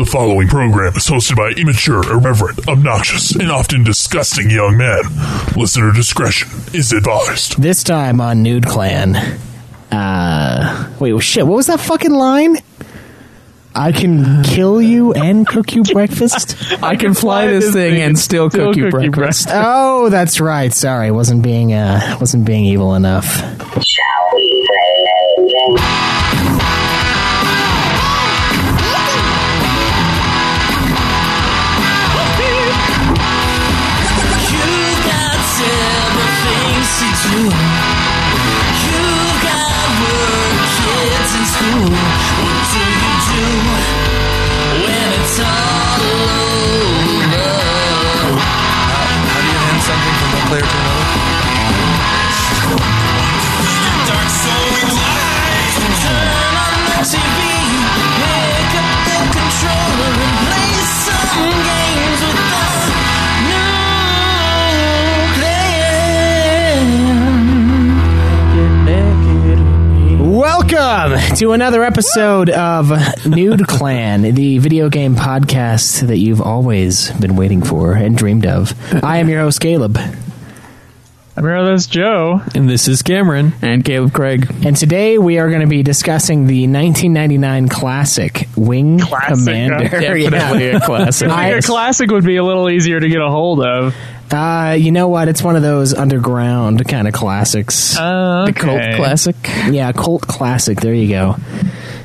The following program is hosted by immature, irreverent, obnoxious, and often disgusting young men. Listener discretion is advised. This time on Nude Clan. Uh, wait, well, shit. What was that fucking line? I can kill you and cook you breakfast. I can fly this thing and still cook you breakfast. oh, that's right. Sorry, wasn't being uh, wasn't being evil enough. Welcome to another episode of Nude Clan, the video game podcast that you've always been waiting for and dreamed of. I am your host, Caleb. I'm here, that's Joe. And this is Cameron. And Caleb Craig. And today we are going to be discussing the 1999 classic Wing uh, Commander. Definitely a classic. I- I a classic would be a little easier to get a hold of. Uh, you know what? It's one of those underground kind of classics. Uh, The cult classic. yeah, cult classic. There you go.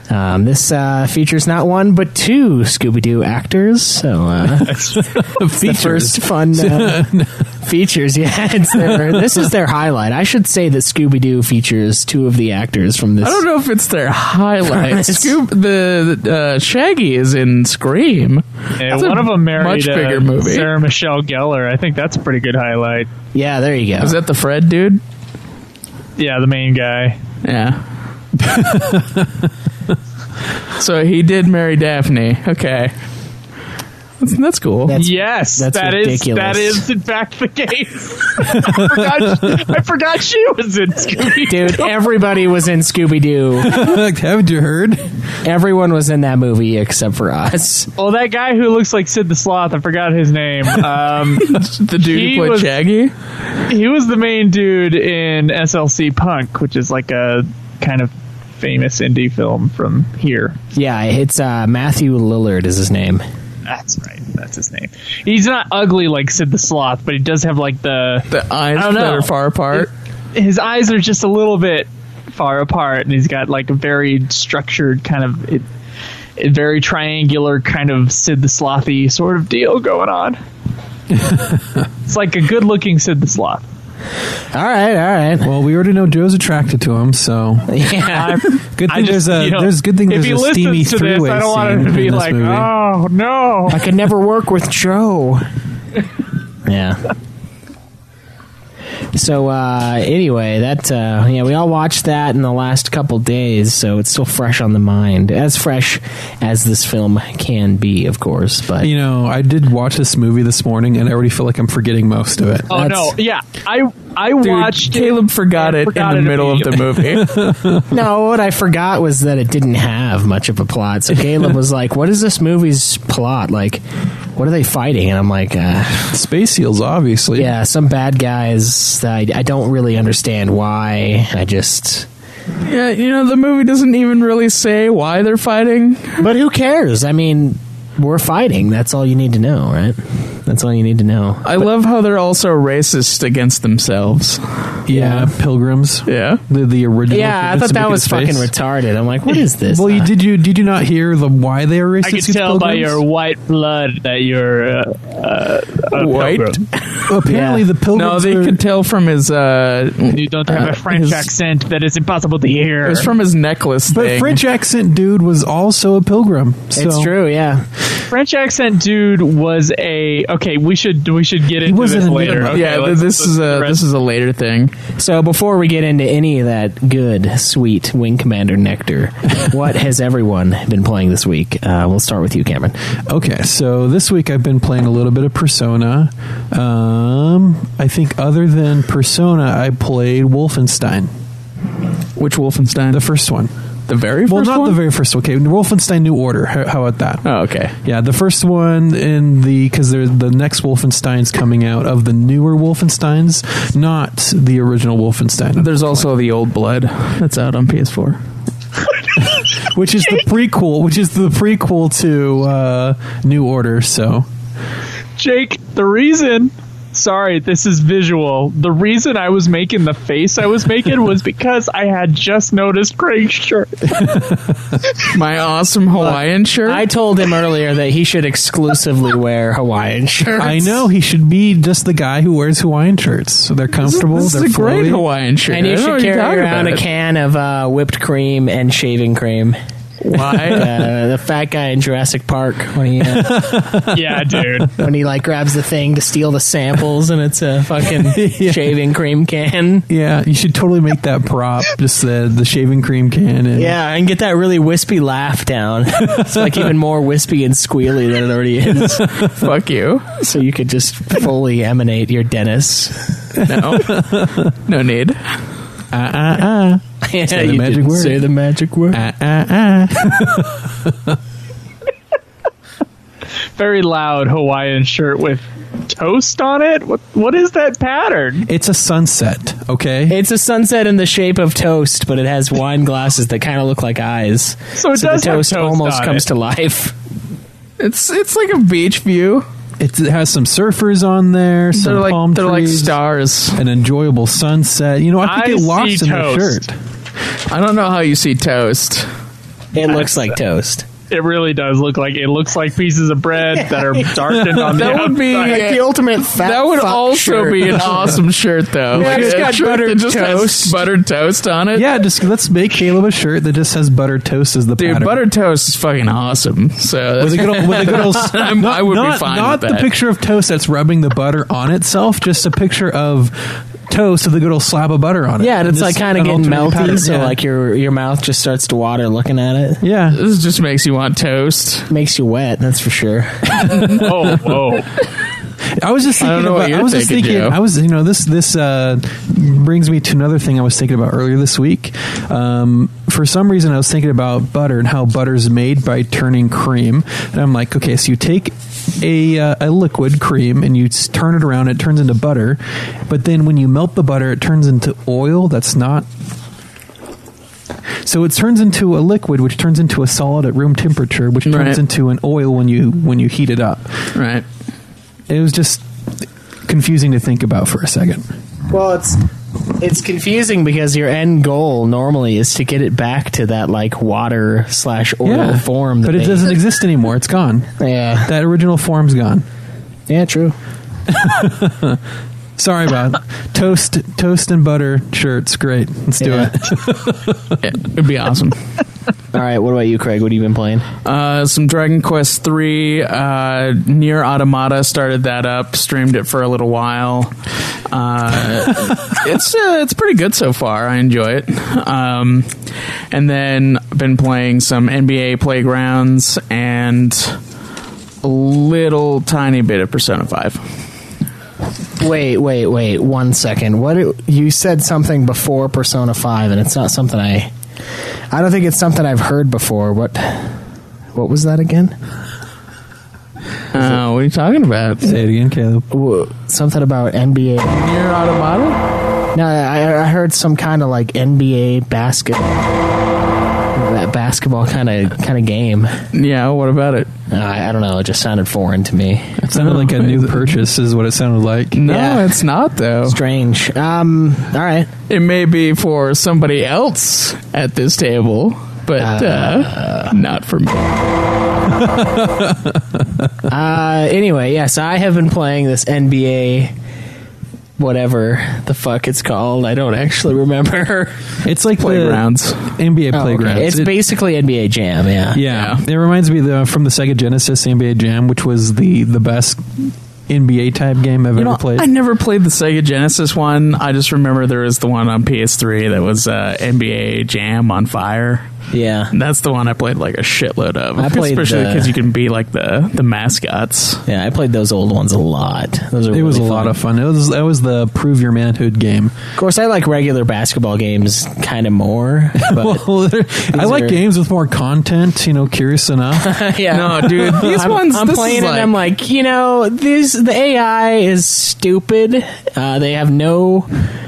Um, this uh, features not one but two Scooby Doo actors. So uh, the first fun uh, features. Yeah, it's their, this is their highlight. I should say that Scooby Doo features two of the actors from this. I don't know if it's their highlight. It's- Scoop, the the, uh, Shaggy is in Scream. Yeah, That's a one of them married much uh, movie. Sarah Michelle Gellar. I think that's a pretty good highlight. Yeah, there you go. Is that the Fred dude? Yeah, the main guy. Yeah. so he did marry Daphne. Okay. That's, that's cool. That's- yes, that's that is ridiculous. that is in fact the case. I forgot. I forgot she was in Scooby. Doo. Dude, everybody was in Scooby Doo. Haven't you heard? Everyone was in that movie except for us. Well, that guy who looks like Sid the Sloth. I forgot his name. Um, the dude he who played was- Shaggy? he was the main dude in SLC Punk, which is like a kind of famous indie film from here. Yeah, it's uh, Matthew Lillard is his name. That's right. That's his name. He's not ugly like Sid the Sloth, but he does have like the The eyes that know. are far apart. his eyes are just a little bit far apart, and he's got like a very structured kind of it, a very triangular kind of Sid the Slothy sort of deal going on. it's like a good-looking Sid the Sloth. All right, all right. Well, we already know Joe's attracted to him, so Yeah. good thing just, there's a you know, there's good thing there's a steamy to this, three way I don't want him to be in this like, movie. "Oh no!" I could never work with Joe. Yeah. So uh, anyway, that uh, yeah, we all watched that in the last couple days, so it's still fresh on the mind, as fresh as this film can be, of course. But You know, I did watch this movie this morning, and I already feel like I'm forgetting most of it. Oh That's- no! Yeah, I I Dude, watched. Caleb forgot it forgot in the it middle of the movie. no, what I forgot was that it didn't have much of a plot. So Caleb was like, "What is this movie's plot? Like, what are they fighting?" And I'm like, uh, Space Seals, obviously. "Yeah, some bad guys. That I, I don't really understand why. I just." yeah, you know, the movie doesn't even really say why they're fighting. But who cares? I mean, we're fighting. That's all you need to know, right? That's all you need to know. I love how they're also racist against themselves. yeah, Pilgrims. Yeah. The the original. Yeah, I thought that was fucking face. retarded. I'm like, what is this? Well, you Uh, did you did you not hear the why they are racist? I can against tell by your white blood that you're uh, uh, a White? pilgrim. Apparently, Yeah. the Pilgrims. No, they are- could tell from his. uh You don't have Uh, a French his- accent that is impossible to hear. It was from his necklace But thing. French accent dude was also a pilgrim. So it's true, yeah. French accent dude was a okay. We should we should get into wasn't this a later. Nineveh. Okay, yeah, let's- this let's is a rest- this is a later thing. So before we get into any of that good, sweet Wing Commander nectar, what has everyone been playing this week? Uh, we'll start with you, Cameron. Okay, so this week I've been playing a little bit of Persona. Um, I think other than Persona, I played Wolfenstein, Which Wolfenstein? the first one. The very well, first not one? the very first. one. Okay, Wolfenstein New Order. How, how about that? Oh, okay. Yeah, the first one in the because the next Wolfenstein's coming out of the newer Wolfensteins, not the original Wolfenstein, There's also the Old Blood that's out on PS4. which is the prequel, which is the prequel to uh, New Order. So Jake, the reason. Sorry, this is visual. The reason I was making the face I was making was because I had just noticed Craig's shirt. My awesome Hawaiian shirt. I told him earlier that he should exclusively wear Hawaiian shirts. I know he should be just the guy who wears Hawaiian shirts. So they're comfortable. this is they're a great flowy. Hawaiian shirt. And you don't should carry around a about. can of uh, whipped cream and shaving cream. Why? Uh, the fat guy in Jurassic Park when he uh, yeah, dude. when he like grabs the thing to steal the samples and it's a fucking shaving cream can. Yeah, you should totally make that prop. Just the the shaving cream can. And Yeah, and get that really wispy laugh down. It's like even more wispy and squealy than it already is. Fuck you. So you could just fully emanate your Dennis. No. no need. Ah ah ah Yeah, the you magic didn't word. Say the magic word. ah ah ah. Very loud Hawaiian shirt with toast on it. What what is that pattern? It's a sunset. Okay. It's a sunset in the shape of toast, but it has wine glasses that kind of look like eyes. So it the does have toast, toast almost on comes it. to life. It's it's like a beach view. It has some surfers on there, some They're like palm they're like trees, stars. an enjoyable sunset. You know, I could I get lost in their toast. shirt. I don't know how you see toast. It looks like toast. It really does look like it looks like pieces of bread that are darkened on the That the would be outside. the ultimate fat. that would fuck also shirt. be an awesome shirt though. Yeah, it's a got shirt buttered that just has toast. buttered toast on it. Yeah, just let's make Caleb a shirt that just has buttered toast as the Dude, pattern. buttered toast is fucking awesome. So with a good old, with a good old I'm- not, I would be not, fine not with the that. picture of toast that's rubbing the butter on itself, just a picture of toast with a good old slab of butter on it. Yeah, and it's like kind of getting melty, pattern. so yeah. like your your mouth just starts to water looking at it. yeah. this just makes you want toast. Makes you wet, that's for sure. Oh, whoa. I was just I thinking what about. I was just thinking. Joe. I was, you know, this this uh, brings me to another thing I was thinking about earlier this week. Um, for some reason, I was thinking about butter and how butter's made by turning cream, and I'm like, okay, so you take a uh, a liquid cream and you turn it around, it turns into butter, but then when you melt the butter, it turns into oil. That's not. So it turns into a liquid, which turns into a solid at room temperature, which turns Right. into an oil when you when you heat it up. Right. It was just confusing to think about for a second. Well, it's it's confusing because your end goal normally is to get it back to that like water slash oil form. That but it they- doesn't exist anymore. It's gone. Yeah, That original form's gone. yeah, true. Sorry about it. toast, toast and butter shirts. Great. Let's do Yeah. it. Yeah, it'd be awesome. All right, what about you, Craig? What have you been playing? Uh, some Dragon Quest three, uh, Nier Automata started that up, streamed it for a little while. Uh, it's uh, it's pretty good so far. I enjoy it. Um, and then been playing some NBA Playgrounds and a little tiny bit of Persona Five. Wait, wait, wait. One second. What it- you said something before Persona Five, and it's not something I. I don't think it's something I've heard before. What? What was that again? Uh, what are you talking about? Say it again, Caleb. Whoa, Something about NBA. Nier Automata? No, I, I heard some kind of like NBA basket, that basketball kind of kind of game. Uh, Yeah. What about it? I, I don't know. It just sounded foreign to me. It sounded like a new purchase, is what it sounded like. No, Yeah. it's not though. Strange. Um. All right. It may be for somebody else at this table, but uh, not for me. Uh. Anyway, yes, I have been playing this NBA. Whatever the fuck it's called, I don't actually remember. It's like Playgrounds. NBA Oh, okay. playground. It's It- basically NBA Jam. Yeah. yeah. It reminds me of the, from the Sega Genesis NBA Jam, which was the the best NBA type game I've You ever know, played. I never played the Sega Genesis one. I just remember there was the one on PS3 that was uh, NBA Jam on Fire. Yeah. That's the one I played like a shitload of. I played especially because you can be like the the mascots. Yeah, I played those old ones a lot. Those are it was a really lot of fun. It was that was the prove your manhood game. Of course, I like regular basketball games kind of more. But Well, I like are- games with more content. You know, curious enough. yeah, No, dude, these I'm, ones. I'm this is playing it. like- I'm like, you know, these the AI is stupid. Uh, they have no,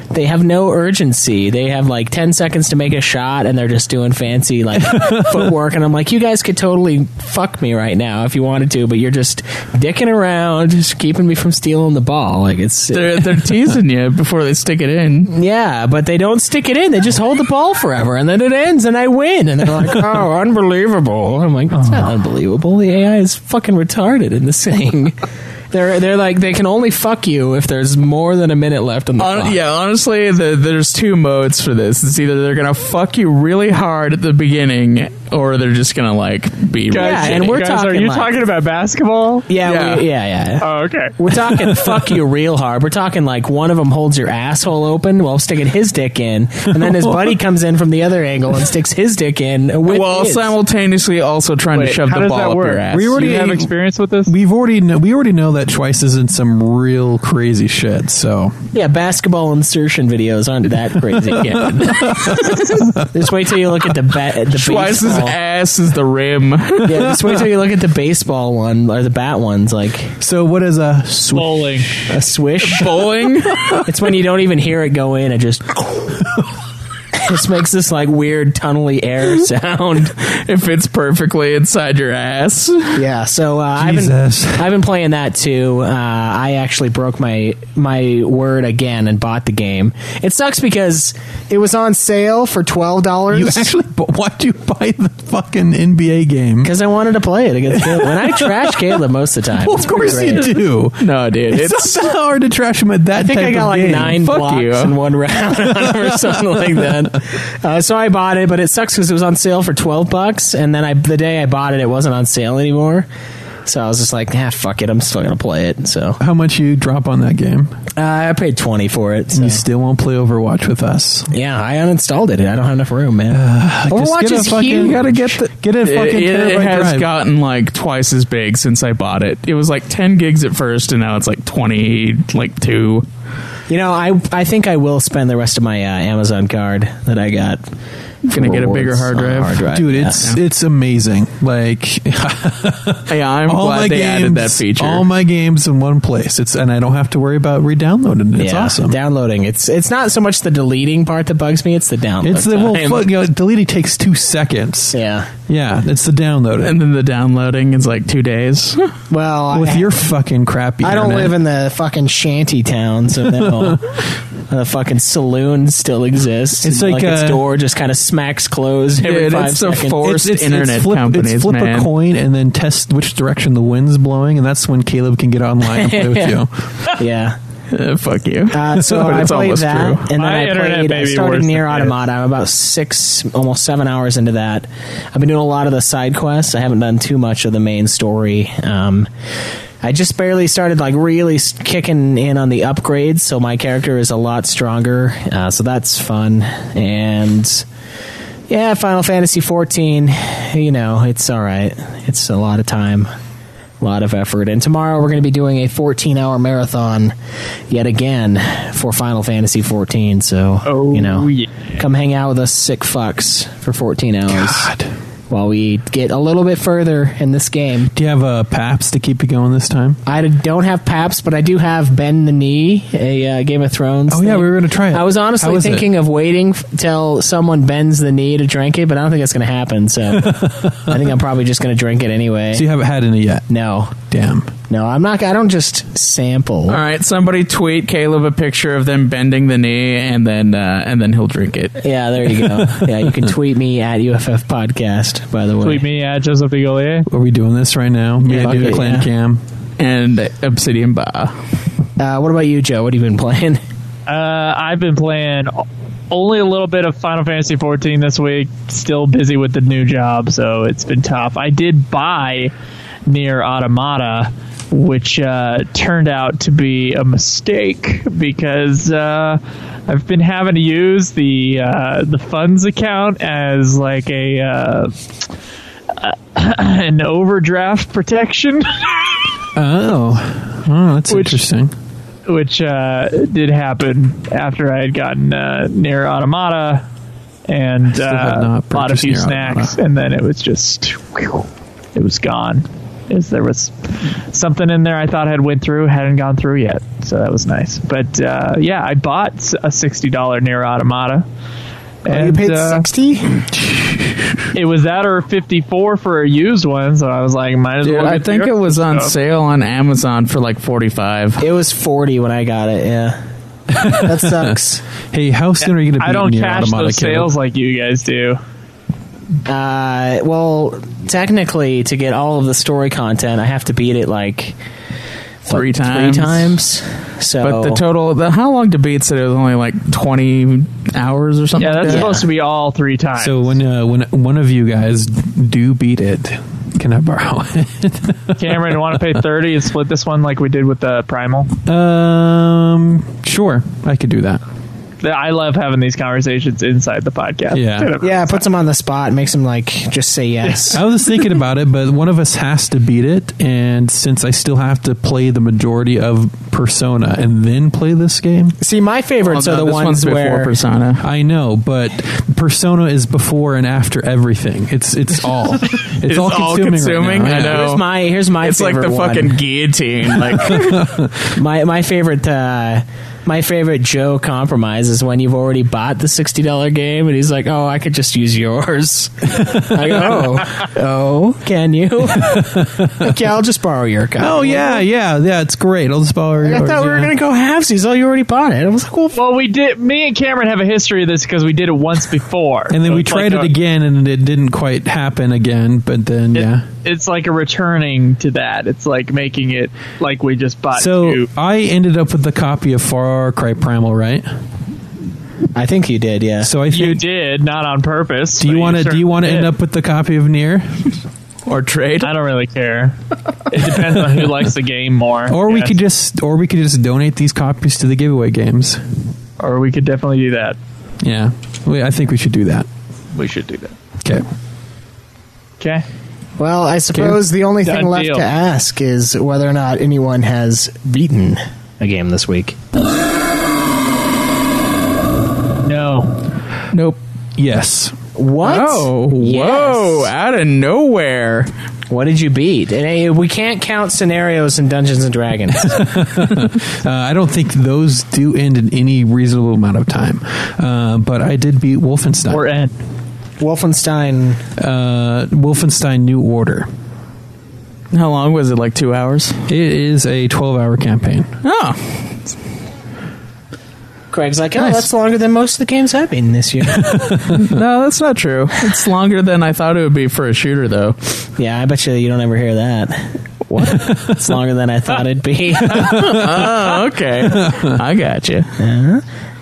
they have no urgency. They have like ten seconds to make a shot, and they're just doing fancy like footwork. And I'm like, you guys could totally fuck me right now if you wanted to, but you're just dicking around, just keeping me from stealing the ball. Like it's they're they're teasing you before they stick it in. Yeah, but they don't stick it in. They just hold the ball forever, and then it ends, and I win. And they're like, "Oh, unbelievable!" I'm like, "It's not unbelievable. The AI is fucking retarded in this thing." They're they're like they can only fuck you if there's more than a minute left on the Hon- clock. yeah, honestly, the, there's two modes for this. It's either they're gonna fuck you really hard at the beginning, or they're just gonna like be. Yeah, really and shitty. we're Guys, talking are you like- talking about basketball? yeah, Yeah. We, yeah, yeah. Oh, okay. We're talking fuck you real hard. We're talking like one of them holds your asshole open while sticking his dick in, and then his buddy comes in from the other angle and sticks his dick in. With while his. simultaneously also trying to Wait, shove how the does that ball up work? your ass. We already you have experience with this? We've already know, we already know that Twice is in some real crazy shit. So Yeah, basketball insertion videos aren't that crazy yet. just wait till you look at the ba- the Twice's baseball. ass is the rim. Yeah, just wait till you look at the baseball one or the bat ones. Like so what is a sw- Bowling. a swish. Bowling. it's when you don't even hear it go in. It just just makes this like weird tunnely air sound. it fits perfectly inside your ass. Yeah, so uh, I've been I've been playing that too. Uh, I actually broke my my word again and bought the game. It sucks because it was on sale for twelve dollars. you actually? But why'd you buy the fucking NBA game? Because I wanted to play it against Caleb. And I trash Caleb most of the time. Well, of course pretty you do. No, dude, It's, it's not that hard to trash him at that I think type I got of like game. nine Fuck blocks you. in one round or something like that. Uh, so I bought it, but it sucks because it was on sale for twelve bucks, and then I the day I bought it, it wasn't on sale anymore. So I was just like, ah, fuck it, I'm still gonna play it. So uh, How much you drop on that game? I paid twenty for it. So. You still won't play Overwatch with us. Yeah, I uninstalled it. I don't have enough room, man. Just Overwatch is fucking- huge. you gotta get the Get a It, fucking it- it terabyte has drive. gotten like twice as big since I bought it. It was like ten gigs at first, and now it's like twenty, like two. You know, I I think I will spend the rest of my uh, Amazon card that I got. Gonna get a bigger rewards hard on drive. Dude, yeah. it's it's amazing. Like Yeah, I'm all glad my they games, added that feature. all my games in one place. It's and I don't have to worry about re-downloading it. It's yeah, awesome. Downloading. It's it's not so much the deleting part that bugs me. It's the download. it's the well, time. you know, deleting takes two seconds. Yeah. Yeah, it's the downloading. and then the downloading is like two days. Well, with I, your fucking crappy. I don't internet. live in the fucking shanty town, so no. the fucking saloon still exists. It's and, like, its uh, door just kind of smacks closed every Dude, five it's the seconds. forced internet flip, companies, it's flip man. a coin and then test which direction the wind's blowing, and that's when Caleb can get online and play with you. yeah. Uh, fuck you. Uh, so But I it's played almost that, true. and then My I internet played. I may started worse Nier Automata. I'm about six, almost seven hours into that. I've been doing a lot of the side quests. I haven't done too much of the main story. Um, I just barely started like really s- kicking in on the upgrades, so my character is a lot stronger. Uh, so that's fun, and yeah, Final Fantasy 14. You know, it's all right. It's a lot of time a lot of effort. And tomorrow we're going to be doing a 14 hour marathon yet again for Final Fantasy 14. So, Oh, you know, yeah. come hang out with us sick fucks for 14 hours God. While we get a little bit further in this game. Do you have uh, PAPs to keep you going this time? I don't have PAPS, but I do have Bend the Knee, a uh, Game of Thrones. Oh, yeah, we were gonna try it. I was honestly was it? thinking of waiting f- till someone bends the knee to drink it, but I don't think that's going to happen. So I think I'm probably just going to drink it anyway. So you haven't had any yet? no, Damn. no, I'm not. I don't just sample. All right, somebody tweet Caleb a picture of them bending the knee, and then uh, and then he'll drink it. Yeah, there you go. yeah, you can tweet me at UFF Podcast. By the way, Tweet me at Joseph Bigolier. Are we doing this right now? Me Yeah, and do it, clan yeah. cam. And Obsidian Bar. Uh, what about you, Joe? What have you been playing? Uh, I've been playing only a little bit of Final Fantasy 14 this week. Still busy with the new job, so it's been tough. I did buy Nier Automata, which uh, turned out to be a mistake because uh, I've been having to use the uh, the funds account as like a uh, an overdraft protection. Oh, oh, that's Which- interesting. which uh, did happen after I had gotten uh, Nier Automata and uh, bought a few snacks, Automata. and then it was just it was gone. Is there was something in there I thought had went through, hadn't gone through yet, so that was nice. But uh, yeah, I bought a sixty dollar Nier Automata. you And, paid uh, sixty. it was that or 54 for a used one, so I was like, might as Dude, well. I think it was on stuff. sale on Amazon for like 45. It was forty when I got it. Yeah, that sucks. Hey, how soon are you going to be I don't Nier cash Automata, those sales like you guys do. Uh, well, technically, to get all of the story content, I have to beat it like Three what, times. Three times. So, But the total, the how long to beat said it was only like 20 hours or something Yeah, like that's that. supposed to be all three times. So when uh, when one of you guys do beat it, can I borrow it? Cameron, You want to pay 30 and split this one like we did with the Primal? um, sure, I could do that. I love having these conversations inside the podcast. Yeah. yeah, it puts them on the spot, makes them like just say yes. I was thinking about it, but one of us has to beat it, and since I still have to play the majority of Persona and then play this game, See, my favorites Well, no, are the this ones one's before where Persona. I know, but Persona is before and after everything. It's it's all it's, It's all all consuming. consuming? Right now. I know. Here's my here's my It's like the one. fucking guillotine. Like, my my favorite uh my favorite Joe compromise is when you've already bought the sixty dollar game and he's like, "Oh, I could just use yours." I go, "Oh, oh, can you?" like, yeah, I'll just borrow your copy. Oh yeah, yeah, yeah. It's great. I'll just borrow I thought we were yeah. gonna go halvesies. Oh, you already bought it. I was like, "Well, Well, we did. Me and Cameron have a history of this because we did it once before. And then So we it's tried like it a- again, and it didn't quite happen again. But then, it- yeah. It's like a returning to that. It's like making it like we just bought So two. I ended up with the copy of Far Cry Primal, right? I think you did, yeah." So I think You did, not on purpose. Do you want to? Do you want to end up with the copy of Nier? or trade. I don't really care. It depends on who likes the game more. or we could just, or we could just donate these copies to the giveaway games? or we could definitely do that. Yeah, we, I think we should do that. We should do that. Okay. Okay. Well, I suppose the only thing Done left deal. to ask is whether or not anyone has beaten a game this week. No. Nope. Yes. What? Oh, Yes. whoa! Out of nowhere. What did you beat? And we can't count scenarios in Dungeons and Dragons. Uh, I don't think those do end in any reasonable amount of time. Uh, but I did beat Wolfenstein. Or end. Wolfenstein. uh, Wolfenstein New Order. How long was it? Like two hours? It is a 12 hour campaign. Oh, Craig's like, oh, Nice. that's longer than most of the games I've been this year. no, that's not true. It's longer than I thought it would be for a shooter, though. yeah, I bet you you don't ever hear that. What? It's longer than I thought it'd be. oh, okay. I got you.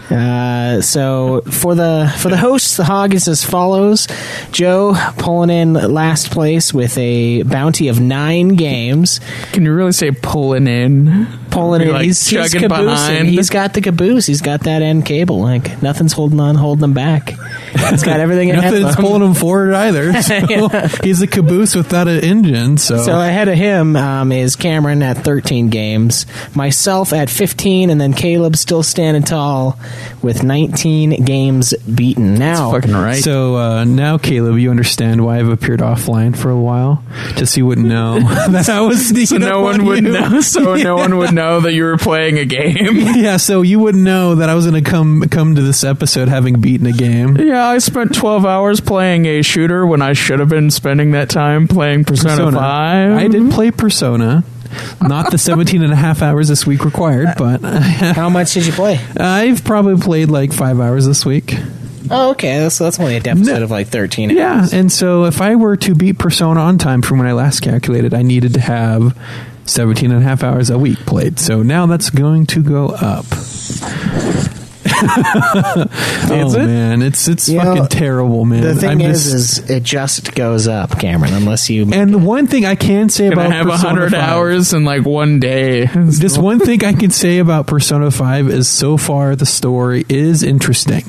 Uh, so for the for the hosts, the hog is as follows: Joe pulling in last place with a bounty of nine games. Can you really say pulling in? Pulling You're, in, like, he's, he's chugging caboosing. behind. He's got the caboose. He's got that end cable. Like nothing's holding on, holding him back. He's got everything Nothing's of pulling him forward either. So Yeah. He's a caboose without an engine. So, So ahead of him um, is Cameron at 13 games, myself at 15, and then Caleb still standing tall with 19 games beaten. Now, Fucking right. So uh, now, Caleb, you understand why I've appeared offline for a while, just so you wouldn't know that I was sneaking. so no one on would you. know. So no one would know that you were playing a game. Yeah, so you wouldn't know that I was going to come come to this episode having beaten a game. Yeah, I spent 12 hours playing a shooter when I should have been spending that time playing Persona, 5. I did play Persona. Not the 17 and a half hours this week required, uh, but uh, how much did you play? I've probably played like five hours this week. Oh, okay. So that's only a deficit No. of like 13. Yeah, and so if I were to beat Persona on time from when I last calculated, I needed to have 17 and a half hours a week played. So now that's going to go up. oh it? man, it's it's You fucking know, terrible, man. The thing I'm is, just- is it just goes up, Cameron, unless you. and the one thing I can say Gonna about have a hundred hours in like one day. Just one thing I can say about Persona 5 is so far the story is interesting.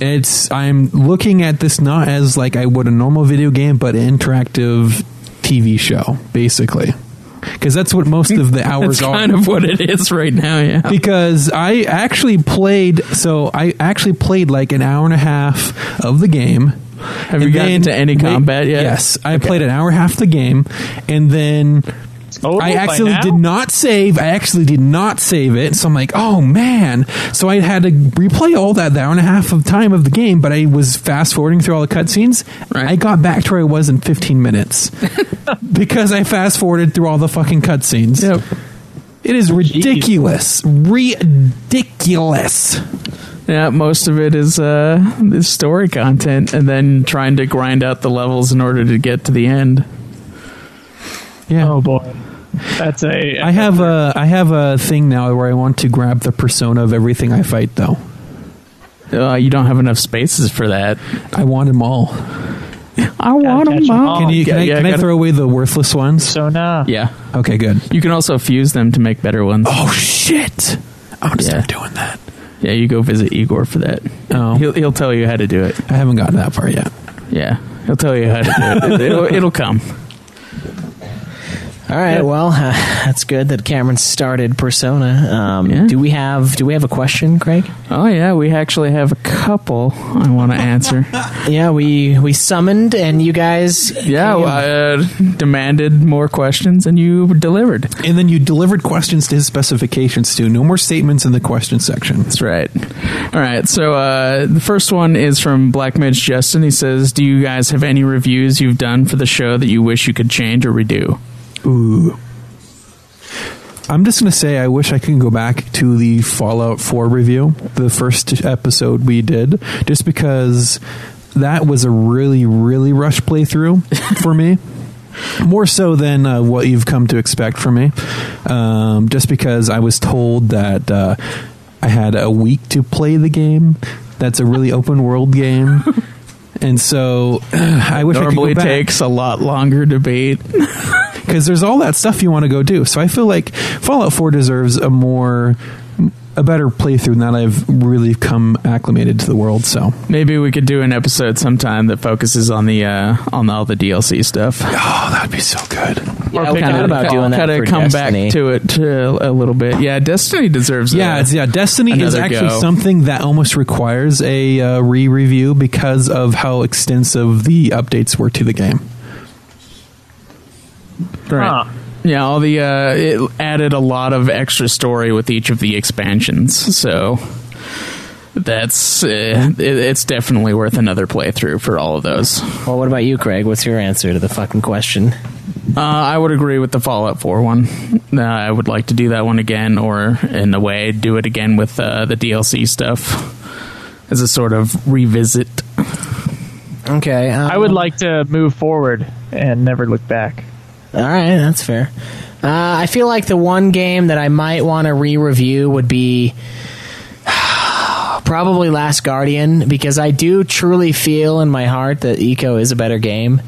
It's I'm looking at this not as like I would a normal video game, but an interactive TV show, basically. Because that's what most of the hours That's are. kind of what it is right now. Yeah. because I actually played so I actually played like an hour and a half of the game. Have you gotten to any combat yet? Yes, I played an hour and a half of the game, and then Oh, I actually did not save. I actually did not save it. So I'm like, oh man. So I had to replay all that hour and a half of time of the game, but I was fast forwarding through all the cutscenes. Right. I got back to where I was in 15 minutes because I fast forwarded through all the fucking cutscenes. Yep. It is ridiculous. Ridiculous. Yeah, most of it is uh, is story content, and then trying to grind out the levels in order to get to the end. Yeah. Oh boy, that's a. I have a I have a thing now where I want to grab the persona of everything I fight though. Uh, you don't have enough spaces for that. I want them all. I want them all. Can you can, Yeah, I, yeah, can I gotta- throw away the worthless ones? so nah. Yeah, Okay, good. you can also fuse them to make better ones. Oh shit! I'm gonna Yeah. start doing that. Yeah, you go visit Igor for that. Oh. He'll he'll tell you how to do it. I haven't gotten that far yet. Yeah, he'll tell you how to do it. It'll, it'll come. All right, well, uh, that's good that Cameron started Persona. Um, Yeah. Do we have Do we have a question, Craig? Oh yeah, we actually have a couple I want to answer. Yeah, we we summoned, and you guys. Yeah, came. I uh, demanded more questions, and you delivered. And then you delivered questions to his specifications too. No more statements in the question section. That's right. All right. So uh, the first one is from Black Mage Justin. He says, "Do you guys have any reviews you've done for the show that you wish you could change or redo?" Ooh. I'm just going to say I wish I could go back to the Fallout 4 review, the first episode we did, just because that was a really, really rush playthrough for me. More so than uh, what you've come to expect from me. Um, just because I was told that uh, I had a week to play the game. That's a really open world game. And so I wish I Normally could go back takes a lot longer to beat. because there's all that stuff you want to go do. So I feel like Fallout 4 deserves a more a better playthrough now that I've really come acclimated to the world. So Maybe we could do an episode sometime that focuses on the uh, on all the DLC stuff. oh, that'd be so good. Yeah, we thought about doing that Kind of come Destiny. back to it to a little bit. Yeah, Destiny deserves. Yeah, a, it's, yeah. Destiny is actually go. something that almost requires a uh, re-review because of how extensive the updates were to the game. Right. Huh. Yeah, all the uh, it added a lot of extra story with each of the expansions, so that's uh, it, it's definitely worth another playthrough for all of those. Uh, Well, what about you, Craig? What's your answer to the fucking question? I would agree with the Fallout 4 one. Uh, I would like to do that one again, or in a way, do it again with uh, the DLC stuff as a sort of revisit. Okay, um, I would like to move forward and never look back. All right, that's fair. Uh, I feel like the one game that I might want to re-review would be probably Last Guardian because I do truly feel in my heart that Ico is a better game.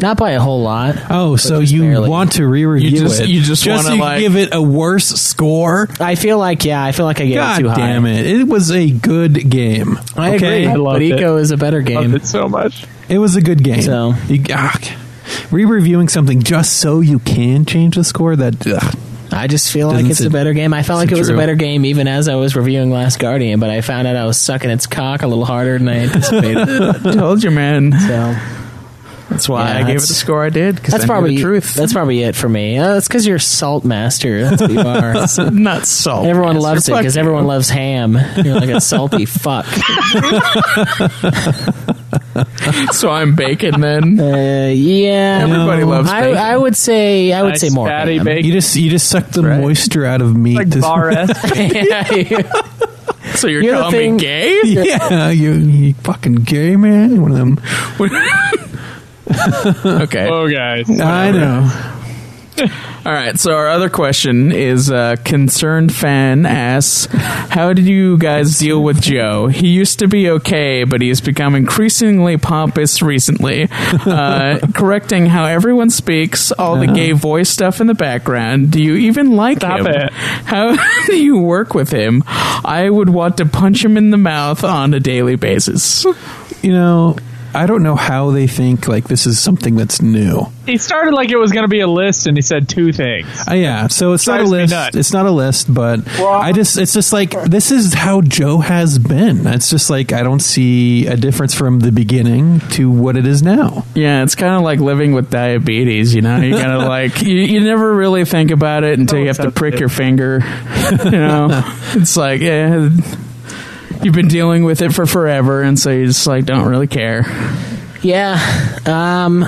Not by a whole lot. Oh, so you barely. want to re-review You just- it? you just wanna, like- give it a worse score? I feel like yeah, I feel like I gave God it too high. damn it! It was a good game. I okay? agree, I loved but it. Ico is a better game. Loved it so much. It was a good game. So- You- ah, re-reviewing something just so you can change the score that ugh. I just feel like it's a better game. I felt like it was true. a better game even as I was reviewing Last Guardian, but I found out I was sucking its cock a little harder than I anticipated. Told you, man. so That's why Yeah, I gave it the score I did. Because that's probably the truth. That's probably it for me. Uh, it's because you're salt master. That's what you are. not salt. Everyone Yes, loves it because everyone loves ham. You're like a salty fuck. So I'm bacon then. Uh, yeah, Everybody loves I, bacon. I would say I would Nice say more fatty ham. bacon. you just you just suck the right. moisture out of meat. Like bar S. Yeah, you- So you're, You're calling thing- me gay? yeah, you, you fucking gay man. One of them. okay. oh, guys. I know. All right. So our other question is uh, concerned fan asks, "How did you guys deal with Joe? He used to be okay, but he has become increasingly pompous recently, uh, correcting how everyone speaks, all the gay voice stuff in the background. Do you even like Stop him? it. How do you work with him? I would want to punch him in the mouth on a daily basis." You know, I don't know how they think like this is something that's new. He started like it was going to be a list, and he said two things. Uh, yeah, so it's not a list. nuts. It's not a list, but I just it's just like this is how Joe has been. It's just like I don't see a difference from the beginning to what it is now. Yeah, it's kind of like living with diabetes, you know? You kind of like, you, you never really think about it until you have to prick your finger. You know? it's like, yeah, you've been dealing with it for forever, and so you just like don't really care. Yeah, um,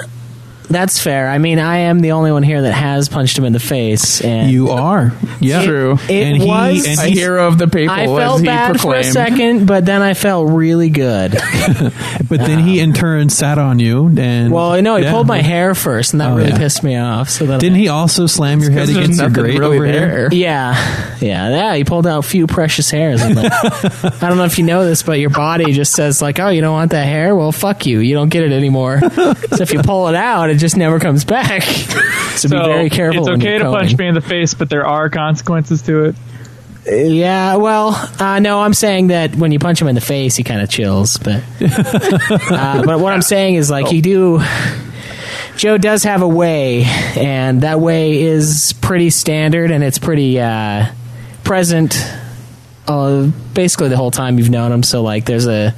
that's fair. I mean, I am the only one here that has punched him in the face, and You are, yeah, True. It and he was- and A he's- hero of the people, I as felt he bad for a proclaimed. second, but then I felt really good. but then he in turn sat on you and Well, no, he yeah. pulled my hair first, and that Oh, really yeah. pissed me off. So then Didn't he also slam your head there's against your nothing grate really over here? there. Yeah, yeah, yeah. He pulled out a few precious hairs. I'm like, I don't know if you know this, but your body just says like, "Oh, you don't want that hair? Well, fuck you. You don't get it anymore." so if you pull it out, it just never comes back. so, be very careful. It's okay to punch me in the face, but there are consequences to it. Yeah, well, uh, no, I'm saying that when you punch him in the face, he kind of chills. But uh, but what I'm saying is like you do. Joe does have a way, and that way is pretty standard, and it's pretty uh, present. Uh, basically the whole time you've known him. So like, there's a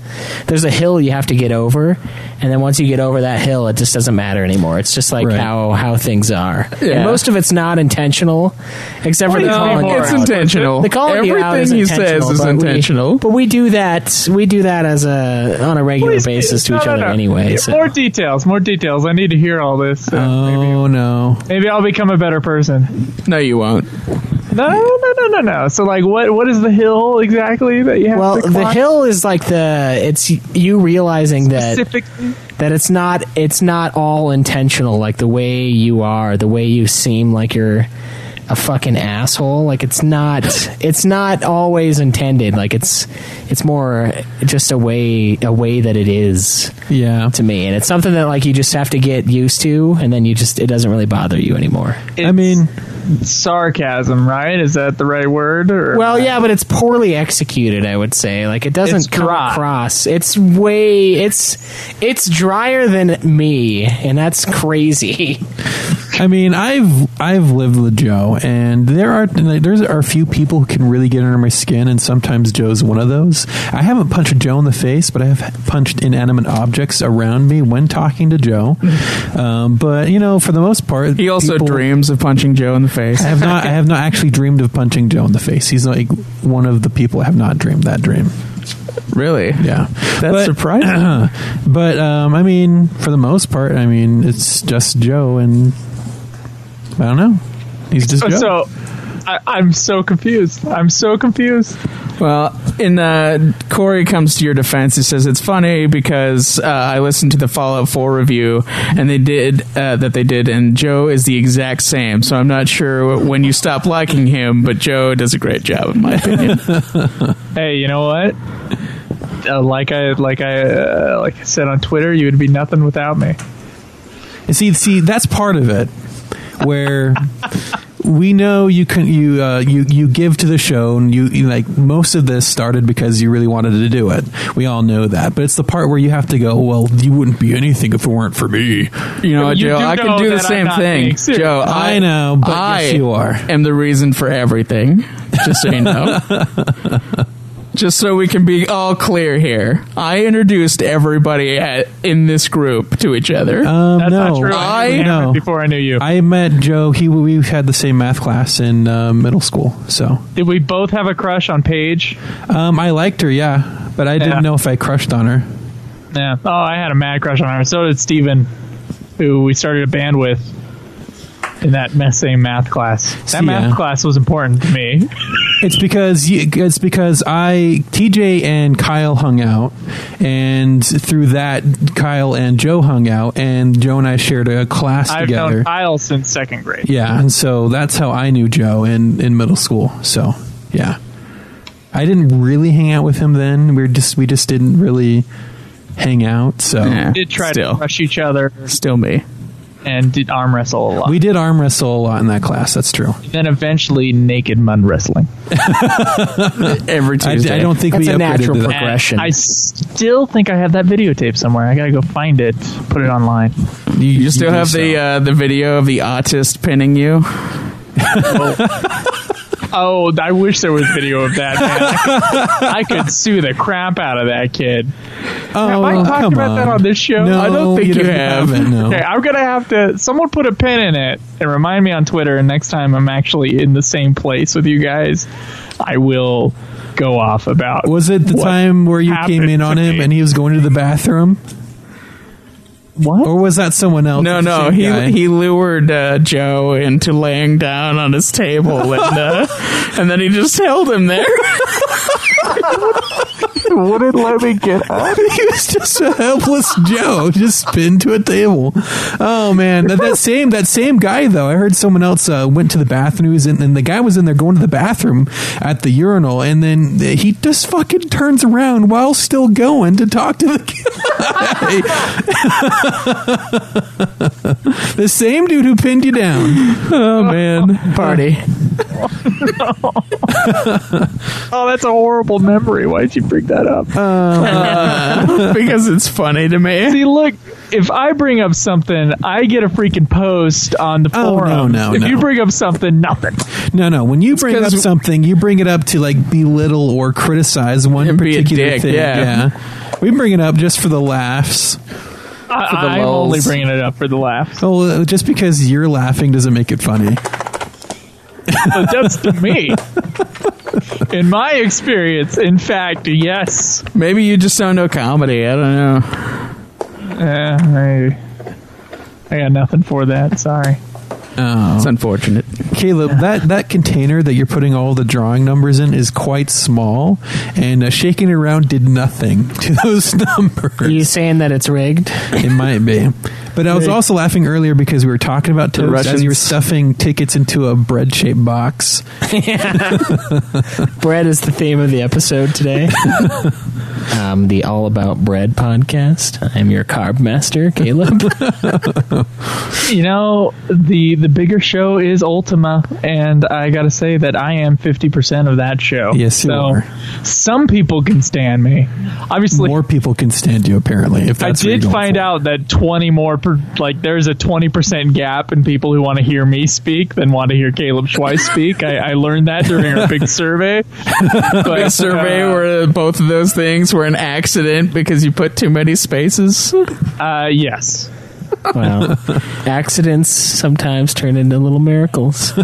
there's a hill you have to get over, and then once you get over that hill, it just doesn't matter anymore. It's just like Right. how how things are. Yeah. And most of it's not intentional, except for the No, calling it's out. intentional. The calling you out is Everything he says intentional, is but we- intentional. but we do that. We do that as a on a regular Please, basis to no, each no, other no. anyway. So. More details, more details. I need to hear all this. Maybe, Oh no! maybe I'll become a better person. No, you won't. No, no, no, no, no. So, like, what what is the hill exactly that you have Well, to the hill is like the it's you realizing that that it's not it's not all intentional. Like the way you are, the way you seem like you're a fucking asshole. Like it's not it's not always intended. Like it's it's more just a way a way that it is Yeah, to me, and it's something that like you just have to get used to, and then you just it doesn't really bother you anymore. I mean, sarcasm, right? Is that the right word? Or Well, yeah, but it's poorly executed. I would say, like it doesn't It's come dry. across. It's way it's it's drier than me, and that's crazy. I mean, I've I've lived with Joe, and there are there's are a few people who can really get under my skin, and sometimes Joe's one of those. I haven't punched Joe in the face, but I have punched inanimate objects around me when talking to Joe. Um, but you know, for the most part, He also dreams of punching Joe in the face. I have not. I have not actually dreamed of punching Joe in the face. He's like one of the people I have not dreamed that dream. Really? Yeah, That's surprising. but um, I mean, for the most part, I mean, it's just Joe, and I don't know. He's just Joe. so I, I'm so confused. I'm so confused. Well, in uh, Corey comes to your defense. He says it's funny because uh, I listened to the Fallout 4 review and they did uh, that they did, and Joe is the exact same. So I'm not sure when you stop liking him, but Joe does a great job, in my opinion. Hey, you know what? Uh, like I like I uh, like I said on Twitter, you would be nothing without me. And see, see, that's part of it, where we know you can you uh, you you give to the show, and you, you like most of this started because you really wanted to do it. We all know that, but it's the part where you have to go. Well, you wouldn't be anything if it weren't for me. You know, You Joe, I can do the same thing. being serious. Joe, I know, but I yes, you are. am the reason for everything. Just so you know. Just so we can be all clear here, I introduced everybody at, in this group to each other. Um, That's no, not true. I knew know. before I knew you. I met Joe. He we had the same math class in uh, middle school, so Did we both have a crush on Paige? um, I liked her. Yeah, but I Yeah. didn't know if I crushed on her. Yeah. Oh, I had a mad crush on her. So did Steven, who we started a band with. In that mess- same math class. That math Yeah. class was important to me. It's because you, it's because I TJ and Kyle hung out, and through that Kyle and Joe hung out, and Joe and I shared a class I've together. known Kyle since second grade. Yeah, and so that's how I knew Joe in in middle school. So yeah, I didn't really hang out with him then. We were just we just didn't really hang out. So Yeah. We did try Still. to crush each other Still me. And did arm wrestle a lot. we did arm wrestle a lot in that class. That's true. then eventually naked mud wrestling. Every I, Tuesday. I don't think That's we a upgraded natural progression. I still think I have that videotape somewhere. I gotta go find it, put it online. You, You still do have so. the uh, the video of the autist pinning you. Oh, I wish there was video of that. Man. I, could, sue the crap out of that kid. Oh, Have I oh, talked come about that on this show? No, I don't think you have. haven't, no. Okay, I'm gonna have to. Someone put a pin in it and remind me on Twitter. And next time I'm actually in the same place with you guys, I will go off about. Was it the time where you came in on him me. and he was going to the bathroom, what? or was that someone else? No, no, he guy? he lured uh, Joe into laying down on his table, and uh, and then he just held him there. wouldn't let me get up. he was just a helpless Joe, just pinned to a table. Oh man, that, that same that same guy though. I heard someone else uh, went to the bathroom, he was in, and the guy was in there going to the bathroom at the urinal, and then he just fucking turns around while still going to talk to the guy. the same dude who pinned you down. Oh man, Party. Oh, that's a horrible memory. Why'd you bring that up? Uh, because it's funny to me. See, look, if I bring up something, I get a freaking post on the Oh, no, forum. no, if no. you bring up something, nothing. No, no. When you bring up something, you bring it up to like belittle or criticize one And be a particular dick, thing. yeah. yeah. We bring it up just for the laughs. I, the I'm lulz. only bringing it up for the laughs. Oh, just because you're laughing doesn't make it funny. But that's to me. In my experience, in fact, yes. Maybe you just don't know comedy. I don't know. Uh, I, I got nothing for that. Sorry. It's unfortunate. Caleb, that, that container that you're putting all the drawing numbers in is quite small, and uh, shaking it around did nothing to those numbers. Are you saying that it's rigged? It might be. But I was also laughing earlier because we were talking about The toads as you were stuffing tickets into a bread shaped box. Bread is the theme of the episode today. um, the All About Bread podcast. I'm your carb master, Caleb. You know, the the bigger show is Ultima, and I got to say that I am fifty percent of that show. Yes, you so are. some people can stand me. Obviously, More people can stand you, apparently. If I that's what did find for. out that 20 more, per, like, there's a 20% gap in people who want to hear me speak than want to hear Caleb Schweiss speak. I, I learned that during our big survey. But, A survey uh, where both of those things were an accident because you put too many spaces. Uh, yes. Wow. Accidents sometimes turn into little miracles.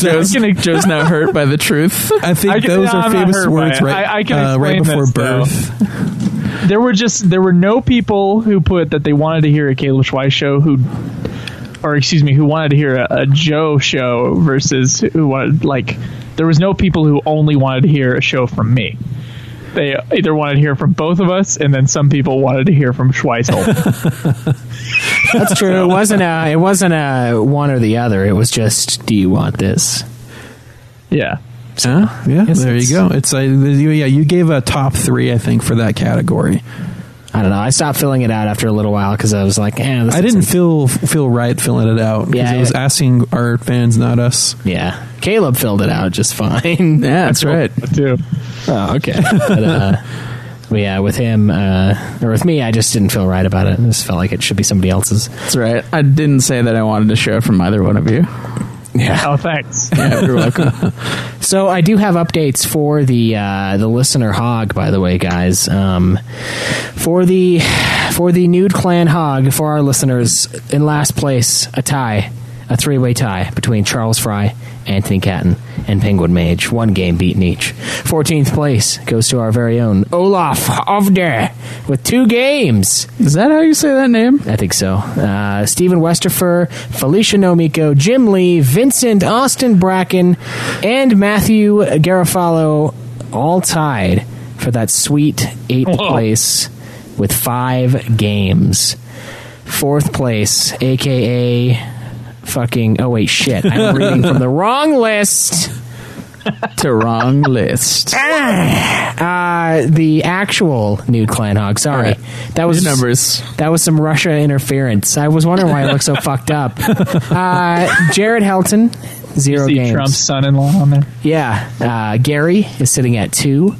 Joe's, Joe's not hurt by the truth. I think I can- those no, are I'm famous words right, I- I can uh, right before this, though. birth. There were just, there were no people who put that they wanted to hear a Caleb Schweiss show who, or excuse me, who wanted to hear a, a Joe show versus who wanted, like, there was no people who only wanted to hear a show from me. They either wanted to hear from both of us, and then some people wanted to hear from Schweisel. That's true. It wasn't a. It wasn't a one or the other. It was just, do you want this? yeah. Huh? Yeah, Yes, there you go. It's uh, you- yeah, you gave a top three, I think, for that category. I don't know. I stopped filling it out after a little while because I was like, eh, this I didn't isn't- feel feel right filling it out because Yeah, I was asking our fans, not us. Yeah, Caleb filled it out just fine. Yeah, that's right. Too. Oh, okay. but, uh, but yeah, with him uh, or with me, I just didn't feel right about it. I just felt like it should be somebody else's. That's right. I didn't say that I wanted to show from either one of you. Yeah. Oh, thanks. Yeah, you're welcome. So I do have updates for the uh, the listener hog, by the way, guys. Um, for the for the nude clan hog for our listeners in last place, a tie. a three way tie between Charles Fry, Anthony Catton, and Penguin Mage. One game beaten each. 14th place goes to our very own Olaf Ovder with two games. Is that how you say that name? I think so. Uh, Stephen Westerfer, Felicia Nomiko, Jim Lee, Vincent Austin Bracken, and Matthew Garofalo all tied for that sweet eighth place with five games. Fourth place, aka fucking. Oh wait, shit! I'm reading from the wrong list. To wrong list. Uh, the actual nude clan hog. Sorry, that was New numbers. That was some Russia interference. I was wondering why it looked so fucked up. Uh, Jared Helton, zero See games. Trump's son-in-law on there. Yeah, uh, Gary is sitting at two.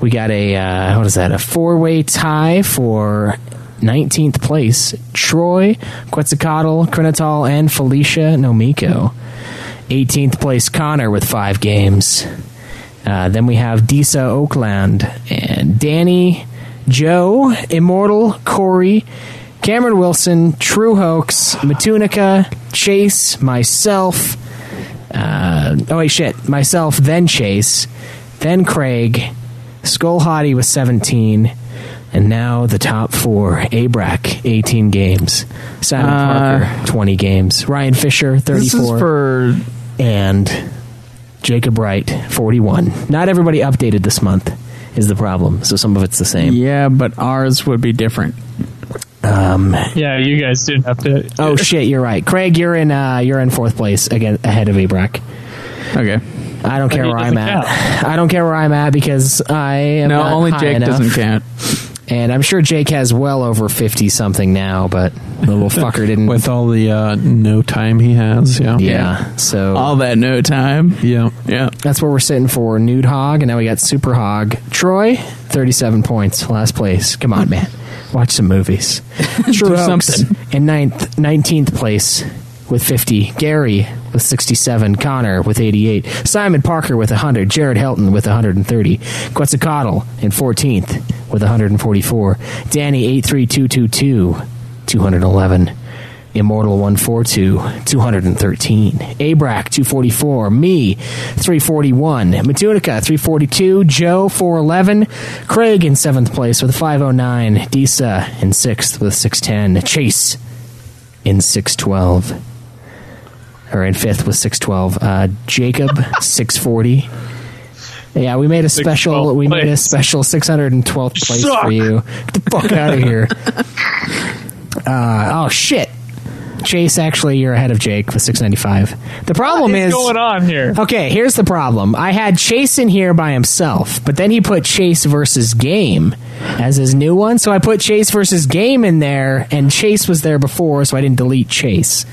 We got a uh, what is that? A four-way tie for 19th place. Troy, Quetzalcoatl, Krinatal, and Felicia Nomiko. 18th place Connor with five games. Uh, then we have Disa Oakland and Danny, Joe, Immortal, Corey, Cameron Wilson, True Hoax, Matunica, Chase, myself. Uh, oh wait, shit. Myself, then Chase, then Craig, Skull Hottie with 17, and now the top four. Abrac, 18 games. Simon Uh, Parker, 20 games. Ryan Fisher, 34 This is for and Jacob Wright, 41. Not everybody updated this month is the problem, so some of it's the same. yeah, but ours would be different. Yeah, you guys didn't have to. Oh shit, you're right. Craig, you're in uh, you're in fourth place again ahead of Abrac. Okay. I don't care where I'm doesn't at. I don't care where I'm at because I am No, not only high Jake enough. doesn't count. And I'm sure Jake has well over 50 something now, but the little fucker didn't. With all the uh, no time he has, yeah. yeah, so All that no time. Yeah. Yeah. That's where we're sitting for Nude Hog, and now we got Super Hog. Troy, 37 points, last place. Come on, man. Watch some movies. True Do something. in ninth, 19th place with 50. Gary with 67. Connor with 88. Simon Parker with 100. Jared Helton with 130. Quetzalcoatl in 14th with 144. Danny 83222, 211. Immortal 142, 213. Abrac 244. Me 341. Matunica 342. Joe 411. Craig in seventh place with 509. Disa in sixth with 610. Chase in 612. Or in fifth with 612. Uh, Jacob 640. Yeah, we made a special. 612th We made a special 612th place Suck. for you. Get the fuck out of here. Uh, oh shit. Chase, actually, you're ahead of Jake with 695. The problem What's is going on here? Okay, here's the problem. I had Chase in here by himself, but then he put Chase versus Game as his new one. So I put Chase versus Game in there, and Chase was there before, so I didn't delete Chase.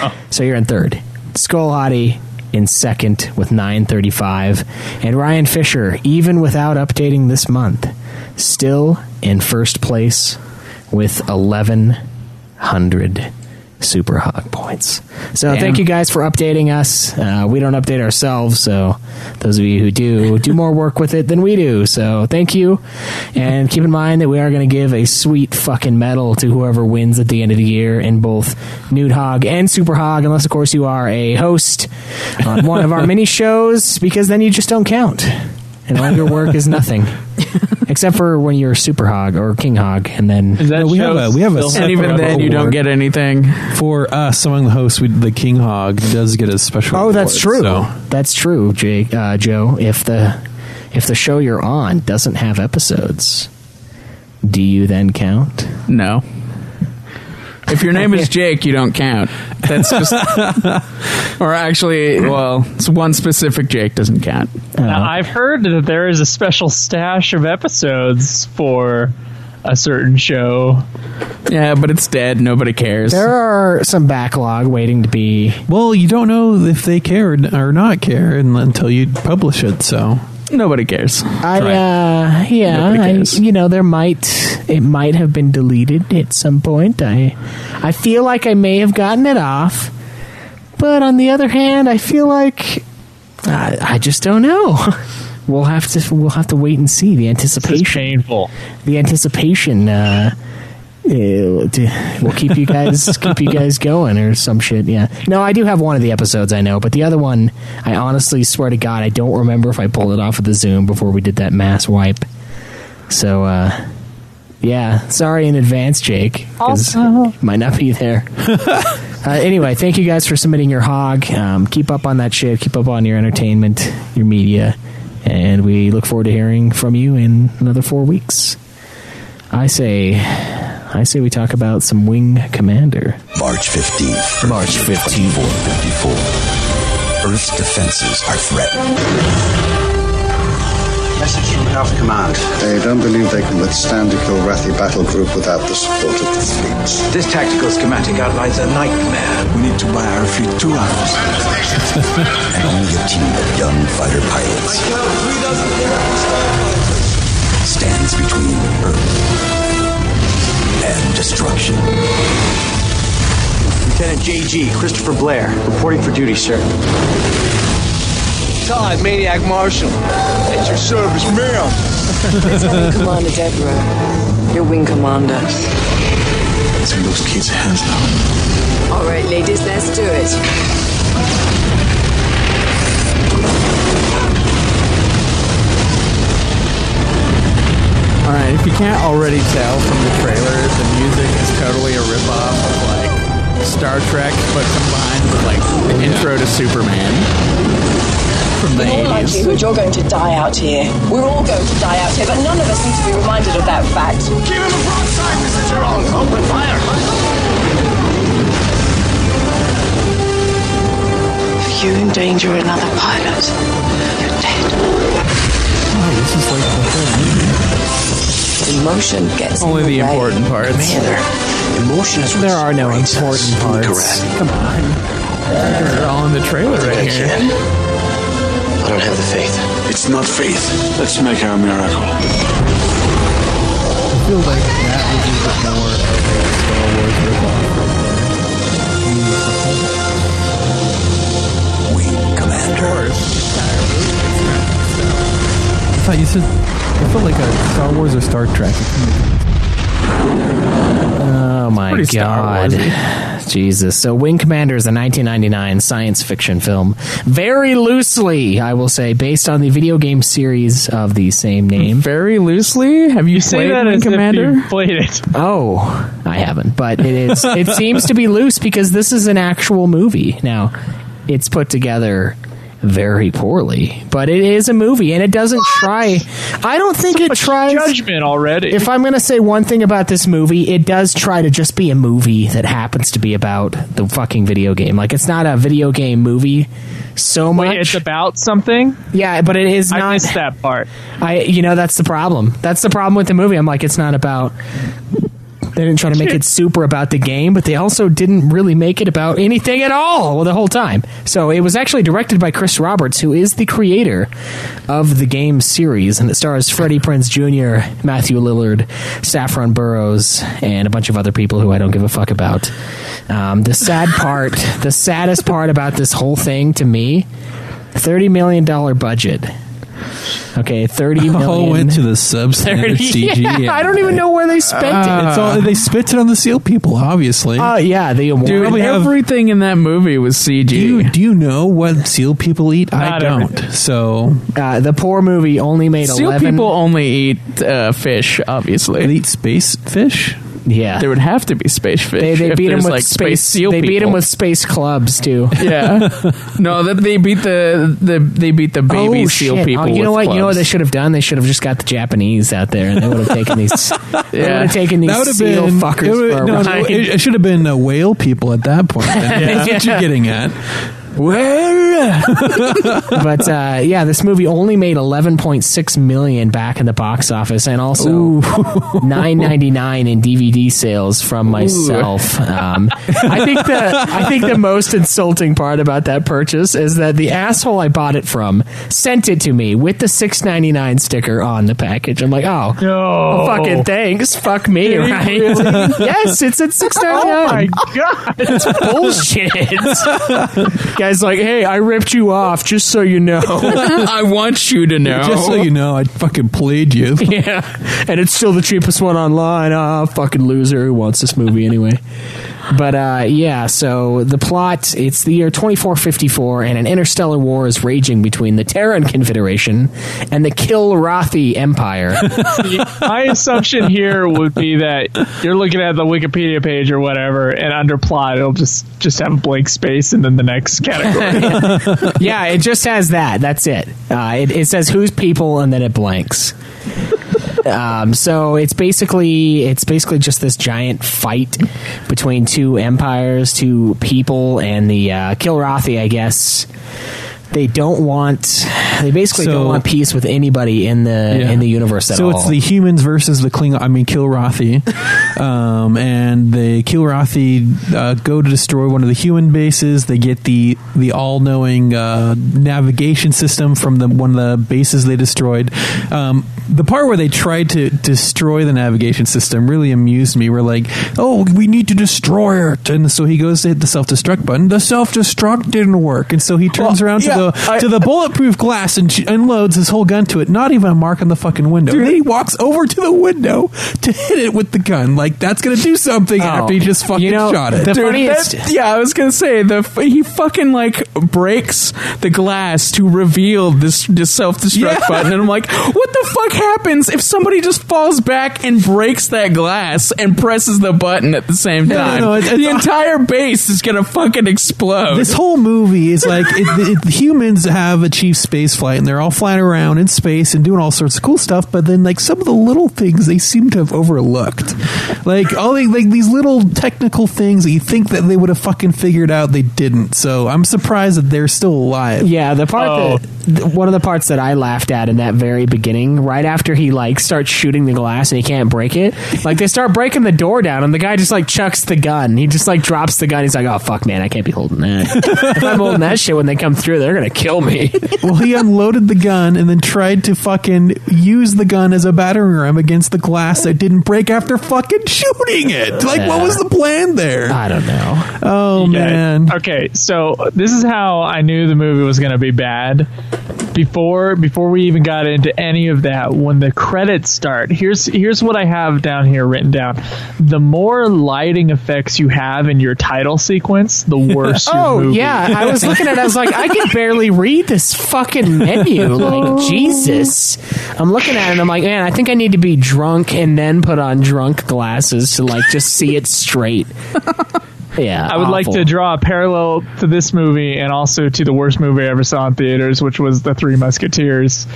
So you're in third. Skull Hottie in second with 935. And Ryan Fisher, even without updating this month, still in first place with 1,100 super hog points. So Damn. thank you guys for updating us. Uh, we don't update ourselves, so those of you who do do more work with it than we do. So thank you, and keep in mind that we are going to give a sweet fucking medal to whoever wins at the end of the year in both Nude Hog and Super Hog, unless of course you are a host on one of our mini shows, because then you just don't count. And all your work is nothing, except for when you're Super Hog or King Hog, and then Is that we have a- we have a And even then, you don't get anything. For us, among the hosts, we, the King Hog does get a special. Oh, that's true. so- That's true, Jake, uh, Joe. If the if the show you're on doesn't have episodes, do you then count? No. If your name is Jake, you don't count. That's just. or actually, well, it's one specific Jake doesn't count. Oh. Now, I've heard that there is a special stash of episodes for a certain show. Yeah, but it's dead. Nobody cares. There are some backlog waiting to be. Well, you don't know if they care or not care until you publish it. So Nobody cares. I Right. uh, yeah, Nobody I, you know, there might it might have been deleted at some point. I I feel like I may have gotten it off, but on the other hand, I feel like I, I just don't know. We'll have to we'll have to wait and see the This is anticipation. painful. the anticipation uh, Ew, d- we'll keep you guys keep you guys going or some shit. Yeah. No, I do have one of the episodes I know, but the other one, I honestly swear to God, I don't remember if I pulled it off of the Zoom before we did that mass wipe. So, uh, yeah, sorry in advance, Jake, because might not be there. uh, anyway, thank you guys for submitting your hog. Um, keep up on that shit. Keep up on your entertainment, your media, and we look forward to hearing from you in another four weeks. I say, I say we talk about some Wing Commander. March 15th. March 15th. 2454. Earth's defenses are threatened. Message from Alpha Command. They don't believe they can withstand a Kilrathi battle group without the support of the fleet. This tactical schematic outlines a nightmare. We need to buy our fleet two hours. and only a team of young fighter pilots stands between the Earth and destruction. Lieutenant J.G. Christopher Blair, reporting for duty, sir. Todd, Maniac Marshall. At your service, ma'am. It's Wing Commander Deveraux. Your wing commander. Take those kids' hands now. All right, ladies, let's do it. All right, if you can't already tell from the trailer, the music is totally a ripoff of like Star Trek, but combined with like the intro to Superman from the In all 80s. likelihood, you're going to die out here. We're all going to die out here, but none of us need to be reminded of that fact. Give him a broadside, Mr. Jerome. Open fire. If you endanger another pilot, you're dead. Oh, this is like the whole movie. Emotion gets Only in the way. important parts. Commander, emotion is There are no important parts. Kilrathi. Come on. They're all in the trailer right I here. can. I don't have the faith. It's not faith. Let's make our miracle. I feel like that was a bit more of a Star Wars ripoff right there. Wing Commander. I thought you said. I felt like a Star Wars or Star Trek. Oh my pretty Star god. Jesus. So Wing Commander is a 1999 science fiction film. Very loosely, I will say, based on the video game series of the same name. Very loosely. Have you, Say played that Wing as Commander? if you played it. Oh, I haven't, but it is it seems to be loose because this is an actual movie. Now, it's put together very poorly, but it is a movie and it doesn't try I don't think it tries Judgment already. If I'm going to say one thing about this movie, it does try to just be a movie that happens to be about the fucking video game. Like it's not a video game movie so much. Wait, it's about something. yeah, but it is I not. missed that part. I you know that's the problem. That's the problem with the movie. I'm like it's not about. They didn't try to make it super about the game, but they also didn't really make it about anything at all the whole time. So it was actually directed by Chris Roberts, who is the creator of the game series, and it stars Freddie Prinze Jr., Matthew Lillard, Saffron Burrows, and a bunch of other people who I don't give a fuck about. Um, the sad part, the saddest part about this whole thing to me, thirty million dollar budget. Okay, thirty million. All went to the substandard 30 CG. Yeah, I don't even know where they spent it. It's all they spent it on the seal people, obviously. Oh yeah, the award. Dude, probably have- everything in that movie was CG. do you do you know what seal people eat? I Not don't. everything. So uh, the poor movie only made Seal eleven. people only eat uh, fish, obviously. they eat space fish. Yeah, There would have to be space fish. they, they beat him with like space. seal they beat him with space clubs too. yeah. No, that they beat the the they beat the baby oh, seal shit. people. Oh, you know with what? You know what they should have done? They should have just got the Japanese out there, and they would have taken these. They would have taken these That seal been fuckers it would- for no, no, ride. it, it should have been uh, whale people at that point. That's what you're getting at. Well, but uh, yeah, this movie only made 11.6 million back in the box office, and also 9.99 in DVD sales from myself. Um, I think the I think the most insulting part about that purchase is that the asshole I bought it from sent it to me with the 6.99 sticker on the package. I'm like, oh, No. well, fucking thanks, fuck me, right? yes, it's at 6.99. Oh my god! It's bullshit. Guys, guy's like, "Hey, I ripped you off, just so you know." I want you to know. Just so you know, I fucking played you. yeah, and it's still the cheapest one online. Ah, fucking loser who wants this movie anyway. But uh, yeah, so the plot it's the year 2454, and an interstellar war is raging between the Terran Confederation and the Kilrathi Empire. My assumption here would be that you're looking at the Wikipedia page or whatever, and under plot it'll just just have a blank space and then the next category. yeah, it just has that. That's it. Uh, it. It says who's people, and then it blanks. Um, so it's basically it's basically just this giant fight between two empires, two people, and the uh, Kilrathi. I guess they don't want. They basically So- don't want peace with anybody in the Yeah. in the universe at so all. So it's the humans versus the Klingon. I mean, Kilrathi, um, and the Kilrathi uh, go to destroy one of the human bases. They get the the all knowing uh, navigation system from the one of the bases they destroyed. Um, the part where they tried to destroy the navigation system really amused me. We're like, oh, we need to destroy it, and so he goes to hit the self destruct button. The self destruct didn't work, and so he turns Well, around to yeah, the I- to the bulletproof glass and unloads his whole gun to it. Not even a mark on the fucking window. Then he walks over to the window to hit it with the gun. Like that's gonna do something oh, after he just fucking you know, shot it. the Dude, funniest- that- yeah, I was gonna say the he fucking like breaks the glass to reveal this, this self destruct Yeah. button, and I'm like, what the fuck happens if somebody just falls back and breaks that glass and presses the button at the same No, no, time? no, it's- the it's- entire base is gonna fucking explode. This whole movie is like it, it, humans have achieved space flight and they're all flying around in space and doing all sorts of cool stuff. But then, like some of the little things they seem to have overlooked, like all the, like these little technical things that you think that they would have fucking figured out, they didn't. So I'm surprised that they're still alive. Yeah, the part Oh. that one of the parts that I laughed at in that very beginning, right after he like starts shooting the glass and he can't break it, like they start breaking the door down and the guy just like chucks the gun. He just like drops the gun. He's like, "Oh fuck, man, I can't be holding that. if I'm holding that shit when they come through, they're gonna kill me." well, he unloaded the gun and then tried to fucking use the gun as a battering ram against the glass that didn't break after fucking shooting it. Like, what was the plan there? I don't know. Oh Yeah. man. Okay, so this is how I knew the movie was going to be bad. Before before we even got into any of that, when the credits start, here's here's what I have down here written down. The more lighting effects you have in your title sequence, the worse your Oh movie. yeah, I was looking at. it, I was like, I can barely read this fucking menu. Like Jesus, I'm looking at it. and I'm like, man, I think I need to be drunk and then put on drunk glasses to like just see it straight. Yeah, I would like to draw a parallel to this movie and also to the worst movie I ever saw in theaters, which was The Three Musketeers,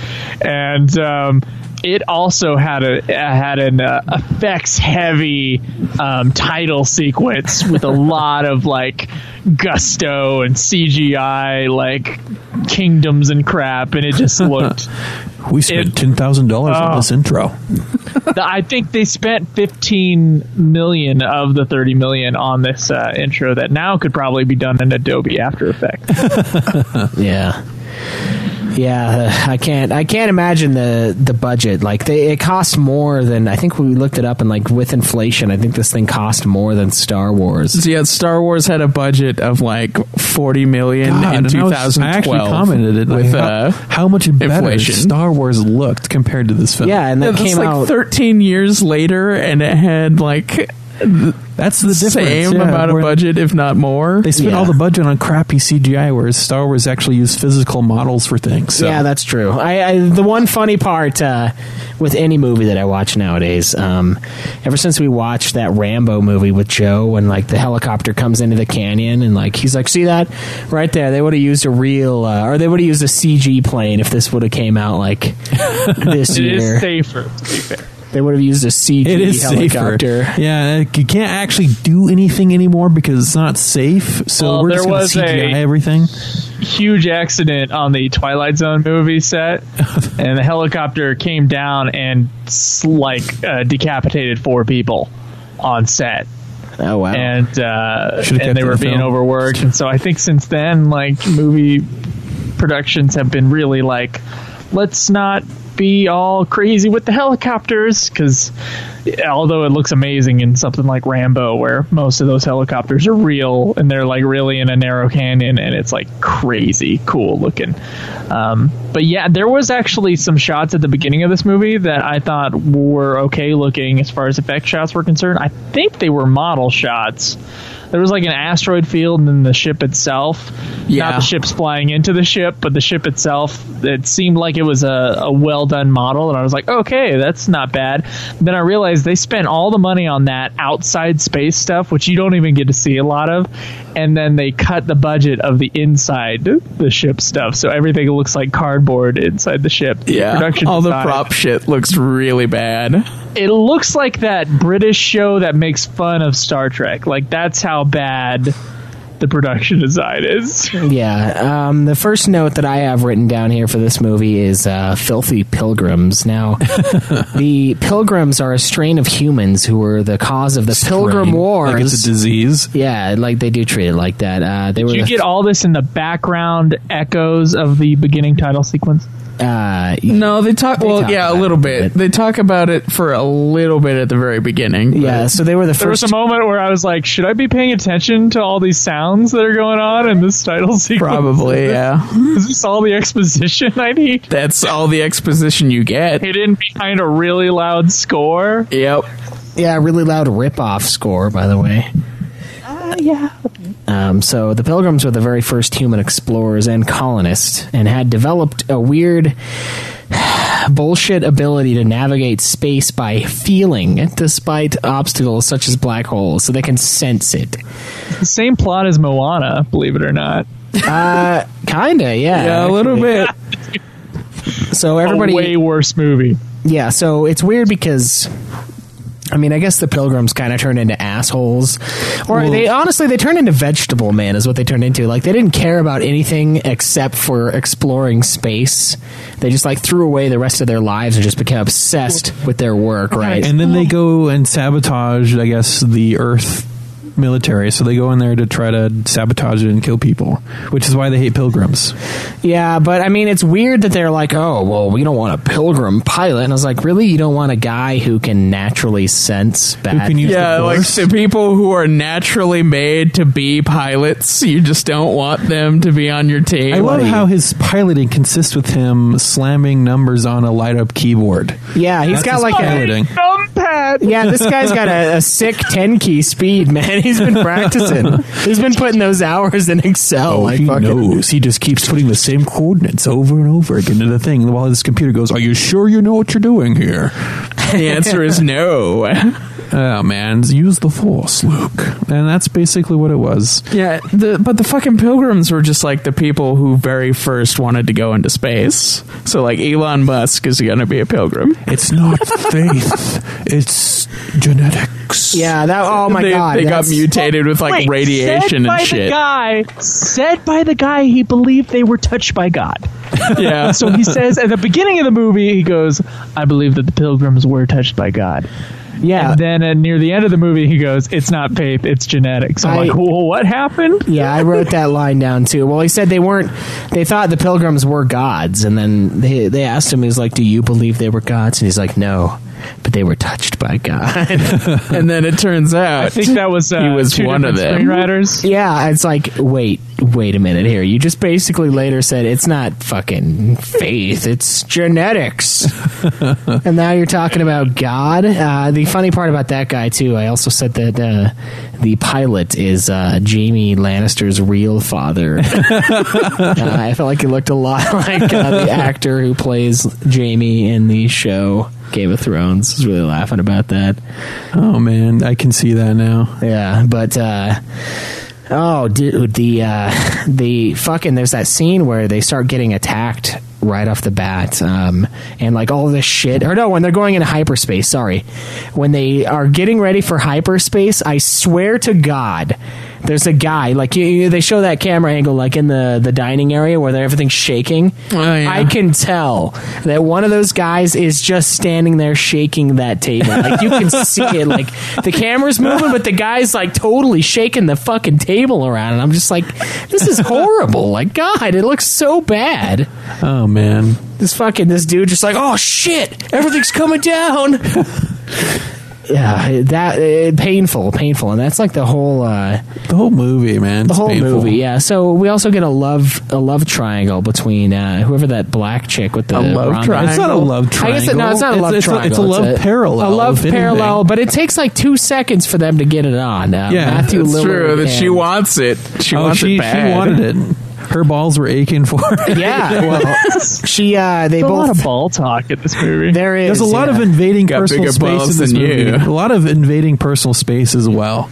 and um, it also had a had an uh, effects heavy um, title sequence with a lot of like gusto and CGI, like kingdoms and crap, and it just looked. We spent ten thousand dollars on Oh. this intro. I think they spent 15 million of the 30 million on this uh, intro that now could probably be done in Adobe After Effects. Yeah. Yeah, I can't. I can't imagine the the budget. Like, they, it costs more than I think we looked it up, and like with inflation, I think this thing cost more than Star Wars. So, yeah, Star Wars had a budget of like forty million God, in and 2012. I actually commented it with how, uh, how much better inflation. Star Wars looked compared to this film. Yeah, and Yeah, that that's came like out. 13 years later, and it had like that's the difference. same yeah, amount of budget, if not more. They spent Yeah. all the budget on crappy CGI, whereas Star Wars actually used physical models for things. So. Yeah, that's true. I, I the one funny part uh, with any movie that I watch nowadays, um, ever since we watched that Rambo movie with Joe, when like the helicopter comes into the canyon and like he's like, see that right there? They would have used a real, uh, or they would have used a CG plane if this would have came out like this it year. is safer, to be fair. They would have used a CG It is helicopter. safer. Yeah, you can't actually do anything anymore because it's not safe. So Well, we're there just going was to CGI a- everything. Huge accident on the Twilight Zone movie set, and the helicopter came down and like uh, decapitated four people on set. Oh wow! And uh, and they were the being film. overworked, and so I think since then, like movie productions have been really like, let's not be all crazy with the helicopters because although it looks amazing in something like Rambo, where most of those helicopters are real and they're like really in a narrow canyon and it's like crazy cool looking. Um, but yeah, there was actually some shots at the beginning of this movie that I thought were okay looking as far as effect shots were concerned. I think they were model shots. There was like an asteroid field and then the ship itself. Yeah. Not the ships flying into the ship, but the ship itself. It seemed like it was a, a well done model, and I was like, okay, that's not bad. Then I realized they spent all the money on that outside space stuff, which you don't even get to see a lot of, and then they cut the budget of the inside the ship stuff, so everything looks like cardboard inside the ship. Yeah, Production all the prop shit looks really bad. It looks like that British show that makes fun of Star Trek. Like that's how bad the production design is. Yeah. Um, the first note that I have written down here for this movie is uh, filthy pilgrims. Now, the pilgrims are a strain of humans who were the cause of the Pilgrim Strain. Wars. Like it's a disease. Yeah, like they do treat it like that. Uh, they were. You the- get all this in the background echoes of the beginning title sequence? Uh, No, they talk. They well, talk yeah, a little bit. bit. They talk about it for a little bit at the very beginning. yeah, so they were the There was first. a moment where I was like, should I be paying attention to all these sounds that are going on in this title sequence? probably. Yeah, Is this all the exposition I need? that's all the exposition you get. Hidden behind a really loud score? Yep. Yeah, really loud rip-off score, by the way. yeah. Um, so the Pilgrims were the very first human explorers and colonists, and had developed a weird bullshit ability to navigate space by feeling, despite obstacles such as black holes, so they can sense it. The same plot as Moana, believe it or not. Uh, kinda, yeah. Yeah, a little bit. So A everybody, way worse movie. yeah. So it's weird because. I mean, I guess the pilgrims kind of turned into assholes, or they honestly they turned into vegetable man is what they turned into. Like they didn't care about anything except for exploring space. They just like threw away the rest of their lives and just became obsessed with their work. Right? And then they go and sabotage, I guess, the Earth military. So they go in there to try to sabotage it and kill people, which is why they hate pilgrims. Yeah, but I mean, it's weird that they're like, oh, well, we don't want a pilgrim pilot. And I was like, really? You don't want a guy who can naturally sense bad. can use Yeah, the like Force. the people who are naturally made to be pilots, you just don't want them to be on your team. I love how his piloting consists with him slamming numbers on a light up keyboard. yeah, he's That's got his like a. piloting. Numpad! Yeah, this guy's got a, a sick 10 key speed, man. He's been practicing. He's been putting those hours in Excel. Oh, like he fucking- knows. He just keeps putting the same coordinates over and over again to the thing while his computer goes, Are you sure you know what you're doing here? the answer is no. Oh, man. Use the force, Luke. And that's basically what it was. Yeah, the, but the fucking pilgrims were just like the people who very first wanted to go into space. So like Elon Musk is going to be a pilgrim. It's not faith, it's genetics. Yeah, that. Oh my they, god. they got mutated with like Wait, radiation said and by shit. The guy said by the guy he believed they were touched by God. Yeah, So he says at the beginning of the movie, he goes, "I believe that the pilgrims were touched by God." Yeah. And then uh, near the end of the movie, he goes, "It's not faith, it's genetics." I'm I- like, "Well, what happened?" Yeah, I wrote that line down too. Well, he said they weren't. They thought the pilgrims were gods, and then they they asked him. He was like, "Do you believe they were gods?" And he's like, "No, but they were touched by God." and then it turns out I think that was uh, he was one of them. screenwriters. yeah, it's like, wait, wait a minute here. You just basically later said it's not fucking faith; it's genetics. and now you're talking about God. Uh, the funny part about that guy too, I also said that uh, the pilot is uh, Jaime Lannister's real father. uh, I felt like he looked a lot like uh, the actor who plays Jaime in the show Game of Thrones. I was really laughing about that. Oh, man. I can see that now. Yeah, but uh oh dude, the uh the fucking there's that scene where they start getting attacked right off the bat. Um and like all this shit or no, when they're going into hyperspace, sorry. When they are getting ready for hyperspace, I swear to God there's a guy like you, you- they show that camera angle like in the the dining area where everything's shaking. Oh, yeah. I can tell that one of those guys is just standing there shaking that table. Like you can see it. Like the camera's moving, but the guy's like totally shaking the fucking table around, and I'm just like, this is horrible. Like God, it looks so bad. Oh, man. This fucking this dude just like, oh shit, everything's coming down. yeah, that uh, painful, painful, and that's like the whole uh, the whole movie, man. the whole painful. movie. Yeah, so we also get a love a love triangle between uh, whoever that black chick with the A love triangle? It's not a love triangle. I guess it, no, it's not a love it's, triangle. It's a, love parallel. A love if anything. parallel, but it takes like two seconds for them to get it on. Uh, Yeah, Matthew It's Lillard true that she wants it. She oh, wants she, it bad. she wanted it. Her balls were aching for it. Yeah, well, she uh, they There's a lot of ball talk in this movie. there is There's a lot yeah. of invading Got personal space in this movie. you. A lot of invading personal space as well.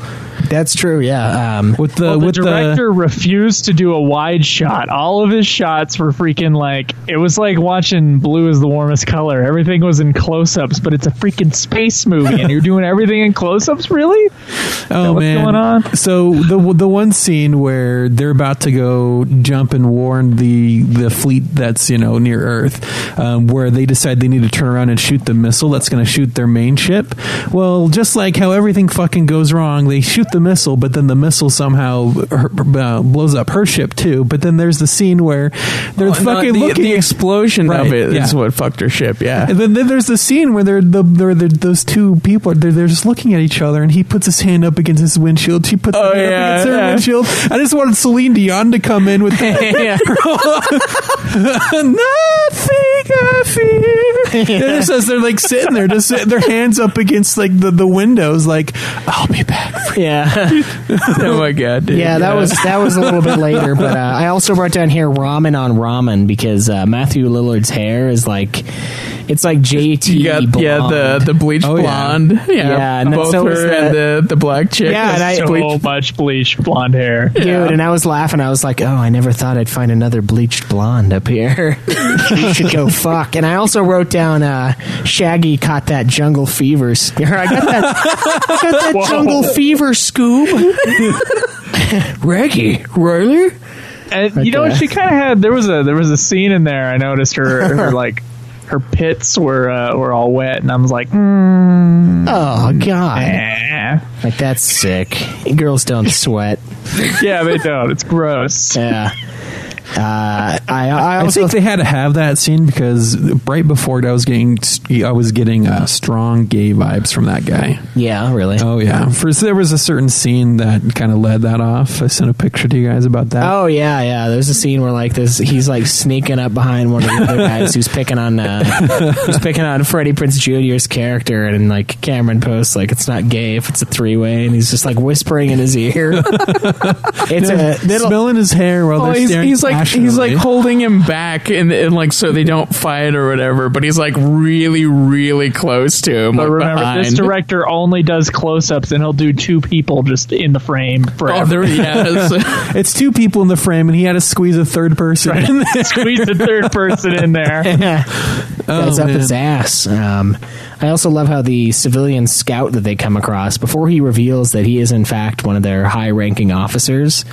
That's true. Yeah. Um, With the well, the with director refused to do a wide shot. All of his shots were freaking like it was like watching blue is the warmest color. Everything was in close-ups, but it's a freaking space movie, and you're doing everything in close-ups. Really? oh what's man, going on? So the the one scene where they're about to go jump and warn the the fleet that's you know near Earth, um, where they decide they need to turn around and shoot the missile that's going to shoot their main ship. Well, just like how everything fucking goes wrong, they shoot the missile, but then the missile somehow uh, blows up her ship too. But then there's the scene where they're Oh, fucking the, looking. the explosion Right, of it yeah. what fucked her ship. Yeah. And then, then there's the scene where they're, the, they're, they're those two people they're, they're just looking at each other, and he puts his hand up against his windshield. She puts Oh, her hand yeah, up against her yeah. windshield. I just wanted Celine Dion to come in with nothing I fear. And it says they're like sitting there, just sitting, their hands up against like the, the windows, like I'll be back. Yeah. oh my god. Dude. Yeah, that was that was a little bit later, but uh, I also brought down here ramen on ramen because uh, Matthew Lillard's hair is like it's like JT You got blonde. yeah the the bleach Oh, blonde yeah, Yeah, and both so is her and the the black chick Yeah, and I- so bleach much bleached blonde hair. Dude, and I was laughing. I was like, "Oh, I never thought I'd find another bleached blonde up here. we should go fuck." And I also wrote down, uh, "Shaggy caught that jungle fever." s- I got that, I got that Whoa. jungle fever, Scoob. Reggie, really? And you know what? She kind of had. There was a there was a scene in there. I noticed her her like her pits were uh, were all wet, and I was like, mm, Oh God, eh. like that's sick. Girls don't sweat. yeah, they don't. It's gross. Yeah. Uh, I, I I think they had to have that scene because right before I was getting I was getting uh, strong gay vibes from that guy. yeah, really. Oh yeah, first there was a certain scene that kind of led that off. I sent a picture to you guys about that. Oh yeah, yeah. There's a scene where like this, he's like sneaking up behind one of the other guys who's picking on, uh, who's picking on Freddie Prinze Jr.'s character, and like Cameron posts like it's not gay if it's a three way, and he's just like whispering in his ear. it's a smelling his hair while Oh, they're he's, staring. he's like he's like holding him back and, and like so they don't fight or whatever but he's like really really close to him But like, remember, this director only does close-ups, and he'll do two people just in the frame oh, there, yeah, so- it's two people in the frame, and he had to squeeze a third person in there. Squeeze the third person in there. That's up man. his ass. Um, I also love how the civilian scout that they come across, before he reveals that he is in fact one of their high-ranking officers,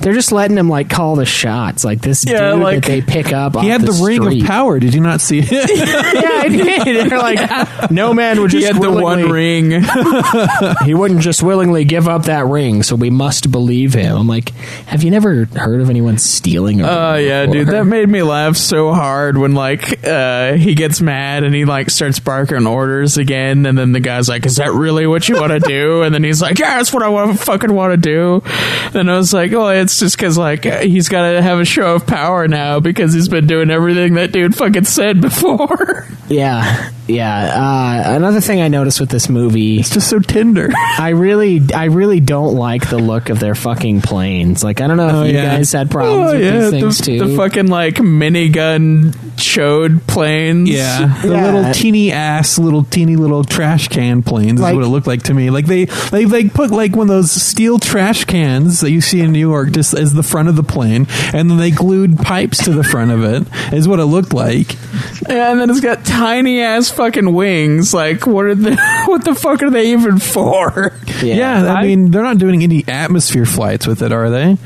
they're just letting him like call the shots. Like this Yeah, dude like- that they pick up. He had the, ring street. of power. Did you not see it? yeah, I did. They're like, no man would just. he had the one ring he wouldn't just willingly give up that ring, so we must believe him. I'm like, have you never heard of anyone stealing? A Oh ring yeah, dude, that made me laugh so hard when like uh, he gets mad and he like starts barking orders again, and then the guy's like, "Is that really what you want to do?" And then he's like, "Yeah, that's what I want, fucking want to do." And I was like, "Oh, it's just because like he's got to have a show of power now because he's been doing everything that dude fucking said before." Yeah, yeah. Uh, another thing I noticed with this movie, it's just so tender. I really, I really don't like the look of their fucking planes. Like, I don't know if Oh, you yeah. guys had problems Oh with yeah, these things the, too. the fucking like minigun chode planes. Yeah, the Yeah. little teeny ass, little teeny little trash can planes Like- is what it looked like to me. Like they, they, they put like one of those steel trash cans that you see in New York just as the front of the plane, and then they glued pipes to the front of it. Is what it looked like. And then it's got tiny ass fucking wings. Like, what are the what the fuck are they even for? Yeah, I, I- mean they're not doing any atmosphere flights with it, are they?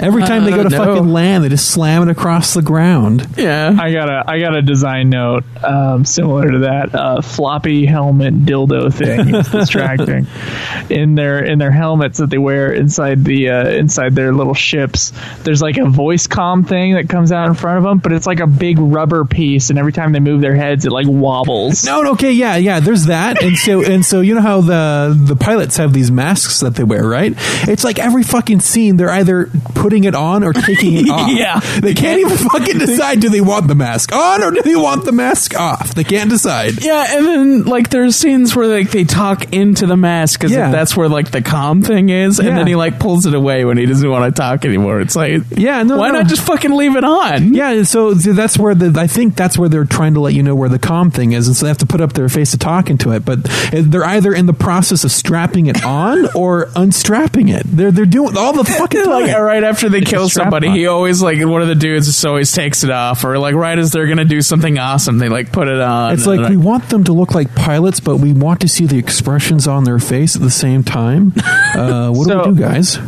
Every time they go to Uh, no. fucking land, they just slam it across the ground. Yeah. I got a I got a design note um, similar to that uh, floppy helmet dildo thing. It's distracting. in their in their helmets that they wear inside the uh, inside their little ships, there's like a voice com thing that comes out in front of them, but it's like a big rubber piece, and every time they move their heads, it like wobbles. No, no, okay, yeah, yeah. There's that, and so and so you know how the the pilots have these masks that they wear, right? It's like every fucking scene they're either putting it on or taking it off. Yeah. they can't even fucking decide. Do they want the mask on or do they want the mask off? They can't decide. Yeah, and then like there's scenes where like they talk into the mask because Yeah. that's where like the calm thing is, and Yeah. then he like pulls it away when he doesn't want to talk anymore. It's like, Yeah, no, why no. not just fucking leave it on? Yeah, so th- that's where the I think that's where they're trying to let you know where the calm thing is, and so they have to put up their face to talk into it. But they're either in the process of strapping it on or unstrapping it. They're they're doing all the fucking time. like right after they kill somebody, on. he always like one of the dudes just always takes it off, or like right as they're gonna do something awesome, they like put it on. It's and like they're we want them to look like pilots, but we want to see the expressions on their face at the same time. Uh, what So- do we do, guys?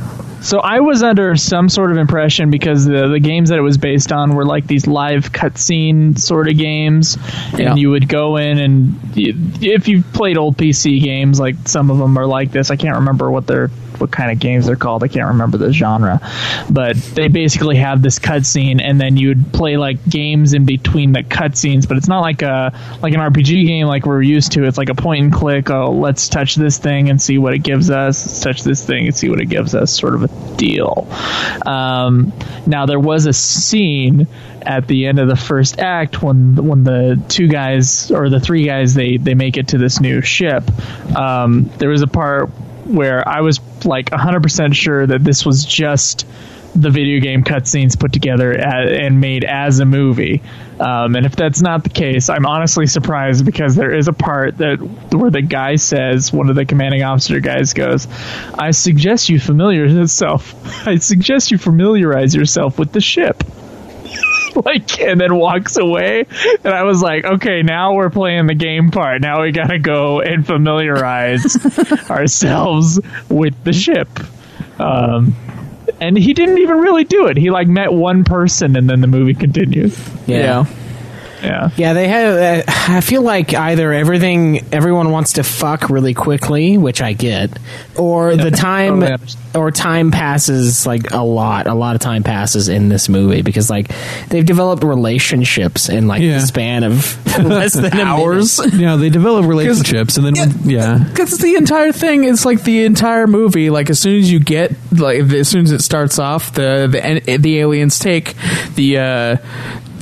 So I was under some sort of impression because the the games that it was based on were like these live cutscene sort of games, Yeah. and you would go in and y- if you've played old PC games, like some of them are like this. I can't remember what they're what kind of games they're called. I can't remember the genre, but they basically have this cutscene, and then you'd play like games in between the cutscenes. But it's not like a like an RPG game like we're used to. It's like a point and click. Oh, let's touch this thing and see what it gives us. Let's touch this thing and see what it gives us. Sort of a deal. Um, now there was a scene at the end of the first act when when the two guys or the three guys they they make it to this new ship. Um, there was a part where I was like 100% sure that this was just the video game cutscenes put together and made as a movie. Um, and if that's not the case, I'm honestly surprised because there is a part that where the guy says, one of the commanding officer guys goes, "I suggest you familiar yourself. I suggest you familiarize yourself with the ship." like and then walks away. And i was like okay now we're playing the game part. Now we gotta go and familiarize ourselves with the ship. Um and he didn't even really do it. He like met one person and then the movie continues. Yeah. yeah Yeah, Yeah, they have. Uh, I feel like either everything, everyone wants to fuck really quickly, which I get, or the time, or time passes like a lot. A lot of time passes in this movie because like they've developed relationships in like Yeah. the span of less than hours. Yeah, they develop relationships, and then yeah, Because the entire thing is like the entire movie. Like as soon as you get like as soon as it starts off, the the the aliens take the. uh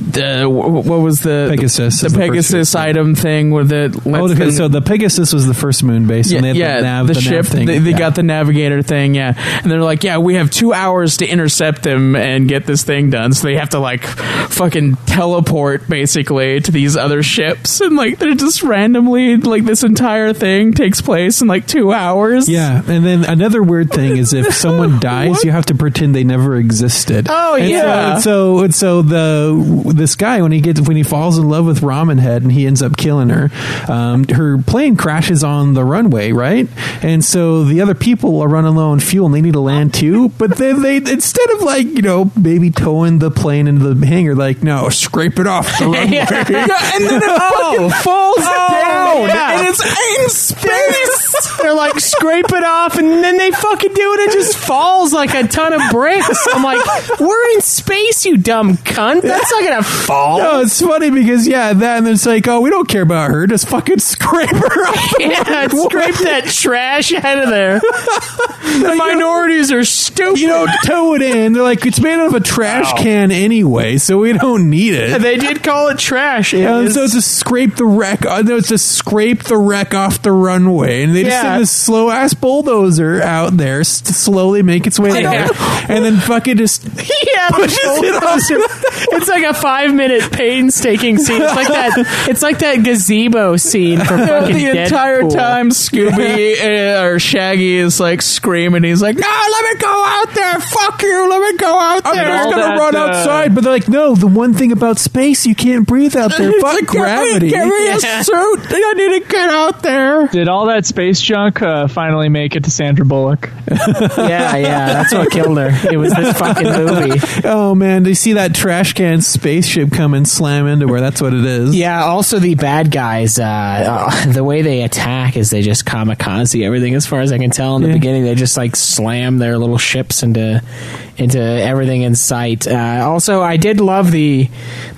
the what was the Pegasus the, the Pegasus item thing with the Oh, okay, them- so the Pegasus was the first moon base, yeah, and they had yeah, the, nav, the, nav ship. thing. They, they yeah. got the navigator thing, yeah, and they're like, yeah, we have two hours to intercept them and get this thing done. So they have to like fucking teleport basically to these other ships, and like they're just randomly like this entire thing takes place in like two hours. Yeah, and then another weird thing is if someone dies, you have to pretend they never existed. Oh, And so- yeah. and so and so the this guy when he gets when he falls in love with Ramen Head and he ends up killing her, um, her plane crashes on the runway, right? And so the other people are running low on fuel and they need to land too. But then they instead of like you know maybe towing the plane into the hangar, like no, scrape it off the runway. Yeah, and then it fucking falls down, yeah. and it's in space. They're like scrape it off, and then they fucking do it. It just falls like a ton of bricks. I'm like, we're in space, you dumb cunt. That's not gonna fall. No, it's funny because yeah, that and then it's like, oh, we don't care about her. Just fucking scrape her off. Yeah, scrape that trash out of there. The minorities are stupid. You don't tow it in. They're like, it's made out of a trash can anyway, so we don't need it. They did call it trash. It is- so it's just scrape the wreck. uh, No, it's just scrape the wreck off the runway, and they just Yeah. send this slow ass bulldozer out there s- to slowly make its way down, and then fucking just yeah, pushes it off. it's like a five minute painstaking scene. It's like that. It's like that gazebo scene from fucking the entire time, Scooby uh, or Shaggy is like screaming. He's like, "No, let me go out there! Fuck you! Let me go out there. I'm there!" just gonna that, run uh, outside, but they're like, no. The one thing about space, you can't breathe out there. He's Fuck like, "Get me- gravity. Get me, Yeah. a suit. I need to get out there. did all that space space junk uh, finally make it to Sandra Bullock? yeah, yeah, that's what killed her. It was this fucking movie. Oh man, do you see that trash can spaceship come and slam into her? That's what it is. Yeah. Also, the bad guys, uh, uh, the way they attack is they just kamikaze everything. As far as I can tell, in the Yeah. beginning, they just like slam their little ships into into everything in sight. Uh, also, I did love the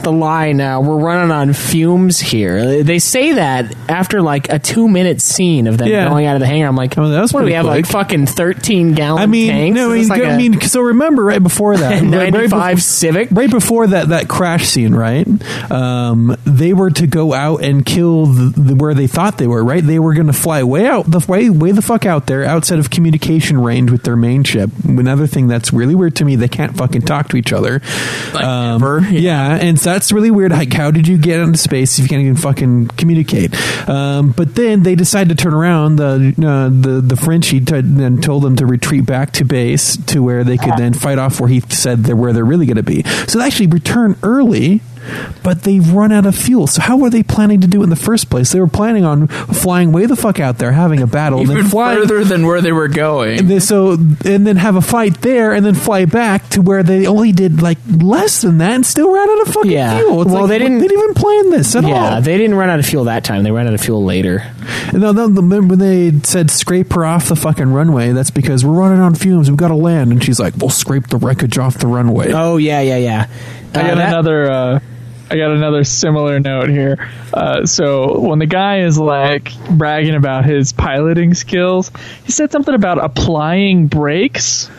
the line. Uh, We're running on fumes here. They say that after like a two minute scene of them Yeah. Going out of the hangar. I'm like, that was what do we pretty have like fucking thirteen gallon I mean, tanks? no, I mean, like I mean, so remember right before that, right, right 95 before- Civic, right before that that crash scene, right? Um, they were to go out and kill the, the, where they thought they were, right? They were going to fly way out the way way the fuck out there, outside of communication range with their main ship. Another thing that's really weird to me, they can't fucking talk to each other. um, yeah. and so that's really weird. Like, how did you get into space if you can't even fucking communicate? Um, but then they decide to turn around. The uh, the the Frenchie t- then told them to retreat back to base to where they could then fight off where he said they're where they're really going to be. So they actually return early. But they've run out of fuel. So how were they planning to do it in the first place? They were planning on flying way the fuck out there, having a battle, and Even then flying further than where they were going. and then, so and then have a fight there, and then fly back to where they only did like less than that, and still ran out of fucking Yeah. fuel. It's Well, like, they didn't- They didn't even plan this at yeah, all. Yeah, they didn't run out of fuel that time. They ran out of fuel later. No, no, the, when they said scrape her off the fucking runway, that's because we're running on fumes. We've got to land, and she's like, "We'll scrape the wreckage off the runway." Oh yeah, yeah, yeah. I got Uh, that- another. Uh, I got another similar note here. Uh, so when the guy is like bragging about his piloting skills, he said something about applying brakes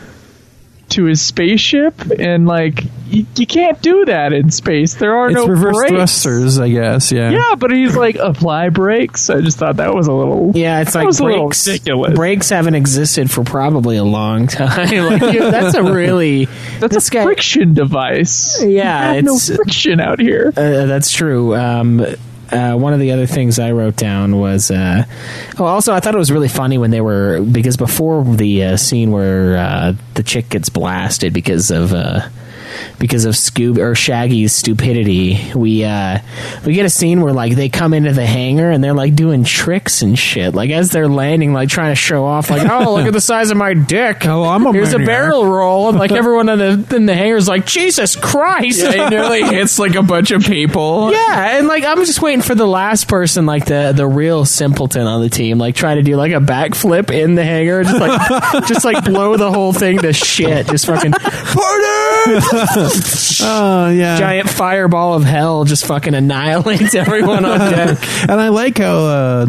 to his spaceship, and like you, you can't do that in space. There are it's no reverse brakes. thrusters, I guess. Yeah. Yeah, but he's like apply brakes. I just thought that was a little. Yeah, it's like was a little brakes. ridiculous. Brakes haven't existed for probably a long time. like, you- that's a really That's this a guy. friction device. Yeah, you have no it's- friction out here. Uh, that's true. Um, uh, one of the other things I wrote down was, uh, oh, also I thought it was really funny when they were because before the uh, scene where uh, the chick gets blasted because of. Because of Scoob or Shaggy's stupidity, we uh, we get a scene where like they come into the hangar and they're like doing tricks and shit. Like as they're landing, like trying to show off, like oh look at the size of my dick. Oh, I'm a here's a barrel roll, and like everyone in the in the hangar is like Jesus Christ. Yeah, he nearly hits like a bunch of people. Yeah, and like I'm just waiting for the last person, like the the real simpleton on the team, like try to do like a backflip in the hangar, just like just like blow the whole thing to shit, just fucking oh yeah. giant fireball of hell, just fucking annihilates everyone on deck. and I like how uh,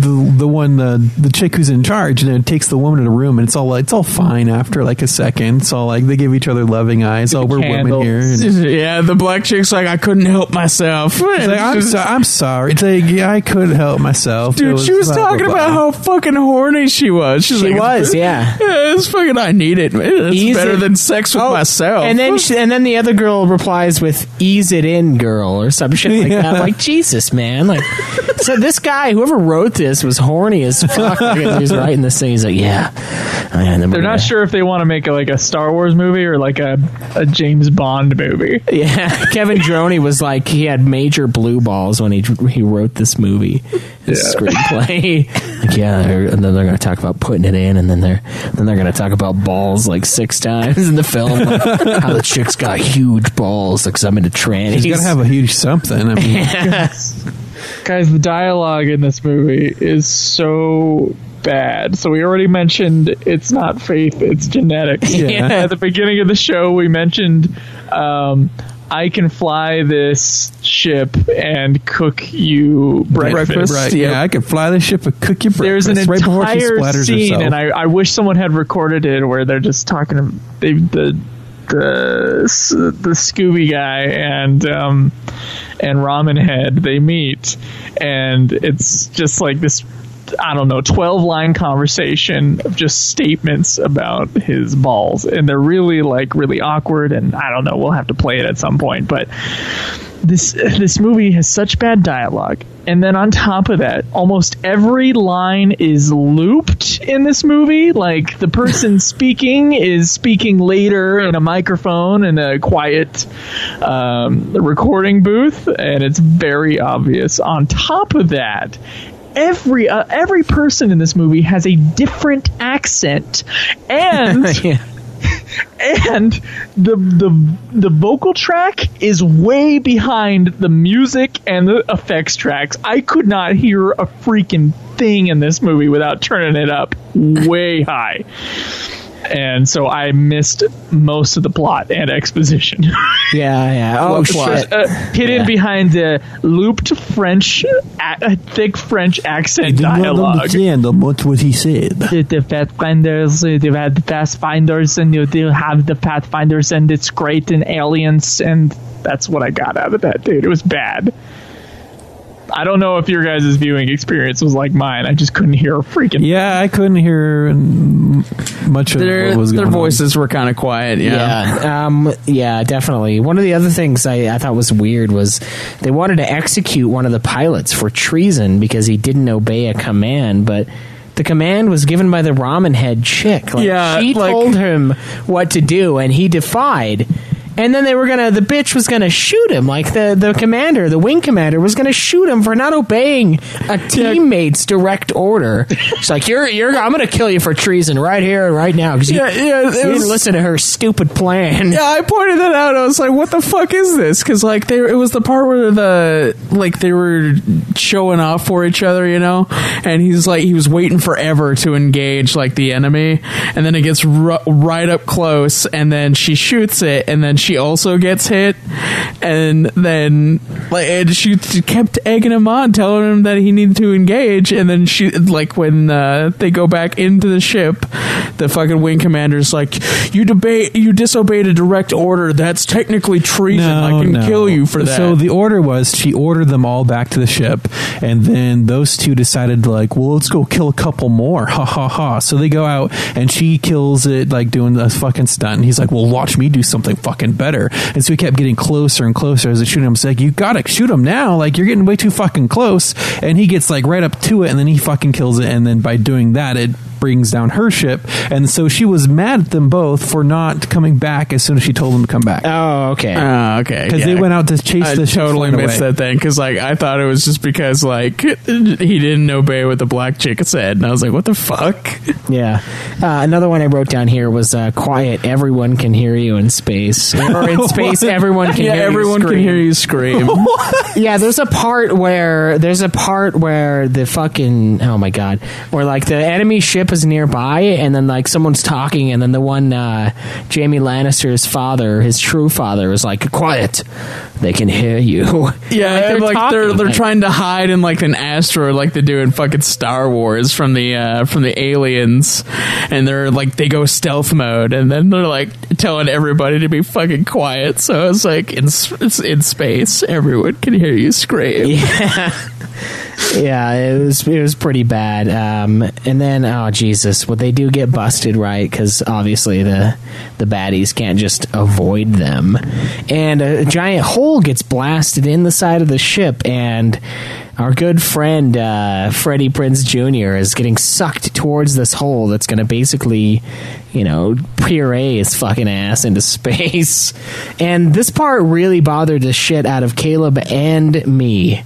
the the one uh, the chick who's in charge, and it takes the woman in a room, and it's all it's all fine after like a second. It's all like they give each other loving eyes. Oh, we're women here. And Yeah, the black chick's like, I couldn't help myself. like, I'm, so, I'm sorry. It's like, yeah, I couldn't help myself. It Dude, she was blah, blah, talking blah. about how fucking horny she was. She's She like, was, yeah. Yeah, it's fucking. I need it, man. It's Ease better it- than sex with Oh, myself. And then she, and then the other girl replies with "Ease it in, girl" or some shit like that. I'm like Jesus, man. Like, so this guy, whoever wrote this, was horny as fuck. Like, he was writing this thing. He's like, yeah. And then we're They're gonna- not sure if they want to make a, like a Star Wars movie or like a, a James Bond movie. Yeah, Kevin Droney was like he had major blue balls when he he wrote this movie, this screenplay. like yeah, they're- and then they're going to talk about putting it in, and then they're then they're going to talk about balls like six times in the film. Like, how the chick's got huge balls because I'm into trannies. He's got to have a huge something. I mean, Guys, the dialogue in this movie is so bad. So we already mentioned it's not faith, it's genetics. Yeah. At the beginning of the show, we mentioned um, I can fly this ship and cook you breakfast. right? Yeah, I could fly the ship and cook your There's breakfast an right before she entire splatters scene, herself. and I, I wish someone had recorded it where they're just talking to they, the the the Scooby guy and um, and Ramen Head. They meet, and it's just like this. I don't know, twelve line conversation of just statements about his balls, and they're really like really awkward. And I don't know, we'll have to play it at some point, but this this movie has such bad dialogue and then on top of that almost every line is looped in this movie. Like the person speaking is speaking later in a microphone in a quiet um, recording booth. And it's very obvious. On top of that every uh, every person in this movie has a different accent, and and the the the vocal track is way behind the music and the effects tracks. I could not hear a freaking thing in this movie without turning it up way high. And so I missed most of the plot and exposition. Yeah, yeah. Oh What plot? Uh, hidden behind the looped French, a- thick French accent I did dialogue. Not understand what what he said. The, the Pathfinders, uh, they had the Pathfinders, and you do have the Pathfinders, and it's great, and aliens, and that's what I got out of that, dude. It was bad. I don't know if your guys' viewing experience was like mine. I just couldn't hear a freaking. Yeah, I couldn't hear much of Their, what was their going voices were kind of quiet. Yeah. Yeah, um, yeah, definitely. One of the other things I, I thought was weird was they wanted to execute one of the pilots for treason because he didn't obey a command, but the command was given by the ramen head chick. Like, Yeah, she like- told him what to do, and he defied. And then they were gonna, the bitch was gonna shoot him. Like the the commander, the wing commander, was gonna shoot him for not obeying a teammate's direct order. She's like, "You're, you're, I'm gonna kill you for treason right here and right now because you, Yeah, yeah, you didn't listen to her stupid plan." Yeah, I pointed that out. I was like, "What the fuck is this?" Because like, they it was the part where the like they were showing off for each other, you know. And he's like, he was waiting forever to engage like the enemy, and then it gets ru- right up close, and then she shoots it, and then she also gets hit, and then like and she kept egging him on, telling him that he needed to engage, and then she like when uh, they go back into the ship, the fucking wing commander's like, "You debate, you disobeyed a direct order. That's technically treason. I can no. kill you for that." So the order was she ordered them all back to the ship, and then those two decided like, well, let's go kill a couple more. Ha ha ha. So they go out and she kills it like doing the fucking stunt. And he's like, well, watch me do something fucking better. And so he kept getting closer and closer as they shoot him. It's like you gotta shoot him now. Like you're getting way too fucking close. And he gets like right up to it, and then he fucking kills it. And then by doing that, it brings down her ship. And so she was mad at them both for not coming back as soon as she told them to come back. Oh, okay. Oh, okay. Because they went out to chase I the ship totally missed away. that thing because like I thought it was just because like he didn't obey what the black chick said, and I was like, "What the fuck?" Yeah. Uh, another one I wrote down here was uh, quiet. Everyone can hear you in space, or in space, everyone can yeah, hear everyone you can hear you scream. yeah, there's a part where there's a part where the fucking oh my god, where like the enemy ship is nearby, and then like someone's talking, and then the one uh, Jaime Lannister's father, his true father, is like, "Quiet, they can hear you." Yeah, Like, they're like they're they're trying to hide in like an asteroid, like they do in fucking Star Wars from the uh, from the aliens, and they're like they go stealth mode, and then they're like telling everybody to be fucking quiet. So it's like in it's in space, everyone can hear you scream. Yeah. Yeah, it was it was pretty bad. Um, and then oh Jesus, what they do get busted right because obviously the the baddies can't just avoid them, and a giant hole gets blasted in the side of the ship, and our good friend uh, Freddie Prinze Jr. is getting sucked towards this hole that's going to basically, you know, puree his fucking ass into space. And this part really bothered the shit out of Caleb and me.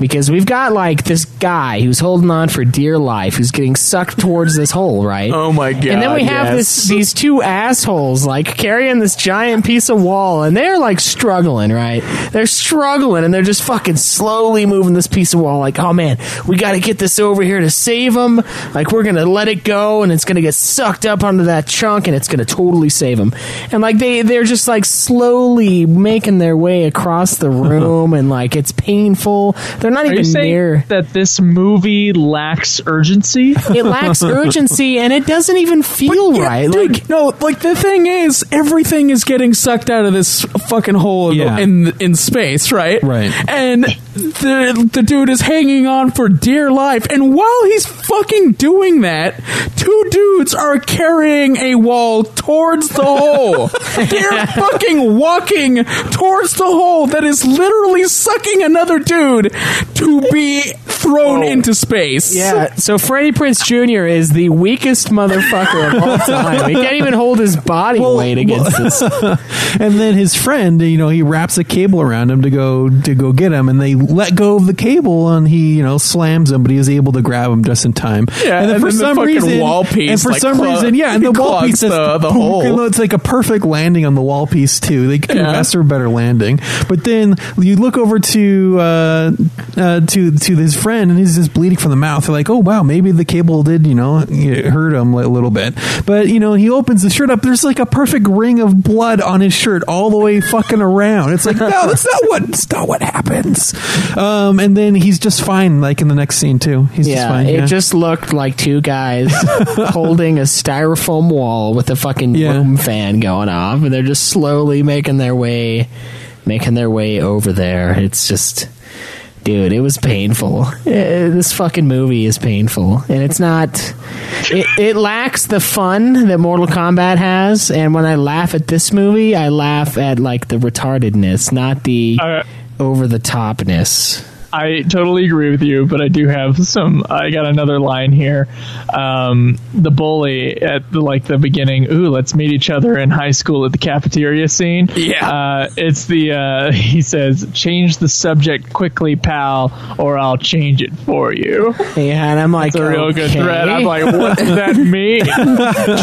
Because we've got like this guy who's holding on for dear life, who's getting sucked towards this hole, right? Oh my god! and then we have yes. this these two assholes like carrying this giant piece of wall and they're like struggling right they're struggling and they're just fucking slowly moving this piece of wall like oh man we got to get this over here to save them like we're gonna let it go and it's gonna get sucked up onto that chunk and it's gonna totally save them and like they they're just like slowly making their way across the room and like it's painful they're not Are you even saying near that this movie lacks urgency? it lacks urgency and it doesn't even feel right like Dude, no, like the thing is, everything is getting sucked out of this fucking hole in, Yeah. in in space, right? Right. And the the dude is hanging on for dear life, and while he's fucking doing that, two dudes are carrying a wall towards the hole. They're fucking walking towards the hole that is literally sucking another dude to be thrown into space. Yeah, so Freddie Prinze Jr. is the weakest motherfucker of all time. He can't even hold his body weight against this. and then his friend, you know, he wraps a cable around him to go to go get him, and they let go of the cable, and he, you know, slams him, but he was able to grab him just in time. Yeah, and then and for then the some fucking reason, wall piece, and for like, some clog- reason, yeah, and the wall clogs piece just the- the hole. you know, It's like a perfect landing on the wall piece too. They could Yeah. have asked for a better landing, but then you look over to uh, uh, to to his friend, and he's just bleeding from the mouth. They're like, oh wow, maybe the cable did, you know, hurt him a little bit. But you know, he opens the shirt up. There's like a perfect ring of blood on his shirt all the way fucking around. It's like, no, that's not what that's not what happens. Um, and then he's just fine, like in the next scene too. He's just Yeah, fine. it yeah. just looked like two guys holding a styrofoam wall with a fucking room fan going off, and they're just slowly making their way, making their way over there. It's just, dude, it was painful. Eh, this fucking movie is painful, and it's not. It, it lacks the fun that Mortal Kombat has, and when I laugh at this movie, I laugh at like the retardedness, not the over the topness. I totally agree with you, but I do have some. I got another line here. Um, the bully at the, like the beginning. Ooh, let's meet each other in high school at the cafeteria scene. Yeah, uh, it's the. Uh, he says, "Change the subject quickly, pal, or I'll change it for you." Yeah, and I'm like, That's a real good okay. threat. I'm like, what does that mean?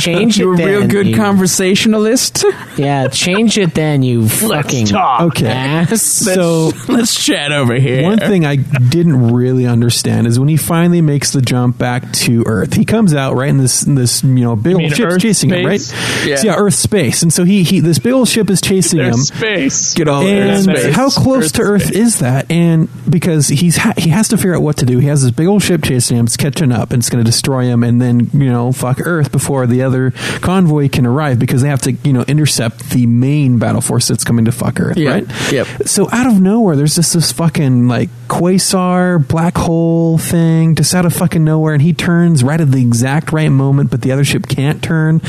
change it You're a real then, good you- conversationalist. Yeah, change it then, you fucking talk. Okay. ass. So let's chat over here. One thing I didn't really understand is when he finally makes the jump back to Earth. He comes out right in this in this you know big You old mean ship's Earth chasing him, right? Yeah. Yeah. So yeah, Earth space, and so he he this big old ship is chasing There's him. space. Get all And space. how close Earth to Earth space. is that? And because he's ha- he has to figure out what to do. He has this big old ship chasing him. It's catching up, and it's going to destroy him. And then you know, fuck Earth before the other convoy can arrive because they have to you know intercept the main battle force that's coming to fuck Earth. Yeah. Right? Yep. So out of nowhere, there's just this fucking like quasar black hole thing just out of fucking nowhere, and he turns right at the exact right moment, but the other ship can't turn,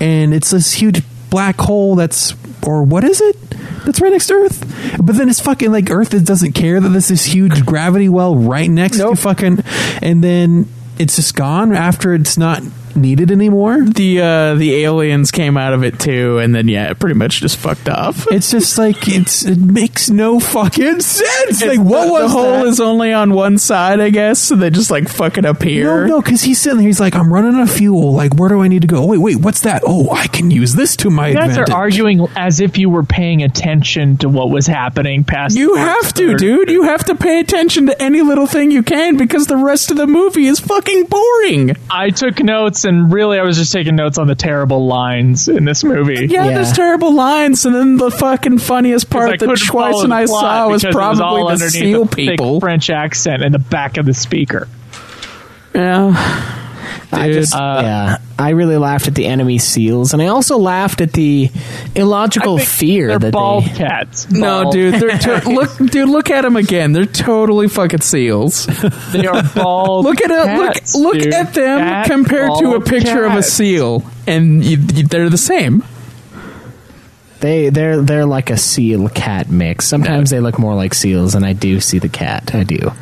and it's this huge black hole that's or what is it? That's right next to Earth. But then it's fucking like Earth is- doesn't care that this huge gravity well right next to fucking, and then it's just gone after it's not needed anymore. the uh, the aliens came out of it too, and then yeah, it pretty much just fucked off. It's just like it's it makes no fucking sense. Like what the, was the hole that? is only on one side, I guess. So they just like fucking appear. No, no, because he's sitting there. He's like, I'm running out of fuel. Like, where do I need to go? Wait, wait, what's that? Oh, I can use this to my You guys advantage. are arguing as if you were paying attention to what was happening past. You the have to, third. dude. You have to pay attention to any little thing you can because the rest of the movie is fucking boring. I took notes, and really, I was just taking notes on the terrible lines in this movie. Yeah, there's terrible lines, and then the fucking funniest part that couldn't Schweiss and I saw was because it was all probably the underneath seal a thick people. French accent in the back of the speaker. Yeah. I just, Uh, yeah, I really laughed at the enemy seals, and I also laughed at the illogical fear they're that bald they. cats. No, dude, they're to- look, dude, look at them again. They're totally fucking seals. they are bald. Look at it. cats, Look, look dude. at them Fat, compared to a bald picture of a seal, and you, you, they're the same. They they're they're like a seal cat mix. Sometimes they look more like seals, and I do see the cat. I do,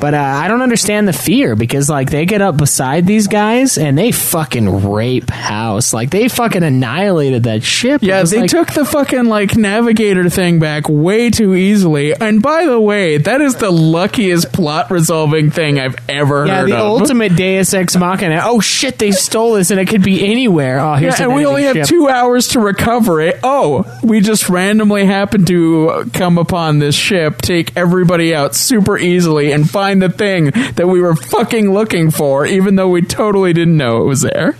but uh, I don't understand the fear because like they get up beside these guys and they fucking rape house. Like they fucking annihilated that ship. It Yeah, was they like- took the fucking like navigator thing back way too easily. And by the way, that is the luckiest plot resolving thing I've ever Yeah, heard the of. ultimate Deus Ex Machina. Oh shit, they stole this, and it could be anywhere. Oh, here's yeah, an and we enemy only have ship. two hours to recover it. Oh, we just randomly happen to come upon this ship, take everybody out super easily, and find the thing that we were fucking looking for, even though we totally didn't know it was there.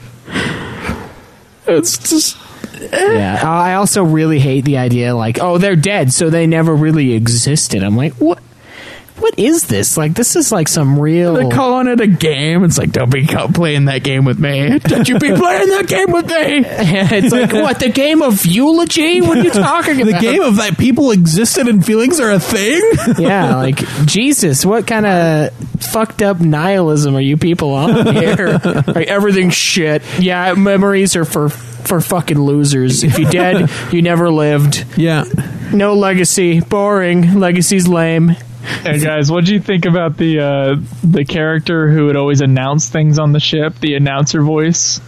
It's just. Eh. Yeah, I also really hate the idea like, oh, they're dead, so they never really existed. I'm like, what? What is this? Like, this is like some real. They're calling it a game. It's like, don't be playing that game with me. Don't you be playing that game with me. it's like what the game of eulogy? What are you talking about? the game of that people existed and feelings are a thing. yeah, like Jesus, what kind of fucked up nihilism are you people on here? like everything's shit. Yeah, memories are for for fucking losers. If you're dead, you never lived. Yeah. No legacy. Boring. Legacy's lame. Hey guys, what do you think about the uh, the character who would always announce things on the ship? The announcer voice.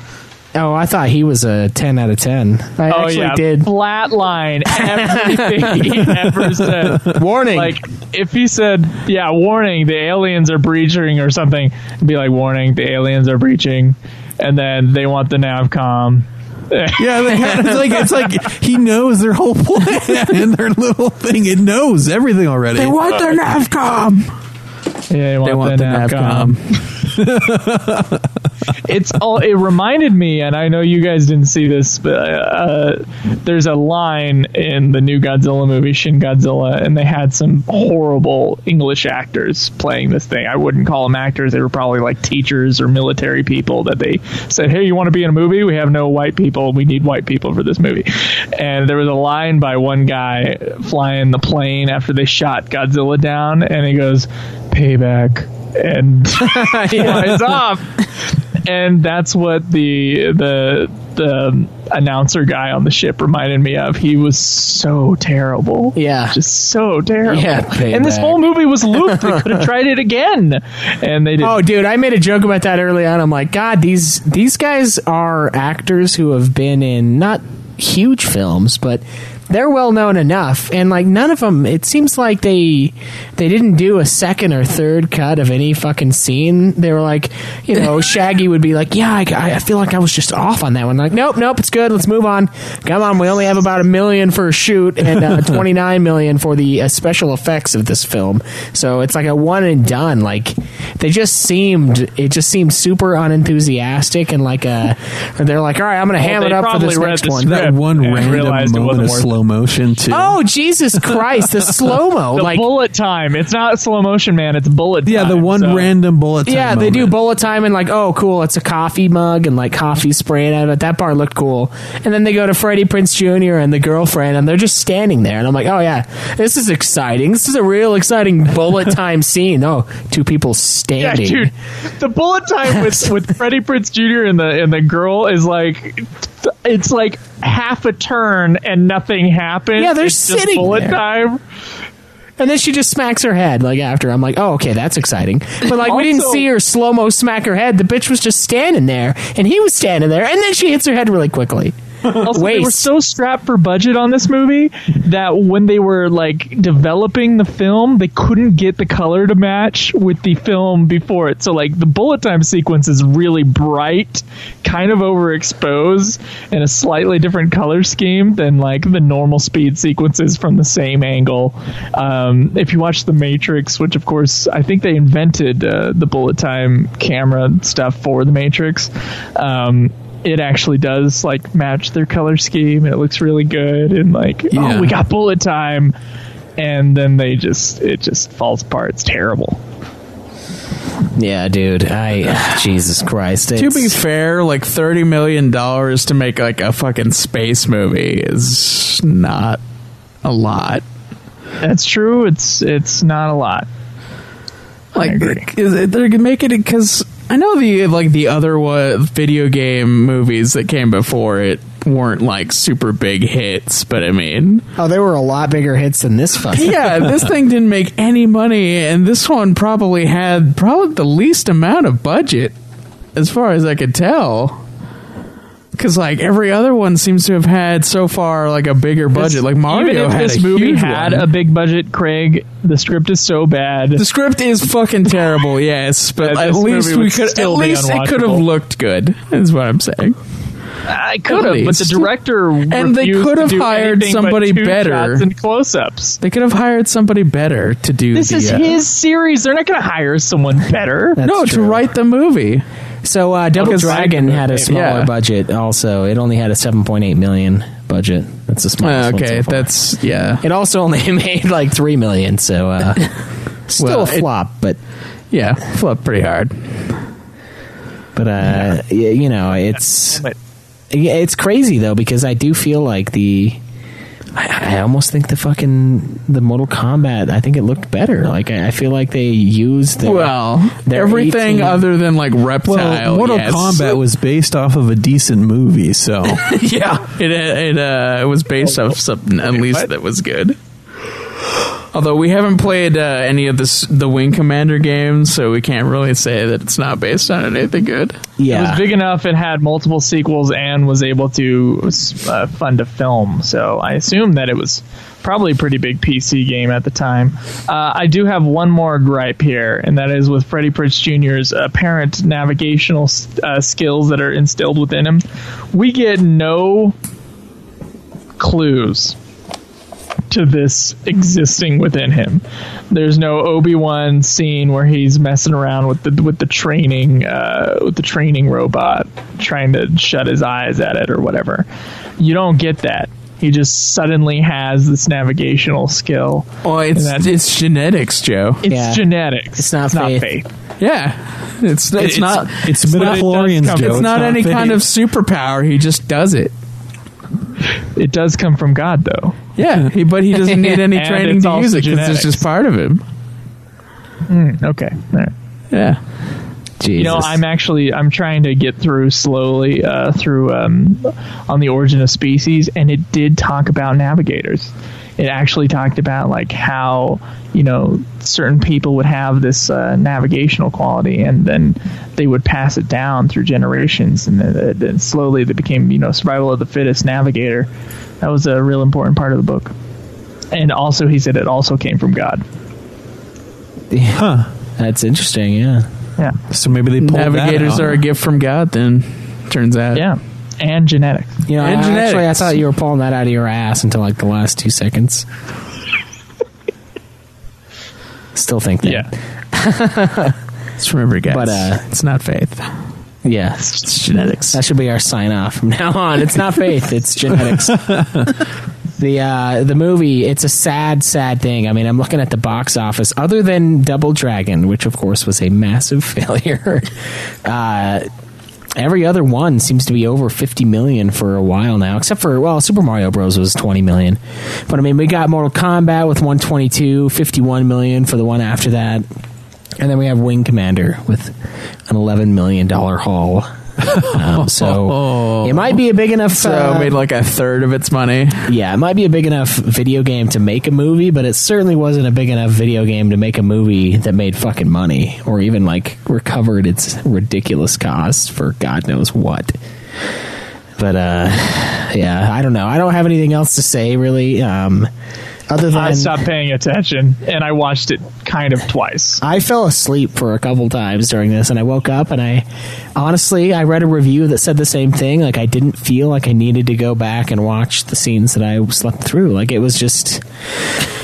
Oh, I thought he was a ten out of ten. I oh actually yeah, did. flatline everything he ever said. Warning. Like if he said, "Yeah, warning, the aliens are breaching" or something, it'd be like, "Warning, the aliens are breaching," and then they want the navcom. Yeah, they had, it's like it's like he knows their whole plan and their little thing. It knows everything already. They want their NAVCom. Yeah, they want, They want the, the navcom. It's all. It reminded me, and I know you guys didn't see this, but uh, there's a line in the new Godzilla movie, Shin Godzilla, and they had some horrible English actors playing this thing. I wouldn't call them actors; they were probably like teachers or military people that they said, "Hey, you want to be in a movie? We have no white people. We need white people for this movie." And there was a line by one guy flying the plane after they shot Godzilla down, and he goes, "Payback." And he flies off and that's what the the the announcer guy on the ship reminded me of. He was so terrible. Yeah, just so terrible. Yeah, and this whole movie was looped. They could have tried it again, and they didn't. Oh, dude, I made a joke about that early on. I'm like, God, these these guys are actors who have been in not huge films, but they're well known enough. And like, none of them. It seems like they they didn't do a second or third cut of any fucking scene. They were like, you know, Shaggy would be like, Yeah, I, I feel like I was just off on that one. Like, nope, nope, it's good. Let's move on. Come on, we only have about a million for a shoot and uh, 29 million for the uh, special effects of this film. So it's like a one and done. Like they just seemed, it just seemed super unenthusiastic and like a. They're like, all right, I'm going to Well, ham it up for probably this next the one. that one and random moment wasn't of worth it. Slow motion too. Oh Jesus Christ! The slow mo, the like bullet time. It's not slow motion, man. It's bullet. yeah, the one so- random bullet. Time yeah, they do bullet time and like, oh, cool, it's a coffee mug and like coffee spraying out of it. That part looked cool. And then they go to Freddie Prinze Jr. and the girlfriend, and they're just standing there. And I'm like, oh yeah, this is exciting. This is a real exciting bullet time scene. Oh, two people standing. Yeah, standing. dude. The bullet time with with Freddie Prinze Jr. and the and the girl is like, it's like half a turn and nothing happened. Yeah, they're It's just sitting bullet there. time. And then she just smacks her head like after. I'm like, oh, okay, that's exciting. But like, we didn't see her slow mo smack her head. The bitch was just standing there, and he was standing there, and then she hits her head really quickly. Also, they were so strapped for budget on this movie that when they were like developing the film, they couldn't get the color to match with the film before it. So like the bullet time sequence is really bright, kind of overexposed, and a slightly different color scheme than like the normal speed sequences from the same angle. Um, if you watch The Matrix, which of course I think they invented uh, the bullet time camera stuff for The Matrix. Um, it actually does like match their color scheme and it looks really good and like oh, Yeah. oh we got bullet time and then they just it just falls apart it's terrible Yeah, dude. I Jesus Christ. To be fair, like thirty million dollars to make like a fucking space movie is not a lot. that's true it's it's not a lot Like is it, they're making it because I know the like the other wa- video game movies that came before it weren't like super big hits, but I mean, oh, they were a lot bigger hits than this fucking. yeah, this thing didn't make any money, and this one probably had probably the least amount of budget, as far as I could tell. Because like every other one seems to have had so far like a bigger budget. like Mario even if had this a movie huge had one. a big budget craig the script is so bad The script is fucking terrible, yes, but Yeah, at least we could. At least it could have looked good. Is what I'm saying. i could have but the director And they could have hired somebody better. shots and close-ups They could have hired somebody better to do. this the, is uh, his series they're not going to hire someone better no to write the movie. So uh, Double Because Dragon had a smaller yeah. budget. Also, it only had a 7.8 million budget. That's the smallest. Uh, one okay, so far. that's yeah. It also only made like three million. So uh, still Well, a it- flop, but Yeah, flopped pretty hard. but uh, y- you know it's yeah, it's crazy though because I do feel like the. I, I almost think the fucking the Mortal Kombat. I think it looked better. Like I, I feel like they used their, Well, their everything 18 other than like reptile. Well, Mortal yes. Kombat was based off of a decent movie, so yeah, it it uh, it was based off something at least that was good. Although we haven't played uh, any of this, the Wing Commander games, so we can't really say that it's not based on anything good. Yeah, It was big enough. It had multiple sequels and was able to uh, fund a film. So I assume that it was probably a pretty big PC game at the time. Uh, I do have one more gripe here, and that is with Freddie Prinze Jr.'s apparent navigational uh, skills that are instilled within him. We get no clues to this existing within him. There's no Obi Wan scene where he's messing around with the with the training uh, with the training robot, trying to shut his eyes at it or whatever. You don't get that. He just suddenly has this navigational skill. Well, it's it's genetics, Joe. It's genetics. It's not faith. Yeah, it's it's, It's- not it's not- midichlorians, It's, Joe. It's not not any faith. kind of superpower. He just does it. It does come from God, though. Yeah, he, but he doesn't need any training to use it because it's just part of him. Mm, okay. Right. Yeah. You know, I'm actually I'm trying to get through slowly uh, through um, on the origin of species, and it did talk about navigators. It actually talked about like how you know certain people would have this uh, navigational quality, and then they would pass it down through generations, and then, then slowly they became you know survival of the fittest navigator. That was a real important part of the book. And also, he said it also came from God. Huh. That's interesting. Yeah. Yeah. So maybe they pulled Navigators that out. are a gift from God. Then turns out. Yeah. And genetics. You know, And I- actually, I thought you were pulling that out of your ass until like the last two seconds. Still think that. Yeah. Just remember, guys. But, uh, it's not faith. Yeah. It's genetics. That should be our sign off from now on. It's not faith, it's genetics. the uh, the movie, it's a sad, sad thing. I mean, I'm looking at the box office. Other than Double Dragon, which of course was a massive failure, uh, every other one seems to be over 50 million for a while now. Except for well, Super Mario Bros was 20 million. But I mean, we got Mortal Kombat with 122, 51 million for the one after that. And then we have Wing Commander with an eleven million dollar haul. Um, so it might be a big enough. So uh, made like a third of its money. yeah, it might be a big enough video game to make a movie, but it certainly wasn't a big enough video game to make a movie that made fucking money or even like recovered its ridiculous costs for God knows what. But uh, yeah, I don't know. I don't have anything else to say really. Um, other than I stopped paying attention and I watched it kind of twice. I fell asleep for a couple times during this, and I woke up and I honestly I read a review that said the same thing. Like I didn't feel like I needed to go back and watch the scenes that I slept through. Like it was just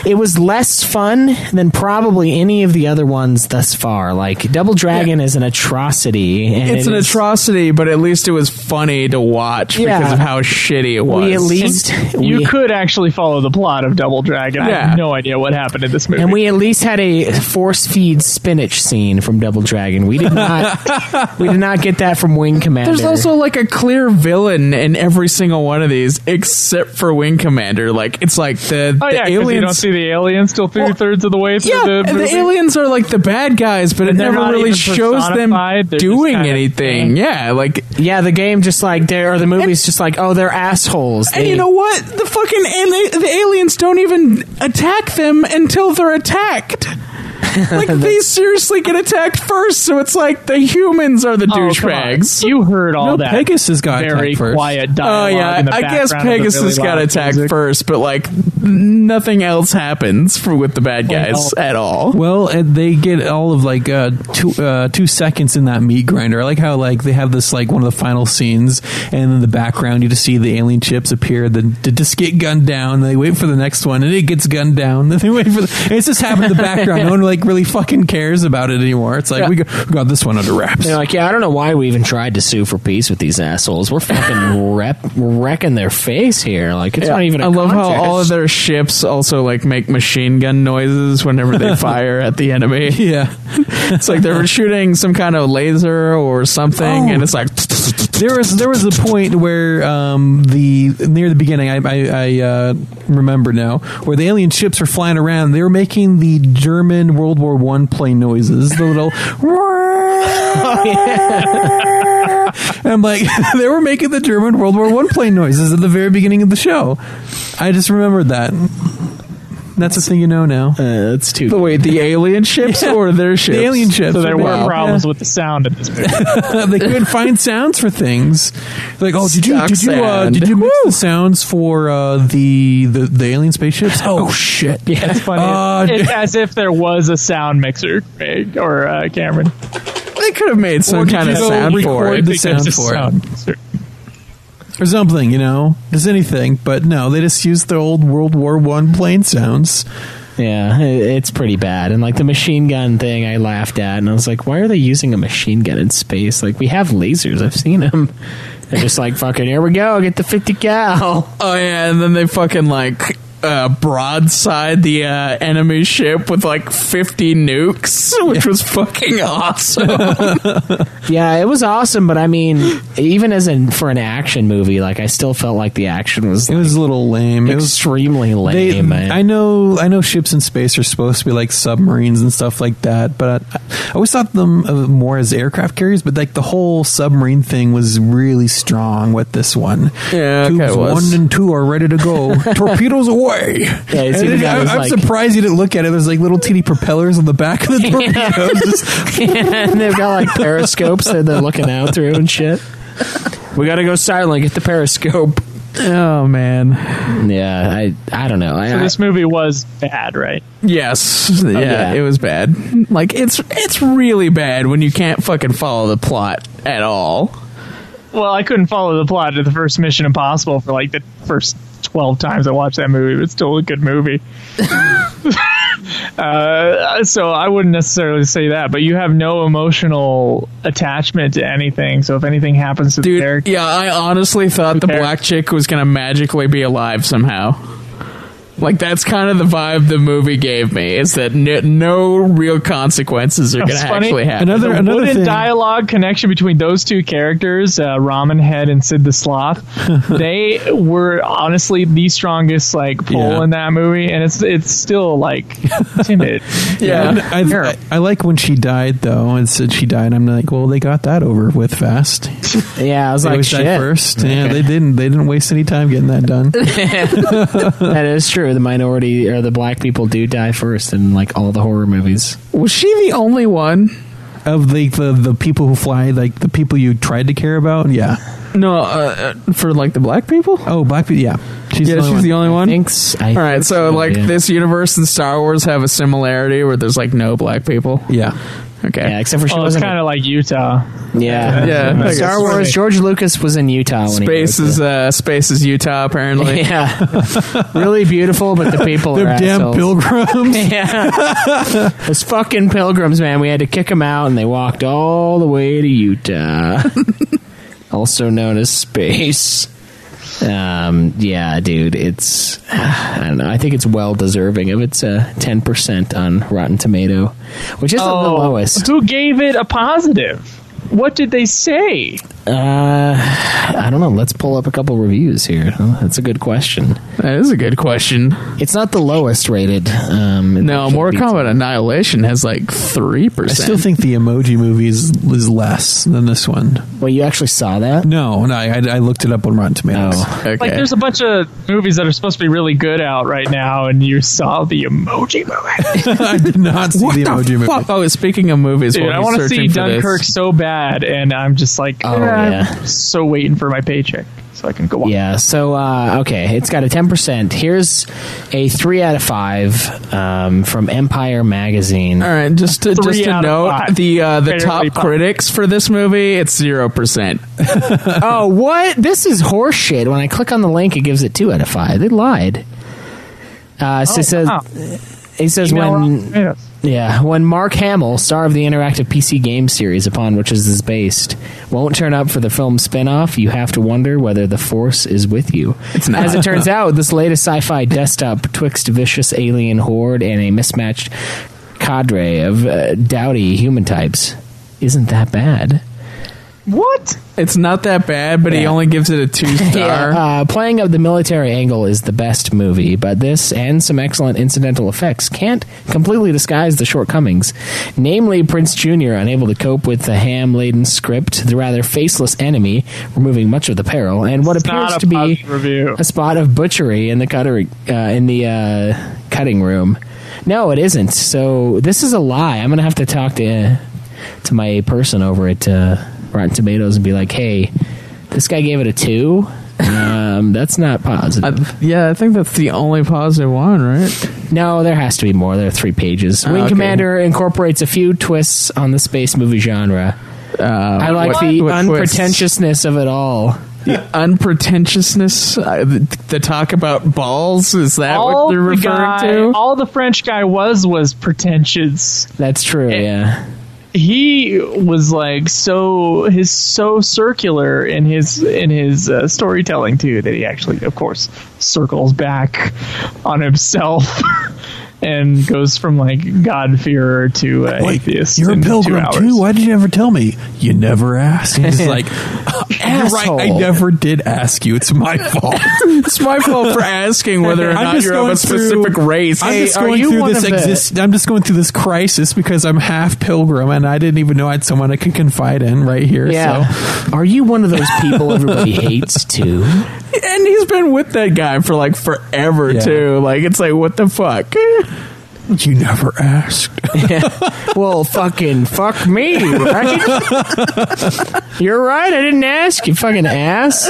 it was less fun than probably any of the other ones thus far. Like Double Dragon is an atrocity. And It's it an is- atrocity, but at least it was funny to watch Yeah. because of how shitty it was. We at least You could actually follow the plot of Double Dragon. I have no idea what happened in this movie. And we at least had a force feed spinach scene from Double Dragon. We did not. we did not get that from Wing Commander. There's also like a clear villain in every single one of these, except for Wing Commander. Like it's like the, oh the yeah, 'cause you don't aliens. see the aliens till two thirds of the way through yeah, the movie. the aliens are like the bad guys, but it And they're never really shows them personified, they're just doing kind of- anything. Yeah, like Yeah, the game just like they're or the movie's just like oh they're assholes. And you know what? The fucking ali- the aliens don't even attack them until they're attacked. like they seriously get attacked first, so it's like the humans are the Oh, douchebags. You heard all No, that. Pegasus got very attacked first. quiet Oh dialogue. yeah, in the I guess background of the Pegasus really got attacked music. first, but like nothing else happens for with the bad guys Well- at all. Well, and they get all of like uh, two uh, two seconds in that meat grinder. I like how like they have this like one of the final scenes, and in the background you just see the alien ships appear. The, the just get gunned down. They wait for the next one, and it gets gunned down. Then they wait for the. It's just happened in the background. No one like really fucking cares about it anymore. It's like Yeah. we, got, we got this one under wraps. They're like, yeah, I don't know why we even tried to sue for peace with these assholes. We're fucking rep- wrecking their face here. Like, it's not even. I I love how all of their ships also like make machine gun noises whenever they fire at the enemy. Yeah, it's like they're shooting some kind of laser or something, Oh. and it's like there was there was a point where um, the near the beginning I I, I uh, remember now where the alien ships were flying around. They were making the German World War One plane noises. The little. I'm like, they were making the German World War One plane noises at the very beginning of the show. I just remembered that. That's the thing you know now. Uh, that's too. But wait, the alien ships or their ships? The alien ships. So there were bad. problems with the sound in this movie. They couldn't find sounds for things. Like, oh, did you Stock did you uh, did you mix the sounds for uh, the, the the alien spaceships? Oh, shit! Yeah. It's funny. Uh, it's as if there was a sound mixer, Craig or uh, Cameron. They could have made some kind of go sound for it. the Because sound for it? sound mixer. Or something, you know, just anything. But no, they just used the old World War One plane sounds. Yeah, it's pretty bad. And like the machine gun thing, I laughed at, and I was like, "Why are they using a machine gun in space? Like we have lasers. I've seen them. They're just like fucking. Here we go. Get the fifty cal. Oh yeah, and then they fucking like uh, broadside the uh, enemy ship with like fifty nukes, which was fucking awesome. Yeah, it was awesome. But I mean, even as in for an action movie, like I still felt like the action was It was a little lame. It was extremely lame. They, man. I know, I know, ships in space are supposed to be like submarines and stuff like that, but I, I always thought them uh, more as aircraft carriers. But like the whole submarine thing was really strong with this one. Yeah, Tubes okay, it was. one and two are ready to go. Torpedoes away. Yeah, you see And the guy I, who's I'm like- surprised you didn't look at it. There's like little teeny propellers on the back of the torpedoes. Just- and they've got like periscopes that they're looking out through and shit. We gotta go silent. Get the periscope. oh man, Yeah, I I don't know. I, So I- this movie was bad, right? yes, yeah, yeah. it was bad. Like it's it's really bad when you can't fucking follow the plot at all. Well, I couldn't follow the plot of the first Mission Impossible for like the first twelve times I watched that movie. But it's still a good movie. uh, so I wouldn't necessarily say that, but you have no emotional attachment to anything. So if anything happens to the character, yeah, I honestly thought the cares? black chick was gonna magically be alive somehow. Like that's kind of the vibe the movie gave me. Is that no, no real consequences are going to actually happen. Another- the another thing- dialogue connection between those two characters, uh, Ramen Head and Sid the Sloth, they were honestly the strongest like pull Yeah. in that movie, and it's it's still like timid. yeah, I, I, I like when she died though, and said she died. I'm like, well, they got that over with fast. yeah, I was They like, always shit. died first. Yeah, they didn't. They didn't waste any time getting that done. that is true. The minority or the black people do die first in like all the horror movies. was she the only one? of the, the the people who fly, like the people you tried to care about. Yeah. No, uh, uh, for like the black people. Oh, black people. Yeah. She's yeah, the only she's one. the only one. Thanks. I All right, so like yeah. this universe and Star Wars have a similarity where there's like no black people. Yeah. Okay. Yeah, except for she Well, it's wasn't. kind of like Utah. yeah, Yeah, I guess. Star Wars. George Lucas was in Utah when Space he wrote is uh, space is Utah apparently. Yeah, really beautiful, but the people Them are damn assholes. pilgrims. Yeah, those fucking pilgrims, man. We had to kick them out, and they walked all the way to Utah, also known as space. Um, yeah, dude, it's I don't know. I think it's well deserving of its uh, ten percent on Rotten Tomato, which isn't the lowest. Oh, Who gave it a positive? What did they say? Uh, I don't know. Let's pull up a couple reviews here. That's a good question. That is a good question. It's not the lowest rated. Um, No, should Mortal be- Kombat Annihilation has like three percent. I still think the emoji movie is, is less than this one. Well, you actually saw that? No, no, I, I looked it up on Rotten Tomatoes. Oh, okay. Like, there's a bunch of movies that are supposed to be really good out right now, and you saw the Emoji Movie. I did not see what the the, emoji movie. fuck? Oh, speaking of movies, Dude, I want to see searching for this- Dunkirk so bad, and I'm just like, Oh, eh, yeah. I'm so waiting for my paycheck so I can go on. Yeah, so uh, okay, it's got a ten percent. Here's a three out of five um, from Empire Magazine. All right, just to, just to note, the uh, the Fairly top positive. critics for this movie, it's zero percent. oh, what? This is horseshit. When I click on the link, it gives it two out of five. They lied. Uh, so it says wow. it says Email when Rotten Tomatoes. Yeah, when Mark Hamill, star of the interactive PC game series upon which this is based, won't turn up for the film spin-off, you have to wonder whether the Force is with you. It's not. As it turns out, this latest sci-fi desktop twixt vicious alien horde and a mismatched cadre of uh, dowdy human types isn't that bad. What? It's not that bad, but he Yeah. only gives it a two star. Yeah, uh, playing of the military angle is the best movie, but this and some excellent incidental effects can't completely disguise the shortcomings. Namely, Prinze Jr. unable to cope with the ham-laden script, the rather faceless enemy removing much of the peril, and what It's appears not a to be positive review. a spot of butchery in the cutter, uh, in the uh, cutting room. No, it isn't. So this is a lie. I'm gonna have to talk to to my person over at uh, Rotten Tomatoes and be like, "Hey, this guy gave it a two. Um, that's not positive." yeah, I think that's the only positive one, right? No, there has to be more. There are three pages. Oh, Wing okay. Commander incorporates a few twists on the space movie genre. I like what- the what twists? unpretentiousness of it all. The unpretentiousness, uh, the, the talk about balls, is that all what you're referring guy, to? all the French guy was was pretentious. That's true. yeah. He was like so his so circular in his in his uh, storytelling too that he actually, of course, circles back on himself and goes from like God fearer to uh, atheist. You're a in two pilgrim hours. too. Why did you never tell me? You never asked. He's like, you're right. I never did ask you. It's my fault. it's my fault for asking whether or I'm not you're of a specific through- race. I'm Hey, just going through this of the- exist. I'm just going through this crisis because I'm half pilgrim and I didn't even know I had someone I could confide in right here. Yeah. So Are you one of those people everybody hates too? and he's been with that guy for like forever Yeah. too. Like it's like what the fuck? you never asked. Well, fucking fuck me, right? You're right. I didn't ask you, fucking ass.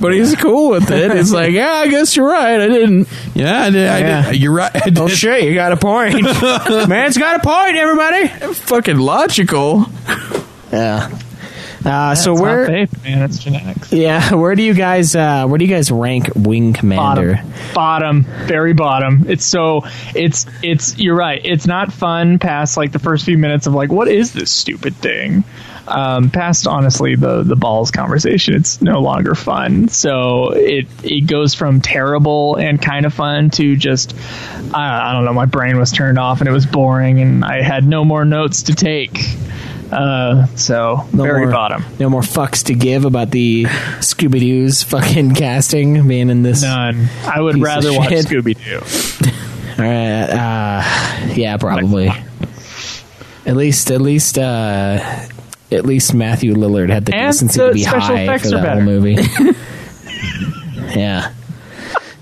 But he's cool with it. He's like, yeah, I guess you're right. I didn't. Yeah, I did. I Yeah. did. You're right. I did. Oh shit, you got a point. Man's got a point, everybody. Fucking logical. Yeah. Uh, so where? faith, man, it's genetics. Yeah, where do you guys? Uh, where do you guys rank Wing Commander? bottom very bottom it's so it's it's you're right it's not fun past like the first few minutes of like what is this stupid thing um past honestly the the balls conversation it's no longer fun so it it goes from terrible and kind of fun to just I, I don't know my brain was turned off and it was boring and i had no more notes to take uh so No very more, bottom No more fucks to give about the Scooby Doo's fucking casting being in this. none i would rather watch shit. scooby-doo All right. Uh, yeah, probably. At least, at least, uh, at least Matthew Lillard had the And decency the to be high for that whole movie. yeah.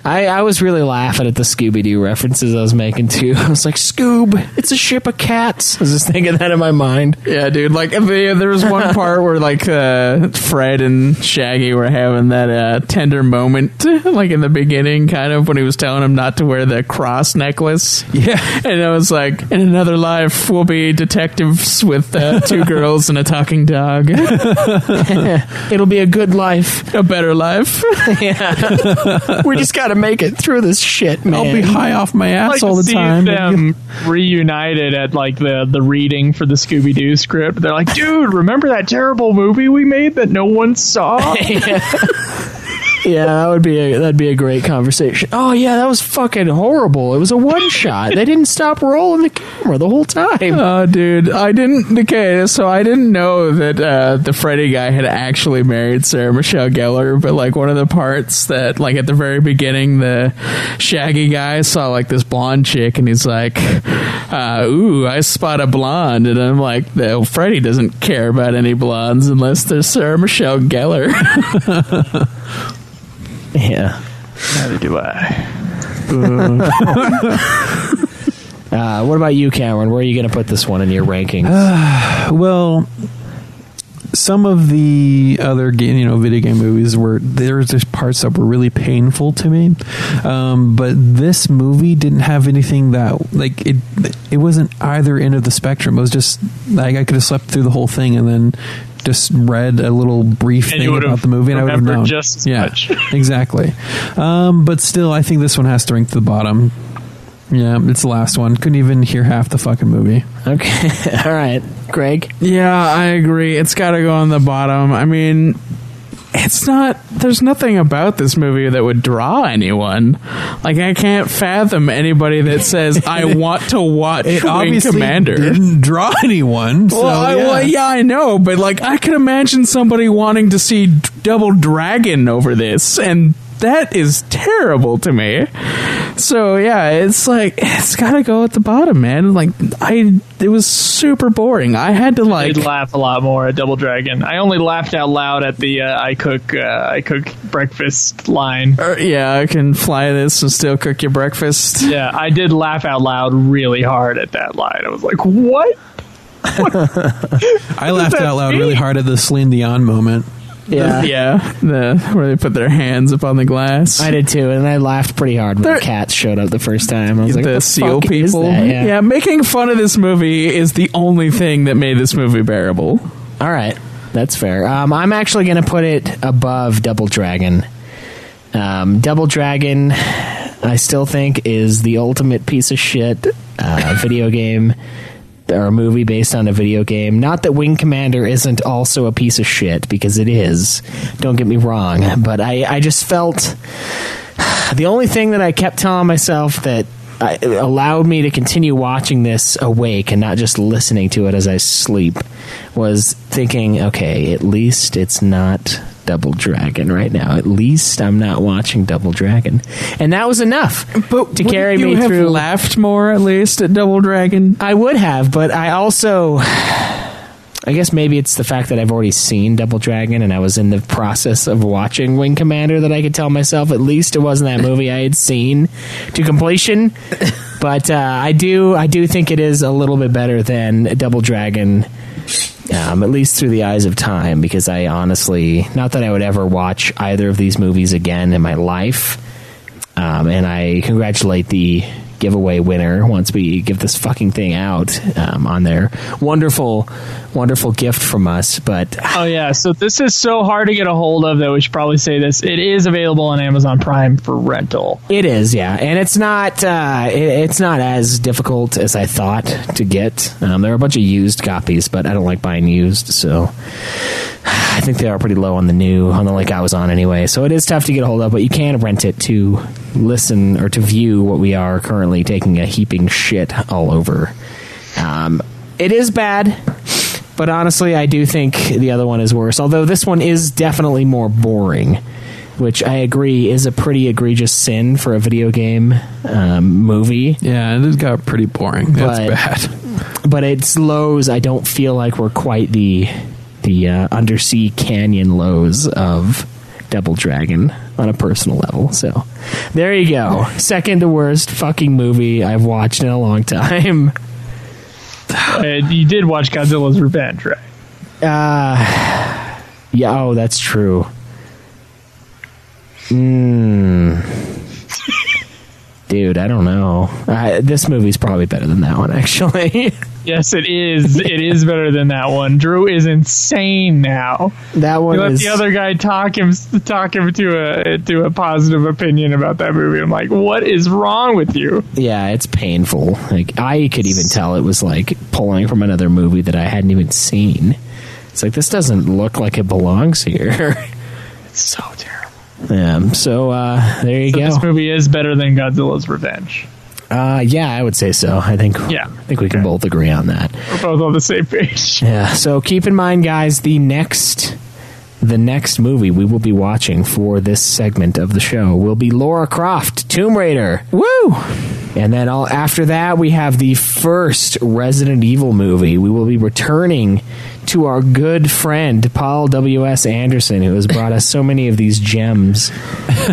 I, I was really laughing at the Scooby Doo references I was making too. I was like, Scoob, it's a ship of cats. I was just thinking that in my mind. Yeah, dude. Like the, there was one part where like uh, Fred and Shaggy were having that uh, tender moment, like in the beginning, kind of when he was telling him not to wear the cross necklace. Yeah. and I was like, in another life, we'll be detectives with uh, two girls and a talking dog. It'll be a good life. a better life. yeah. we just got to make it through this shit, man. I'll be high off my ass like all the see time. Them reunited at like the the reading for the Scooby Doo script. They're like, dude, remember that terrible movie we made that no one saw? Yeah, that would be a that'd be a great conversation. Oh yeah, that was fucking horrible. It was a one shot. They didn't stop rolling the camera the whole time. Oh, dude, I didn't. Okay, so I didn't know that uh, the Freddy guy had actually married Sarah Michelle Gellar, but like one of the parts that, like at the very beginning, the Shaggy guy saw like this blonde chick, and he's like, uh, "Ooh, I spot a blonde," and I'm like, "No, Freddy doesn't care about any blondes unless they're Sarah Michelle Gellar." Yeah. Neither do I. Uh, what about you, Cameron? Where are you going to put this one in your rankings? well, some of the other ga- you know video game movies were there's just parts that were really painful to me, um, but this movie didn't have anything that like it. It wasn't either end of the spectrum. It was just like I could have slept through the whole thing and then just read a little brief And thing about the movie and I would have remembered known just as yeah, much. exactly. Um, but still, I think this one has to rank to the bottom. Yeah, it's the last one. Couldn't even hear half the fucking movie. okay. All right. Greg? Yeah, I agree. It's got to go on the bottom. I mean, it's not. There's nothing about this movie that would draw anyone. Like I can't fathom anybody that says I want to watch It Wing obviously Commander. didn't draw anyone. So, well, I, yeah. well, yeah, I know, but like I could imagine somebody wanting to see Double Dragon over this, and that is terrible to me. So yeah, it's like it's got to go at the bottom, man. Like I, it was super boring. I had to like did laugh a lot more at Double Dragon. I only laughed out loud at the uh, "I cook uh, I cook breakfast" line. Uh, yeah, I can fly this and still cook your breakfast. Yeah, I did laugh out loud really hard at that line. I was like, "What?" I laughed out loud mean? really hard at the Celine Dion moment. Yeah. yeah, the where they put their hands up on the glass. I did too, and I laughed pretty hard when There- the cats showed up the first time. I was like, the "What seal people. that?" Yeah. making fun of this movie is the only thing that made this movie bearable. All right, that's fair. Um, I'm actually going to put it above Double Dragon. Um, Double Dragon, I still think is the ultimate piece of shit uh, video game or a movie based on a video game. Not that Wing Commander isn't also a piece of shit because it is. Don't get me wrong, but I, I just felt the only thing that I kept telling myself that allowed me to continue watching this awake and not just listening to it as I sleep was thinking, okay, at least it's not Double Dragon right now. At least I'm not watching Double Dragon, and that was enough to carry you me have through. laughed more at least at Double Dragon. I would have, but I also. I guess maybe it's the fact that I've already seen Double Dragon and I was in the process of watching Wing Commander that I could tell myself at least it wasn't that movie I had seen to completion. But uh, I do I do think it is a little bit better than Double Dragon, um, at least through the eyes of time, because I honestly not that I would ever watch either of these movies again in my life. Um, and I congratulate the giveaway winner once we give this fucking thing out um, on there. wonderful, wonderful gift from us. But Oh yeah, so this is so hard to get a hold of that we should probably say this. It is available on Amazon Prime for rental. it is, yeah, and it's not uh, it, it's not as difficult as I thought to get. Um, there are a bunch of used copies, but I don't like buying used, so I think they are pretty low on the new on the link I was on anyway. So it is tough to get a hold of, but you can rent it to listen or to view what we are currently taking a heaping shit all over. Um, it is bad, but honestly, I do think the other one is worse. Although this one is definitely more boring, which I agree is a pretty egregious sin for a video game um, movie. Yeah, it got pretty boring. That's But- bad. But its lows, I don't feel like we're quite the the uh, undersea canyon lows of Double Dragon on a personal level. So there you go. Second to worst fucking movie I've watched in a long time. You did watch Godzilla's Revenge, right? Uh, yeah, oh, that's true. Mm. Dude, I don't know. Uh, this movie's probably better than that one, actually. Yes, it is. it is better than that one. Drew is insane now. that one You let is. the other guy talk him talk him to a to a positive opinion about that movie. I'm like, what is wrong with you? yeah, it's painful. Like I could even tell it was like pulling from another movie that I hadn't even seen. It's like this doesn't look like it belongs here. It's so terrible. Yeah, so uh, there you So go. this movie is better than Godzilla's Revenge. Uh, yeah, I would say so. I think. Yeah. I think we can both agree on that. We're both on the same page. Yeah. So keep in mind, guys, the next the next movie we will be watching for this segment of the show will be Laura Croft, Tomb Raider. Woo! And then all after that, we have the first Resident Evil movie. We will be returning to our good friend Paul W. S. Anderson, who has brought us so many of these gems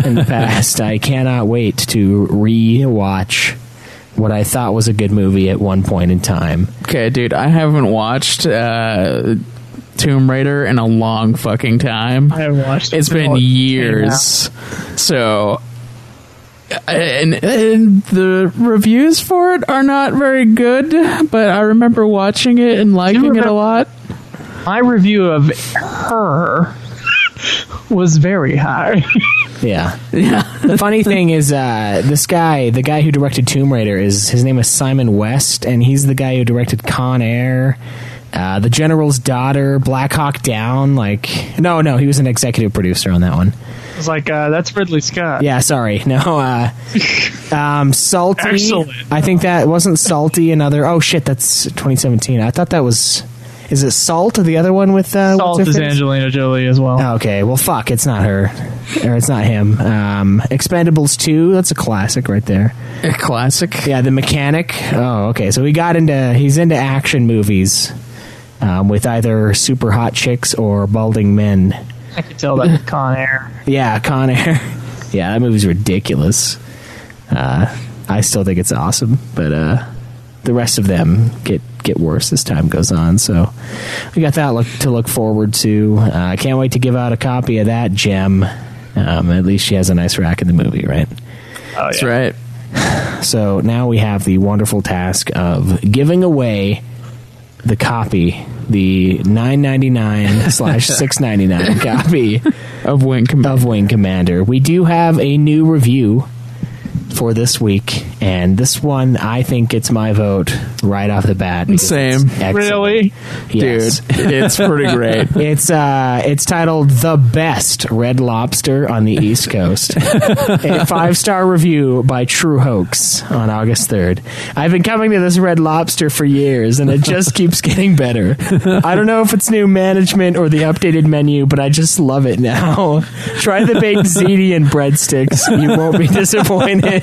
in the past. I cannot wait to re-watch what I thought was a good movie at one point in time. Okay, dude, I haven't watched uh, Tomb Raider in a long fucking time. I haven't watched. It's it been since it came years. So, and, and the reviews for it are not very good, but I remember watching it and liking it a lot. My review of her was very high. Yeah. Yeah. the funny thing is, uh, this guy, the guy who directed Tomb Raider, is his name is Simon West, and he's the guy who directed Con Air, uh, The General's Daughter, Black Hawk Down. Like, no, no, he was an executive producer on that one. I was like uh, that's Ridley Scott. Yeah, sorry, no. Uh, um, Salty. Excellent. I think that wasn't Salty. Another. Oh shit, that's 2017. I thought that was. Is it Salt or the other one with uh, Salt is face? Angelina Jolie as well. Oh, Okay, well, fuck, it's not her, or it's not him. Um, Expendables two, that's a classic right there. A classic. Yeah, the mechanic. Oh, okay. So he got into he's into action movies um, with either super hot chicks or balding men. I could tell that with Con Air. Yeah, Con Air. yeah, that movie's ridiculous. Uh, I still think it's awesome, but uh, the rest of them get get worse as time goes on. So we got that look, to look forward to. Uh, I can't wait to give out a copy of that gem. Um, at least she has a nice rack in the movie, right? Oh, That's right. So now we have the wonderful task of giving away the copy, the nine ninety nine slash six ninety nine copy of Wing Commander. of Wing Commander. We do have a new review for this week, and this one I think gets my vote right off the bat. Same. Really? Yes. Dude, it's pretty great. It's uh, it's titled "The Best Red Lobster on the East Coast." a five star review by TrueHoax on August third. I've been coming to this Red Lobster for years, and it just keeps getting better. I don't know if it's new management or the updated menu, but I just love it now. Try the baked ziti and breadsticks; you won't be disappointed.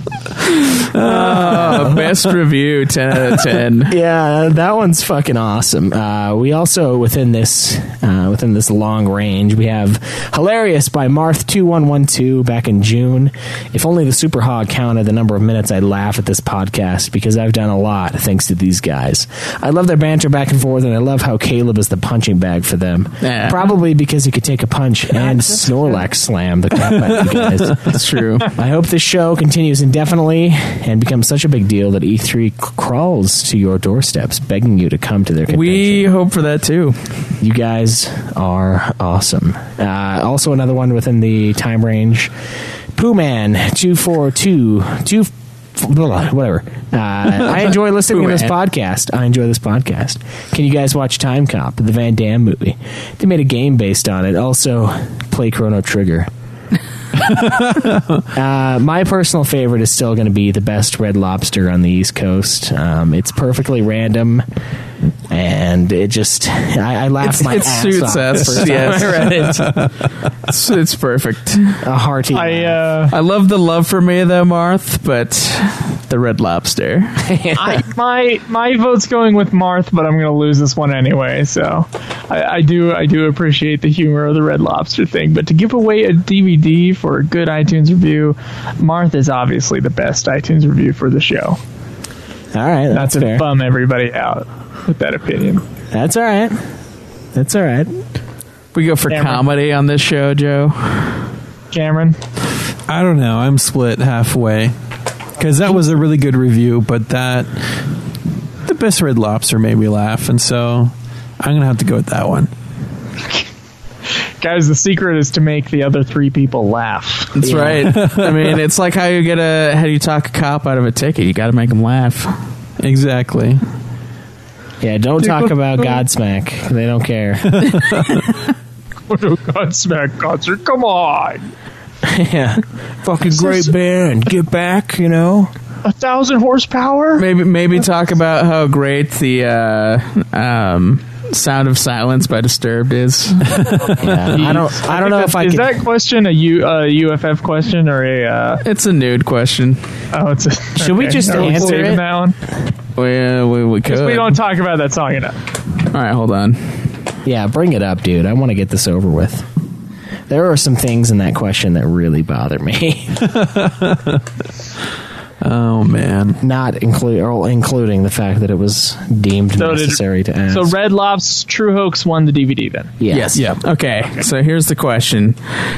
Uh, best review, 10 out of 10. yeah, that one's fucking awesome. Uh, we also within this uh, within this long range, we have hilarious by Marth two one one two back in June. If only the Super Hog counted the number of minutes I'd laugh at this podcast because I've done a lot thanks to these guys. I love their banter back and forth, and I love how Caleb is the punching bag for them. Yeah. Probably because he could take a punch and Snorlax slam the crap out of you guys. That's true. I hope this show continues indefinitely and becomes such a big deal that E3 c- crawls to your doorsteps, begging you to come to their convention. We hope for that too. you guys are awesome. Uh, also, another one within the time range, Pooh Man two four two two. blah, Whatever. Uh, I enjoy listening to this podcast. I enjoy this podcast. Can you guys watch Time Cop, the Van Damme movie? They made a game based on it. Also, play Chrono Trigger. Uh, my personal favorite is still going to be the best red lobster on the East Coast. Um, it's perfectly random, and it just I, I laughed It's- my it ass suits off us, the first time yes. I read it. It's, it's perfect. A hearty. I uh, I love the love for me, though, Marth, but the Red Lobster. I, my my vote's going with Marth, but I'm going to lose this one anyway. So I, I do I do appreciate the humor of the Red Lobster thing, but to give away a DVD for a good iTunes review, Marth is obviously the best iTunes review for the show. all right, Not that's to fair. bum everybody out with that opinion. That's all right. That's all right. We go for Cameron. comedy on this show, Joe. Cameron, I don't know. I'm split halfway because that was a really good review, but that the best red lobster made me laugh, and so I'm gonna have to go with that one. Guys, the secret is to make the other three people laugh. That's right. I mean, it's like how you get a how do you talk a cop out of a ticket? You got to make them laugh. Exactly. Yeah, don't talk about Godsmack. They don't care. Godsmack concert, come on! yeah, fucking great band. Get back, you know. A thousand horsepower. Maybe maybe talk about how great the uh, um, Sound of Silence by Disturbed is. Yeah, I don't. I don't know if I is could. that question a U, uh, UFF question or a? Uh, It's a nude question. oh, it's a. Should we just Are answer saving it? that one? We we, we could. We don't talk about that song enough. All right, hold on. Yeah, bring it up, dude. I want to get this over with. There are some things in that question that really bother me. Oh man. Not include or including the fact that it was deemed So did- necessary to ask. So Red Lob's TrueHoax won the DVD then. yes. Yeah. Okay. So here's the question: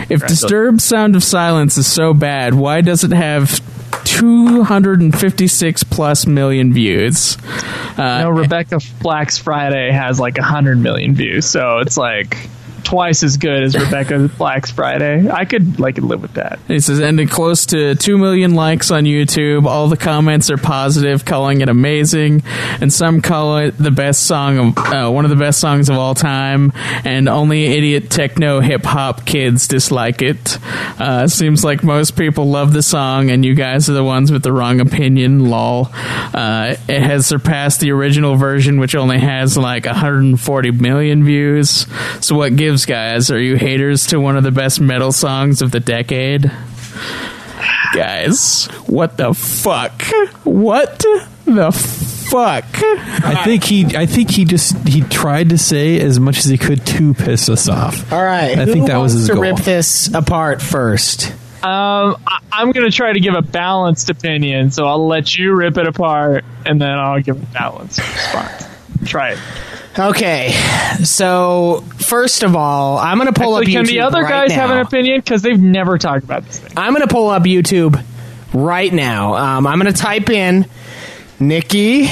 If Disturbed Sound of Silence is so bad, why does it have 256 plus million views? Uh, you know, Rebecca Black's Friday has like hundred million views, so it's like twice as good as Rebecca Black's Friday. I could like live with that. He says ended close to two million likes on YouTube. All the comments are positive, calling it amazing, and some call it the best song of uh, one of the best songs of all time. And only idiot techno hip hop kids dislike it. Uh, seems like most people love the song, and you guys are the ones with the wrong opinion. Lol. Uh, it has surpassed the original version, which only has like 140 million views. So what gives, guys? Are you haters to one of the best metal songs of the decade? Guys, what the fuck? What the fuck? I think he. I think he just he tried to say as much as he could to piss us off. All right, I who think that was wants his to goal. rip this apart first. Um, I, I'm going to try to give a balanced opinion, so I'll let you rip it apart, and then I'll give a balanced response. Try it. Okay, so first of all, I'm going to pull Actually, up can YouTube the other right guys have an opinion? Because they've never talked about this thing. I'm going to pull up YouTube right now. Um, I'm going to type in Nicki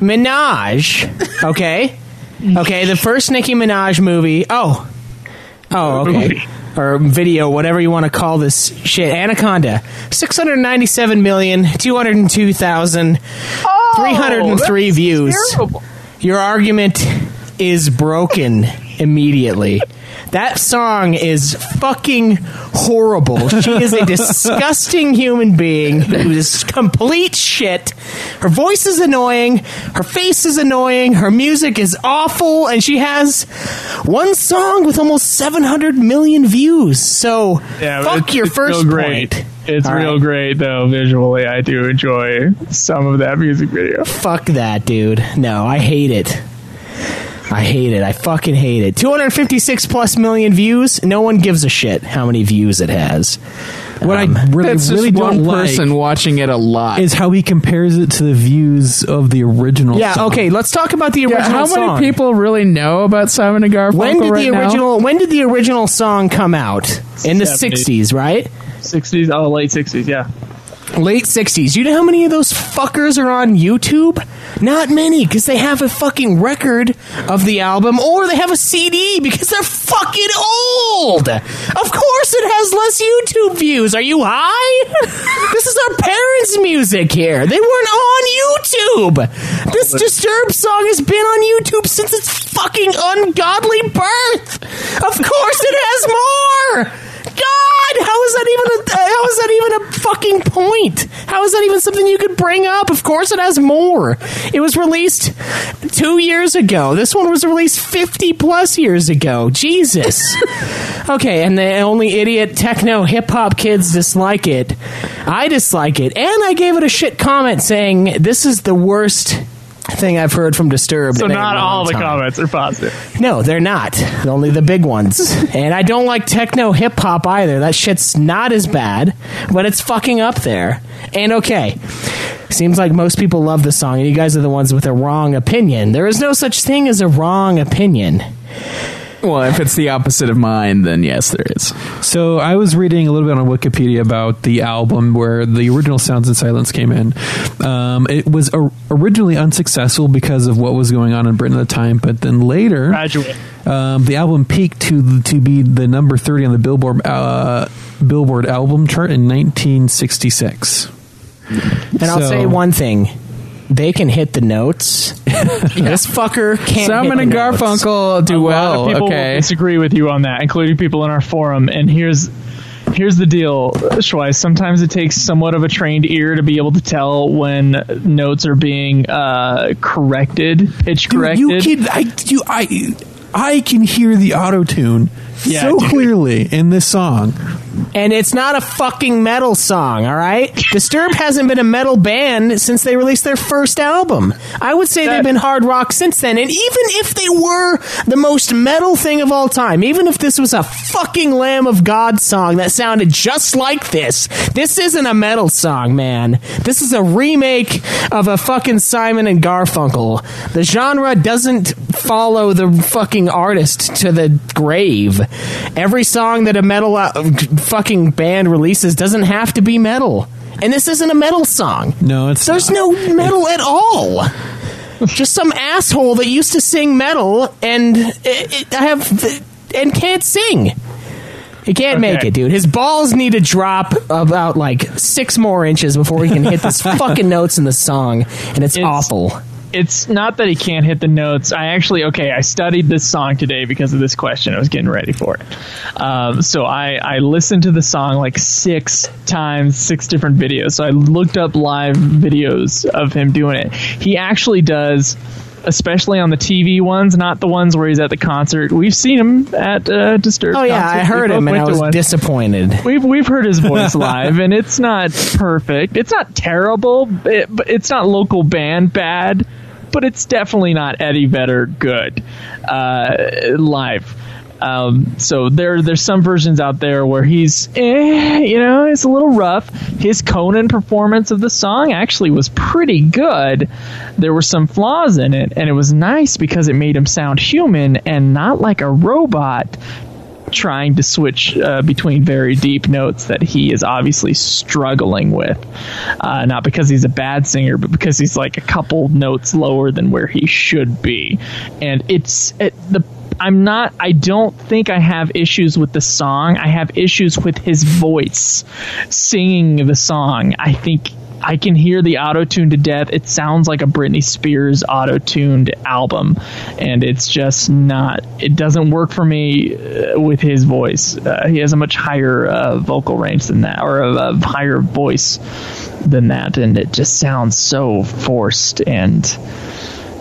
Minaj. Okay, okay. The first Nicki Minaj movie. Oh, oh, okay. Or video, whatever you want to call this shit. Anaconda. 697,202,303 views. terrible. Your argument is broken immediately. That song is fucking horrible. She is a disgusting human being who is complete shit. Her voice is annoying. Her face is annoying. Her music is awful. And she has one song with almost 700 million views. So, Yeah, fuck it's- your it's first great. point. It's All real right. great though. Visually, I do enjoy some of that music video. Fuck that, dude. No, I hate it. I hate it. I fucking hate it. 256 plus million views. No one gives a shit how many views it has. What Um, I really, That's really just don't one like person watching it a lot. is how he compares it to the views of the original. Yeah, song. okay, let's talk about the Yeah, original how song. many people really know about Simon and Garfunkel when did right the now? original when did the original song come out? In the 70s. 60s, right? 60s, oh, late 60s, yeah. Late 60s. You know how many of those fuckers are on YouTube? Not many, because they have a fucking record of the album or they have a CD because they're fucking old. Of course it has less YouTube views. Are you high? this is our parents' music here. They weren't on YouTube. This Disturbed song has been on YouTube since its fucking ungodly birth. Of course it has more. God, how is that even a how is that even a fucking point? How is that even something you could bring up? Of course it has more. It was released 2 years ago. This one was released 50 plus years ago. Jesus. okay, and the only idiot techno hip hop kids dislike it. I dislike it. And I gave it a shit comment saying this is the worst thing I've heard from Disturbed. So not all the time. comments are positive. No, they're not. Only the big ones. and I don't like techno hip hop either. That shit's not as bad, but it's fucking up there. And okay, seems like most people love the song, and you guys are the ones with a wrong opinion. There is no such thing as a wrong opinion. Well, if it's the opposite of mine, then yes, there is. So I was reading a little bit on Wikipedia about the album where the original Sounds in Silence came in. Um, it was or- originally unsuccessful because of what was going on in Britain at the time, but then later, um, the album peaked to to be the number thirty on the Billboard uh, Billboard album chart in 1966. And I'll So- say one thing. They can hit the notes. This fucker can't. Simon hit and the notes. Garfunkel do a well. lot of people okay. disagree with you on that, including people in our forum. And here's here's the deal, Schweiss. Sometimes it takes somewhat of a trained ear to be able to tell when notes are being uh, corrected, pitch Dude, corrected. you can I you I I can hear the auto tune Yeah, so dude. clearly in this song. And it's not a fucking metal song, all right? Disturbed hasn't been a metal band since they released their first album. I would say they've been hard rock since then. And even if they were the most metal thing of all time, even if this was a fucking Lamb of God song that sounded just like this, this isn't a metal song, man. This is a remake of a fucking Simon and Garfunkel. The genre doesn't follow the fucking artist to the grave. Every song that a metal uh, fucking band releases doesn't have to be metal. And this isn't a metal song. No, it's There's no metal at all. just some asshole that used to sing metal and it, it, I have and can't sing. He can't make it, dude. His balls need to drop about like six more inches before he can hit this fucking notes in the song, and it's, awful. It's not that he can't hit the notes. I actually, okay, I studied this song today because of this question. I was getting ready for it. Um, so I, I listened to the song like six times, six different videos. So I looked up live videos of him doing it. He actually does, especially on the TV ones, not the ones where he's at the concert. We've seen him at uh, Disturbed. Oh yeah. I heard him and I was one. disappointed. We've we've heard his voice live, and it's not perfect. It's not terrible, it, but it's not local band bad, but it's definitely not Eddie Vedder good uh, live. Um, so there, there's some versions out there where he's, eh, you know, it's a little rough. His Conan performance of the song actually was pretty good. There were some flaws in it, and it was nice because it made him sound human and not like a robot trying to switch uh, between very deep notes that he is obviously struggling with. Uh, not because he's a bad singer, but because he's like a couple notes lower than where he should be. And it's it, the. I'm not. I don't think I have issues with the song. I have issues with his voice singing the song. I think I can hear the auto tune to death. It sounds like a Britney Spears auto tuned album, and it's just not. It doesn't work for me uh, with his voice. Uh, he has a much higher uh, vocal range than that, or a, a higher voice than that, and it just sounds so forced and.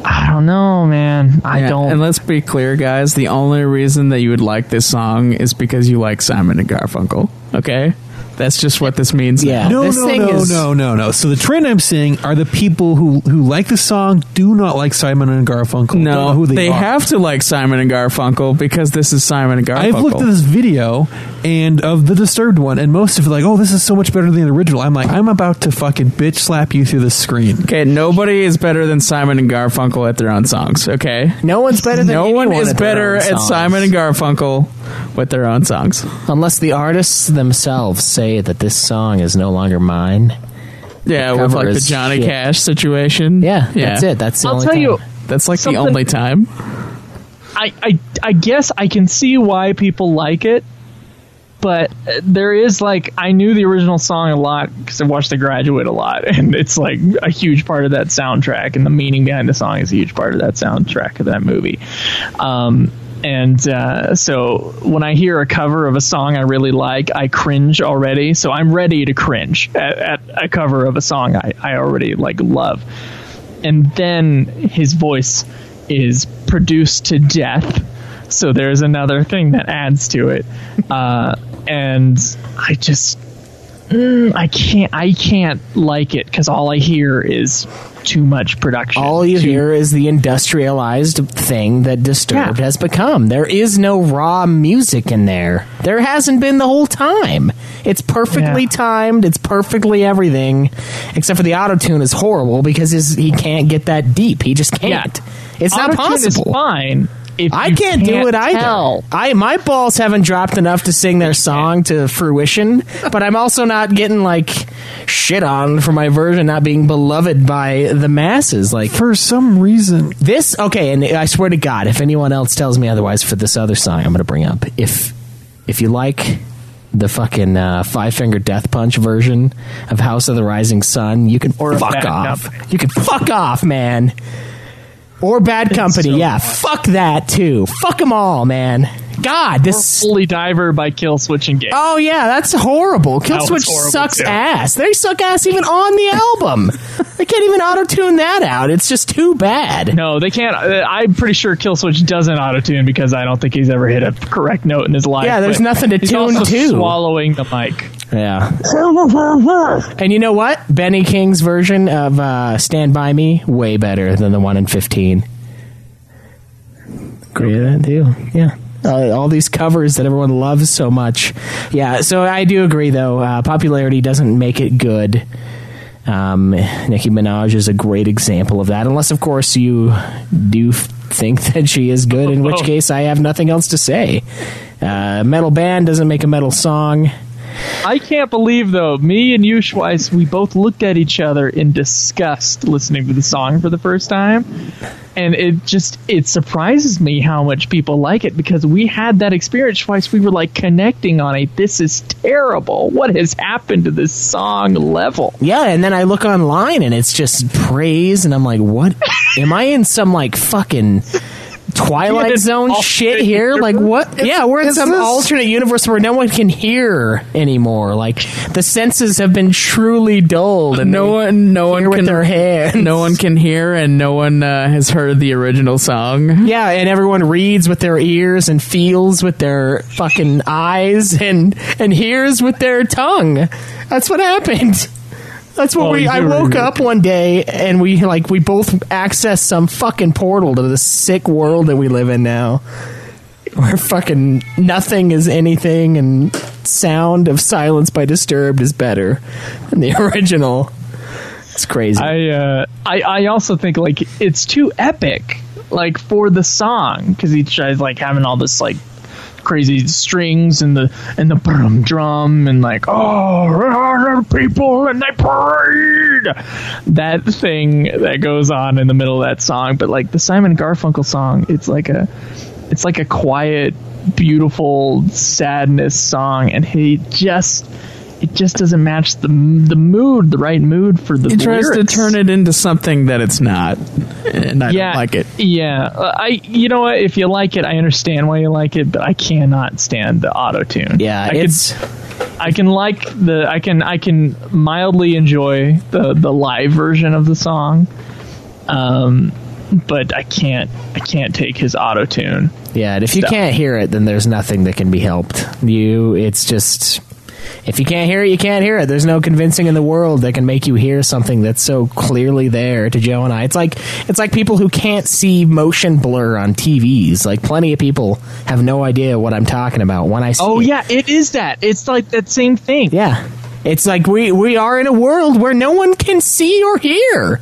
I don't know, man. I Yeah, don't. And let's be clear, guys. The only reason that you would like this song is because you like Simon and Garfunkel. Okay, that's just what this means. now. no, no, no, no, no, no. So the trend I'm seeing are the people who who like the song do not like Simon and Garfunkel. Don't know No, who they, they, are. have to like Simon and Garfunkel because this is Simon and Garfunkel. I've looked at this video and of the disturbed one, and most of it like, oh, this is so much better than the original. I'm like, I'm about to fucking bitch slap you through the screen. Okay, nobody is better than Simon and Garfunkel at their own songs. Okay, no one's better than no one is at their better own at songs. Simon and Garfunkel with their own songs. Unless the artists themselves say that this song is no longer mine. Yeah, The with like the Johnny shit. Cash situation. Yeah, that's it. That's the I'll only tell time. you, That's like the only time. I, I I guess I can see why people like it, but uh, there is like I knew the original song a lot because I watched The Graduate a lot, and it's like a huge part of that soundtrack, and the meaning behind the song is a huge part of that soundtrack of that movie. Um, and uh, so when I hear a cover of a song I really like, I cringe already. So I'm ready to cringe at, at a cover of a song I, I already like love and then his voice is produced to death. So there's another thing that adds to it, uh, and I just mm, I can't I can't like it because all I hear is too much production. All you Too- hear is the industrialized thing that Disturbed has become. There is no raw music in there. There hasn't been the whole time. It's perfectly Yeah. timed. It's perfectly everything, except for the auto tune is horrible because his, he can't get that deep. He just can't. It's not Auto-tune is possible. fine. If I you can't, do it either. tell. I my balls haven't dropped enough to sing their song to fruition, but I'm also not getting like shit on for my version not being beloved by the masses. Like for some reason, this okay, and I swear to God, if anyone else tells me otherwise for this other song, I'm going to bring up if if you like the fucking uh, Five Finger Death Punch version of House of the Rising Sun, you can fuck off. Company. You can fuck off, man. Or Bad Company, so yeah. Fuck that too. Fuck them all, man. God, this. Holy Diver by Killswitch Engage. Oh yeah, that's horrible. That Killswitch horrible, sucks too. ass. They suck ass even on the album. they can't even auto tune that out. It's just too bad. No, they can't. Uh, I'm pretty sure Killswitch doesn't auto tune because I don't think he's ever hit a correct note in his life. Yeah, there's nothing to tune to. Swallowing the mic. Yeah. And you know what? Benny King's version of uh, Stand By Me, way better than the one in 15. Agree with that too. Yeah. Uh, all these covers that everyone loves so much. Yeah, so I do agree, though. Uh, popularity doesn't make it good. Um, Nicki Minaj is a great example of that, unless, of course, you do f- think that she is good, in which Oh. case I have nothing else to say. Uh, metal band doesn't make a metal song. I can't believe though, me and you, Schweiss, we both looked at each other in disgust listening to the song for the first time. And it just it surprises me how much people like it because we had that experience twice. We were like connecting on it. This is terrible. What has happened to this song level? Yeah, and then I look online and it's just praise, and I'm like, what? Am I in some like fucking Twilight Yeah, Zone shit here? Like what? yeah, we're in some this- alternate universe where no one can hear anymore. Like the senses have been truly dulled, and no one, no one hear with can their hands. No one can hear, and no one uh, has heard the original song. Yeah, and everyone reads with their ears and feels with their fucking eyes and and hears with their tongue. That's what happened. That's what Oh, we. I woke right. up one day and we like we both accessed some fucking portal to the sick world that we live in now, where fucking nothing is anything and sound of silence by Disturbed is better than the original. It's crazy. I uh, I I also think like it's too epic, like for the song because he tries like having all this like crazy strings and the and the drum and like oh people and they parade. That thing that goes on in the middle of that song but like the Simon Garfunkel song it's like a it's like a quiet beautiful sadness song and he just it just doesn't match the the mood the right mood for the He tries to turn it into something that it's not, and I yeah, don't like it. Yeah, Uh, I. You know what? If you like it, I understand why you like it, but I cannot stand the auto tune. Yeah, I it's- Can, I can like the. I can. I can mildly enjoy the the live version of the song. Um, but I can't. I can't take his auto tune. Yeah, and if you can't hear it, then there's nothing that can be helped. You, it's just if you can't hear it, you can't hear it. There's no convincing in the world that can make you hear something that's so clearly there to Joe and I. It's like it's like people who can't see motion blur on TVs. Like plenty of people have no idea what I'm talking about when I see. Oh it. yeah, it is that. It's like that same thing. yeah. It's like we we are in a world where no one can see or hear.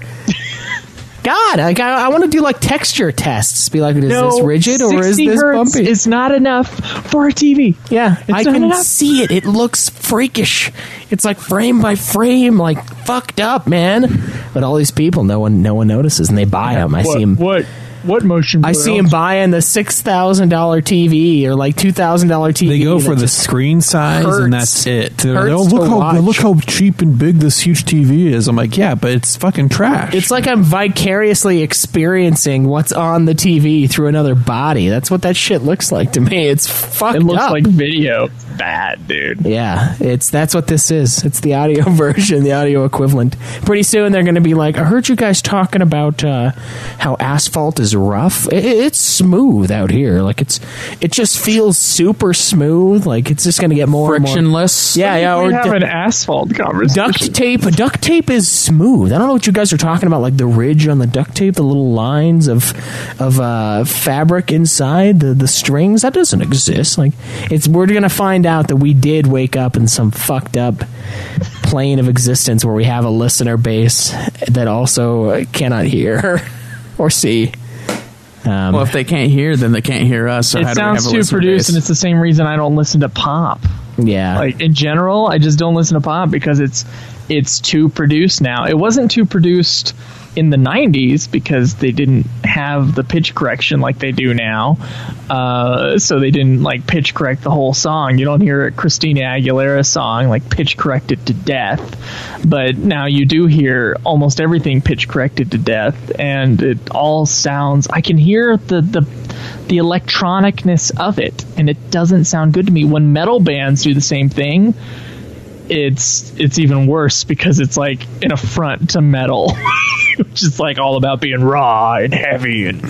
God, like I, I want to do like texture tests. Be like, is no, this rigid or is this bumpy? is not enough for a TV. Yeah, I can enough. see it. It looks freakish. It's like frame by frame, like fucked up, man. But all these people, no one, no one notices, and they buy them. I see them. What? What motion? I see them buying the six thousand dollar TV or like two thousand dollar TV. They go for the screen size, hurts- and that's it. They're hurts like, oh, look how watch." look how cheap and big this huge TV is. I'm like, yeah, but it's fucking trash. It's like I'm vicariously experiencing what's on the TV through another body. That's what that shit looks like to me. It's fucked It looks up. like video. Bad, dude. Yeah, it's that's what this is. It's the audio version, the audio equivalent. Pretty soon they're going to be like, "I heard you guys talking about uh, how asphalt is rough. It, it's smooth out here. Like it's it just feels super smooth. Like it's just going to get more and more- Frictionless. Yeah, yeah. we have du- an asphalt conversation. duct tape. Duct tape is smooth. I don't know what you guys are talking about. Like the ridge on the duct tape, the little lines of of uh, fabric inside the the strings. That doesn't exist. Like it's we're gonna find out that we did wake up in some fucked up plane of existence where we have a listener base that also cannot hear or see. Um, Well, if they can't hear, then they can't hear us. So how it do we have sounds a too produced, base? and it's the same reason I don't listen to pop. yeah, Like in general, I just don't listen to pop because it's it's too produced now. It wasn't too produced in the '90s because they didn't have the pitch correction like they do now. Uh, so they didn't like pitch correct the whole song. You don't hear a Christina Aguilera song like pitch corrected to death, but now you do hear almost everything pitch corrected to death, and it all sounds. I can hear the the the electronicness of it, and it doesn't sound good to me. When metal bands do the same thing, it's it's even worse because it's like an affront to metal, which is like all about being raw and heavy and.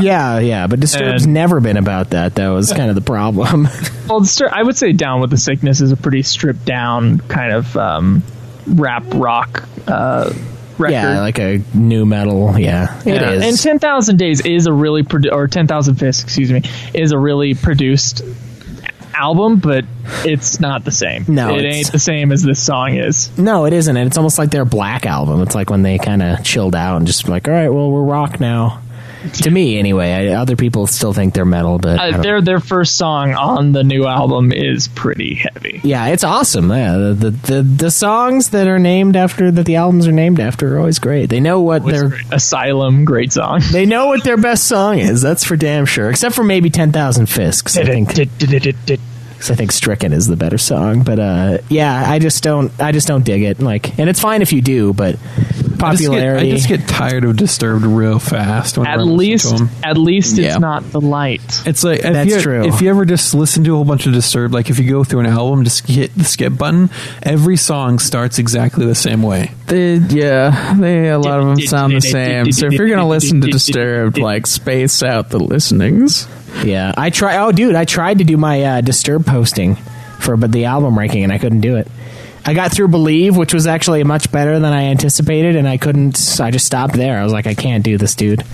yeah, yeah. But Disturbed's And- never been about that. That was kind of the problem. Well, Stir- I would say "Down with the Sickness" is a pretty stripped down kind of um, rap rock uh, record. yeah, like a nu metal. Yeah, it Yeah. is. And Ten Thousand Days is a really produ- or Ten Thousand Fists, excuse me, is a really produced album, but it's not the same. No, it ain't the same as this song is. No, it isn't. And it's almost like their Black album. It's like when they kind of chilled out and just like, all right, well, we're rock now. To me anyway. I, other people still think they're metal, but Uh, their their first song on the new album is pretty heavy. yeah, it's awesome. Yeah, the, the the the songs that are named after that the albums are named after are always great. They know what their Asylum, great song. They know what their best song is. That's for damn sure. Except for maybe Ten Thousand Fists. 'cause I think I think Stricken is the better song. But uh, yeah, I just don't. I just don't dig it. Like, and it's fine if you do, but popularity. I just get, I just get tired of Disturbed real fast. whenever At I listen to least, 'em. at least Yeah. it's not the light. It's like if That's you, true. If you ever just listen to a whole bunch of Disturbed, like if you go through an album, just hit the skip button. Every song starts exactly the same way. They, yeah, they a lot of them sound the same. So if you're gonna listen to Disturbed, like space out the listenings. Yeah, I try. Oh, dude, I tried to do my uh, Disturb posting for but the album ranking, and I couldn't do it. I got through Believe, which was actually much better than I anticipated, and I couldn't. I just stopped there. I was like, I can't do this, dude,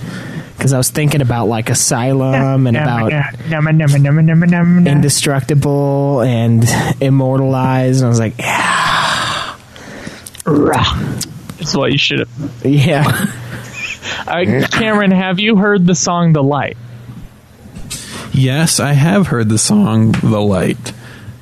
because I was thinking about like Asylum and about Indestructible and Immortalized, and I was like, yeah, That's what you should have. yeah. Uh, Cameron, have you heard the song "The Light"? Yes, I have heard the song "The Light"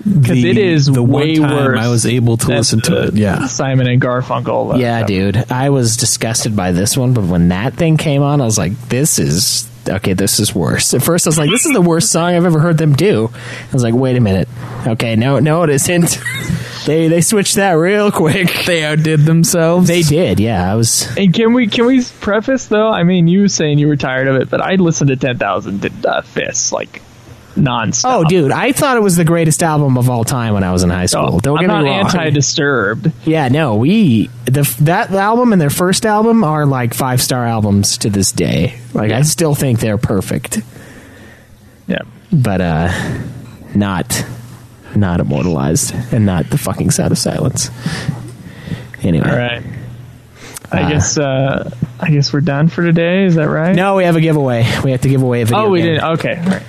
Because it is the way one time worse. I was able to listen to it. Yeah, Simon and Garfunkel. uh, Yeah, dude. I was disgusted by this one, but when that thing came on, I was like, this is okay, this is worse. At first I was like, this is the worst song I've ever heard them do. I was like, wait a minute. Okay, no no it isn't. they they switched that real quick. They outdid themselves. They did, yeah. I was And can we can we preface though? I mean, you were saying you were tired of it, but I listened to Ten Thousand uh, Fists like nonstop. Oh, dude, I thought it was the greatest album of all time when I was in high school. Oh, Don't I'm get not me wrong. anti-disturbed. Yeah, no, we the that album and their first album are like five star albums to this day. Like I still think they're perfect. Yeah, but uh, not not immortalized and not the fucking sound of silence. Anyway, All right. I Uh, guess uh, I guess we're done for today. Is that right? no, we have a giveaway. We have to give away a video. Oh, we game. didn't. Okay. All right.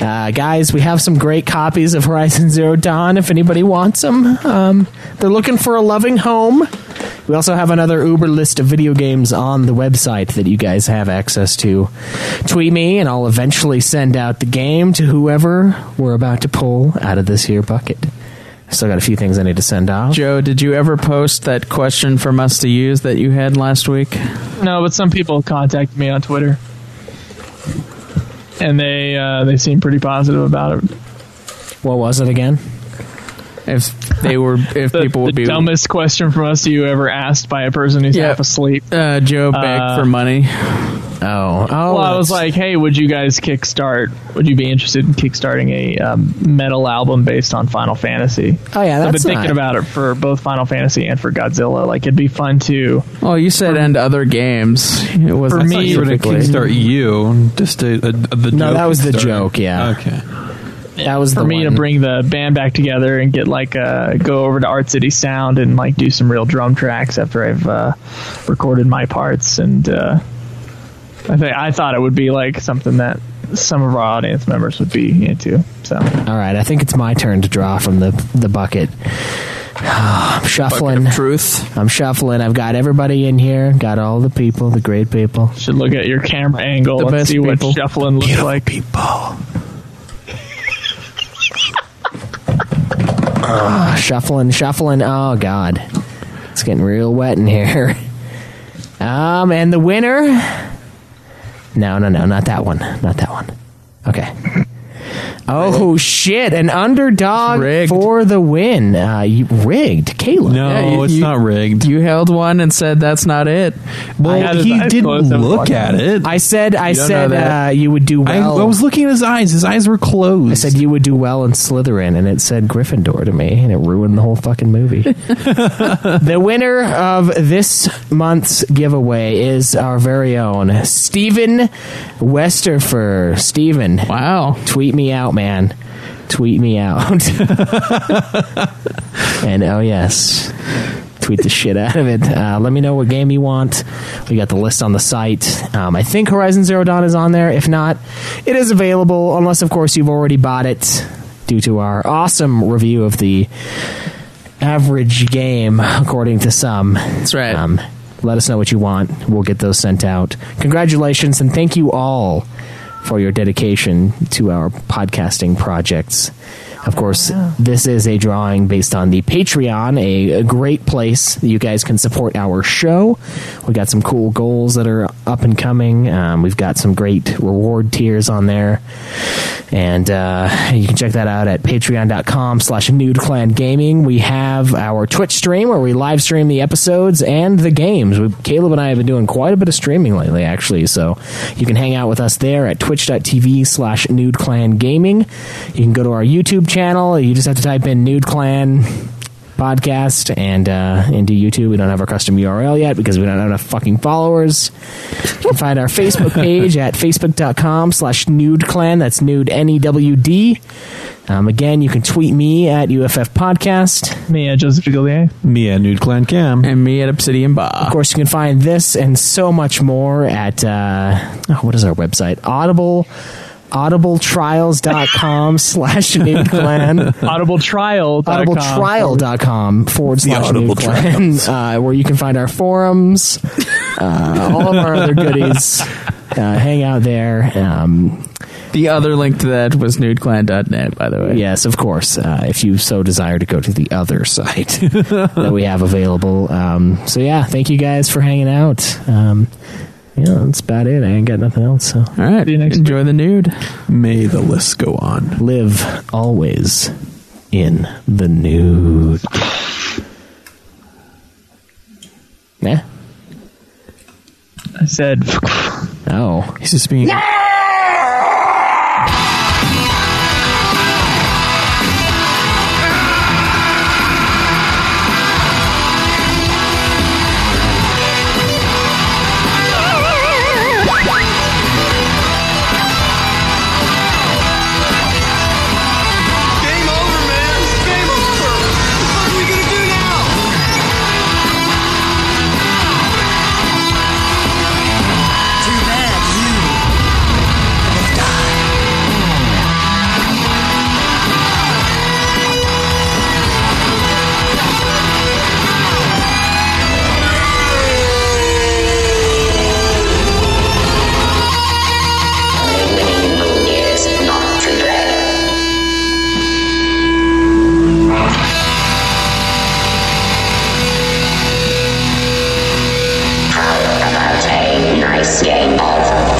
Uh, guys, we have some great copies of Horizon Zero Dawn if anybody wants them. Um, they're looking for a loving home. We also have another Uber list of video games on the website that you guys have access to. Tweet me, and I'll eventually send out the game to whoever we're about to pull out of this here bucket. Still got a few things I need to send off. Joe, did you ever post that question from us to use that you had last week? No, but some people contacted me on Twitter, and they uh, they seem pretty positive about it. What was it again? If they were, if The, people would the be dumbest question from us you ever asked by a person who's Yeah. half asleep. uh, Joe begged Uh, for money. Oh, oh. well, I was like, "Hey, would you guys kickstart? Would you be interested in kickstarting a um, metal album based on Final Fantasy?" oh yeah, I've been that's thinking not- about it for both Final Fantasy and for Godzilla. Like, it'd be fun to. Oh, you said and other games. It was For me, you were to kickstart you. Just a, a, the No, joke that was the joke, yeah. Okay. That was for the me one. to bring the band back together and get like uh, go over to Art City Sound and like do some real drum tracks after I've uh, recorded my parts and uh, I think I thought it would be like something that some of our audience members would be into. So All right, I think it's my turn to draw from the the bucket. I'm shuffling. Truth. I'm shuffling. I've got everybody in here. Got all the people, the great people. should look at your camera angle The and best see people. what shuffling looks like. People. Ah, shuffling, shuffling. Oh God, it's getting real wet in here. Um, and the winner. No, no, no, not that one. Not that one. Okay. Oh shit! An underdog Rigged. for the win. Uh, you rigged, Caleb. No, Yeah, you- it's you- not rigged. You held one and said that's not it. Well, had he eyes didn't look at it. I said, I You said uh, you would do I, well. I was looking at his eyes. His eyes were closed. I said you would do well in Slytherin, and it said Gryffindor to me, and it ruined the whole fucking movie. the winner of this month's giveaway is our very own Steven Westerfer. Steven, Wow. tweet me out, man. Tweet me out. and oh yes, tweet the shit out of it. Uh, let me know what game you want. We got the list on the site. Um, I think Horizon Zero Dawn is on there. If not, it is available. Unless, of course, you've already bought it due to our awesome review of the average game, according to some. That's right. Um, let us know what you want. We'll get those sent out. Congratulations and thank you all for your dedication to our podcasting projects. Of course, this is a drawing based on the Patreon, a, a great place you guys can support our show. We got some cool goals that are up and coming. Um, we've got some great reward tiers on there. And uh, you can check that out at patreon.com slash nude clan gaming. We have our Twitch stream where we live stream the episodes and the games. We, Caleb and I have been doing quite a bit of streaming lately, actually. So you can hang out with us there at twitch.tv slash nude clan gaming. You can go to our YouTube channel. You just have to type in nude clan podcast and uh, into YouTube. We don't have our custom URL yet because we don't have enough fucking followers. You can find our Facebook page at facebook.com slash nude clan. That's nude N E W D. Um, again, you can tweet me at UFF Podcast. Me at Joseph Gillier. Me at Nude Clan Cam. And me at Obsidian Bob. Of course, you can find this and so much more at, uh, oh, what is our website? Audible audibletrials.com slash nude clan Audibletrial. audibletrial.com forward The slash Audible nude clan uh, where you can find our forums uh, all of our other goodies uh, hang out there um, The other link to that was nudeclan.net, by the way. yes of course uh, if you so desire to go to the other site that we have available um, so yeah thank you guys for hanging out um, yeah that's about it I ain't got nothing else so All right. Enjoy the nude. May the list go on. live always in the nude. Yeah. I said, Oh. He's just being. Game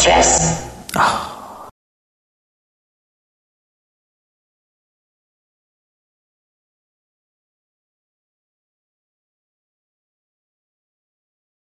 stress.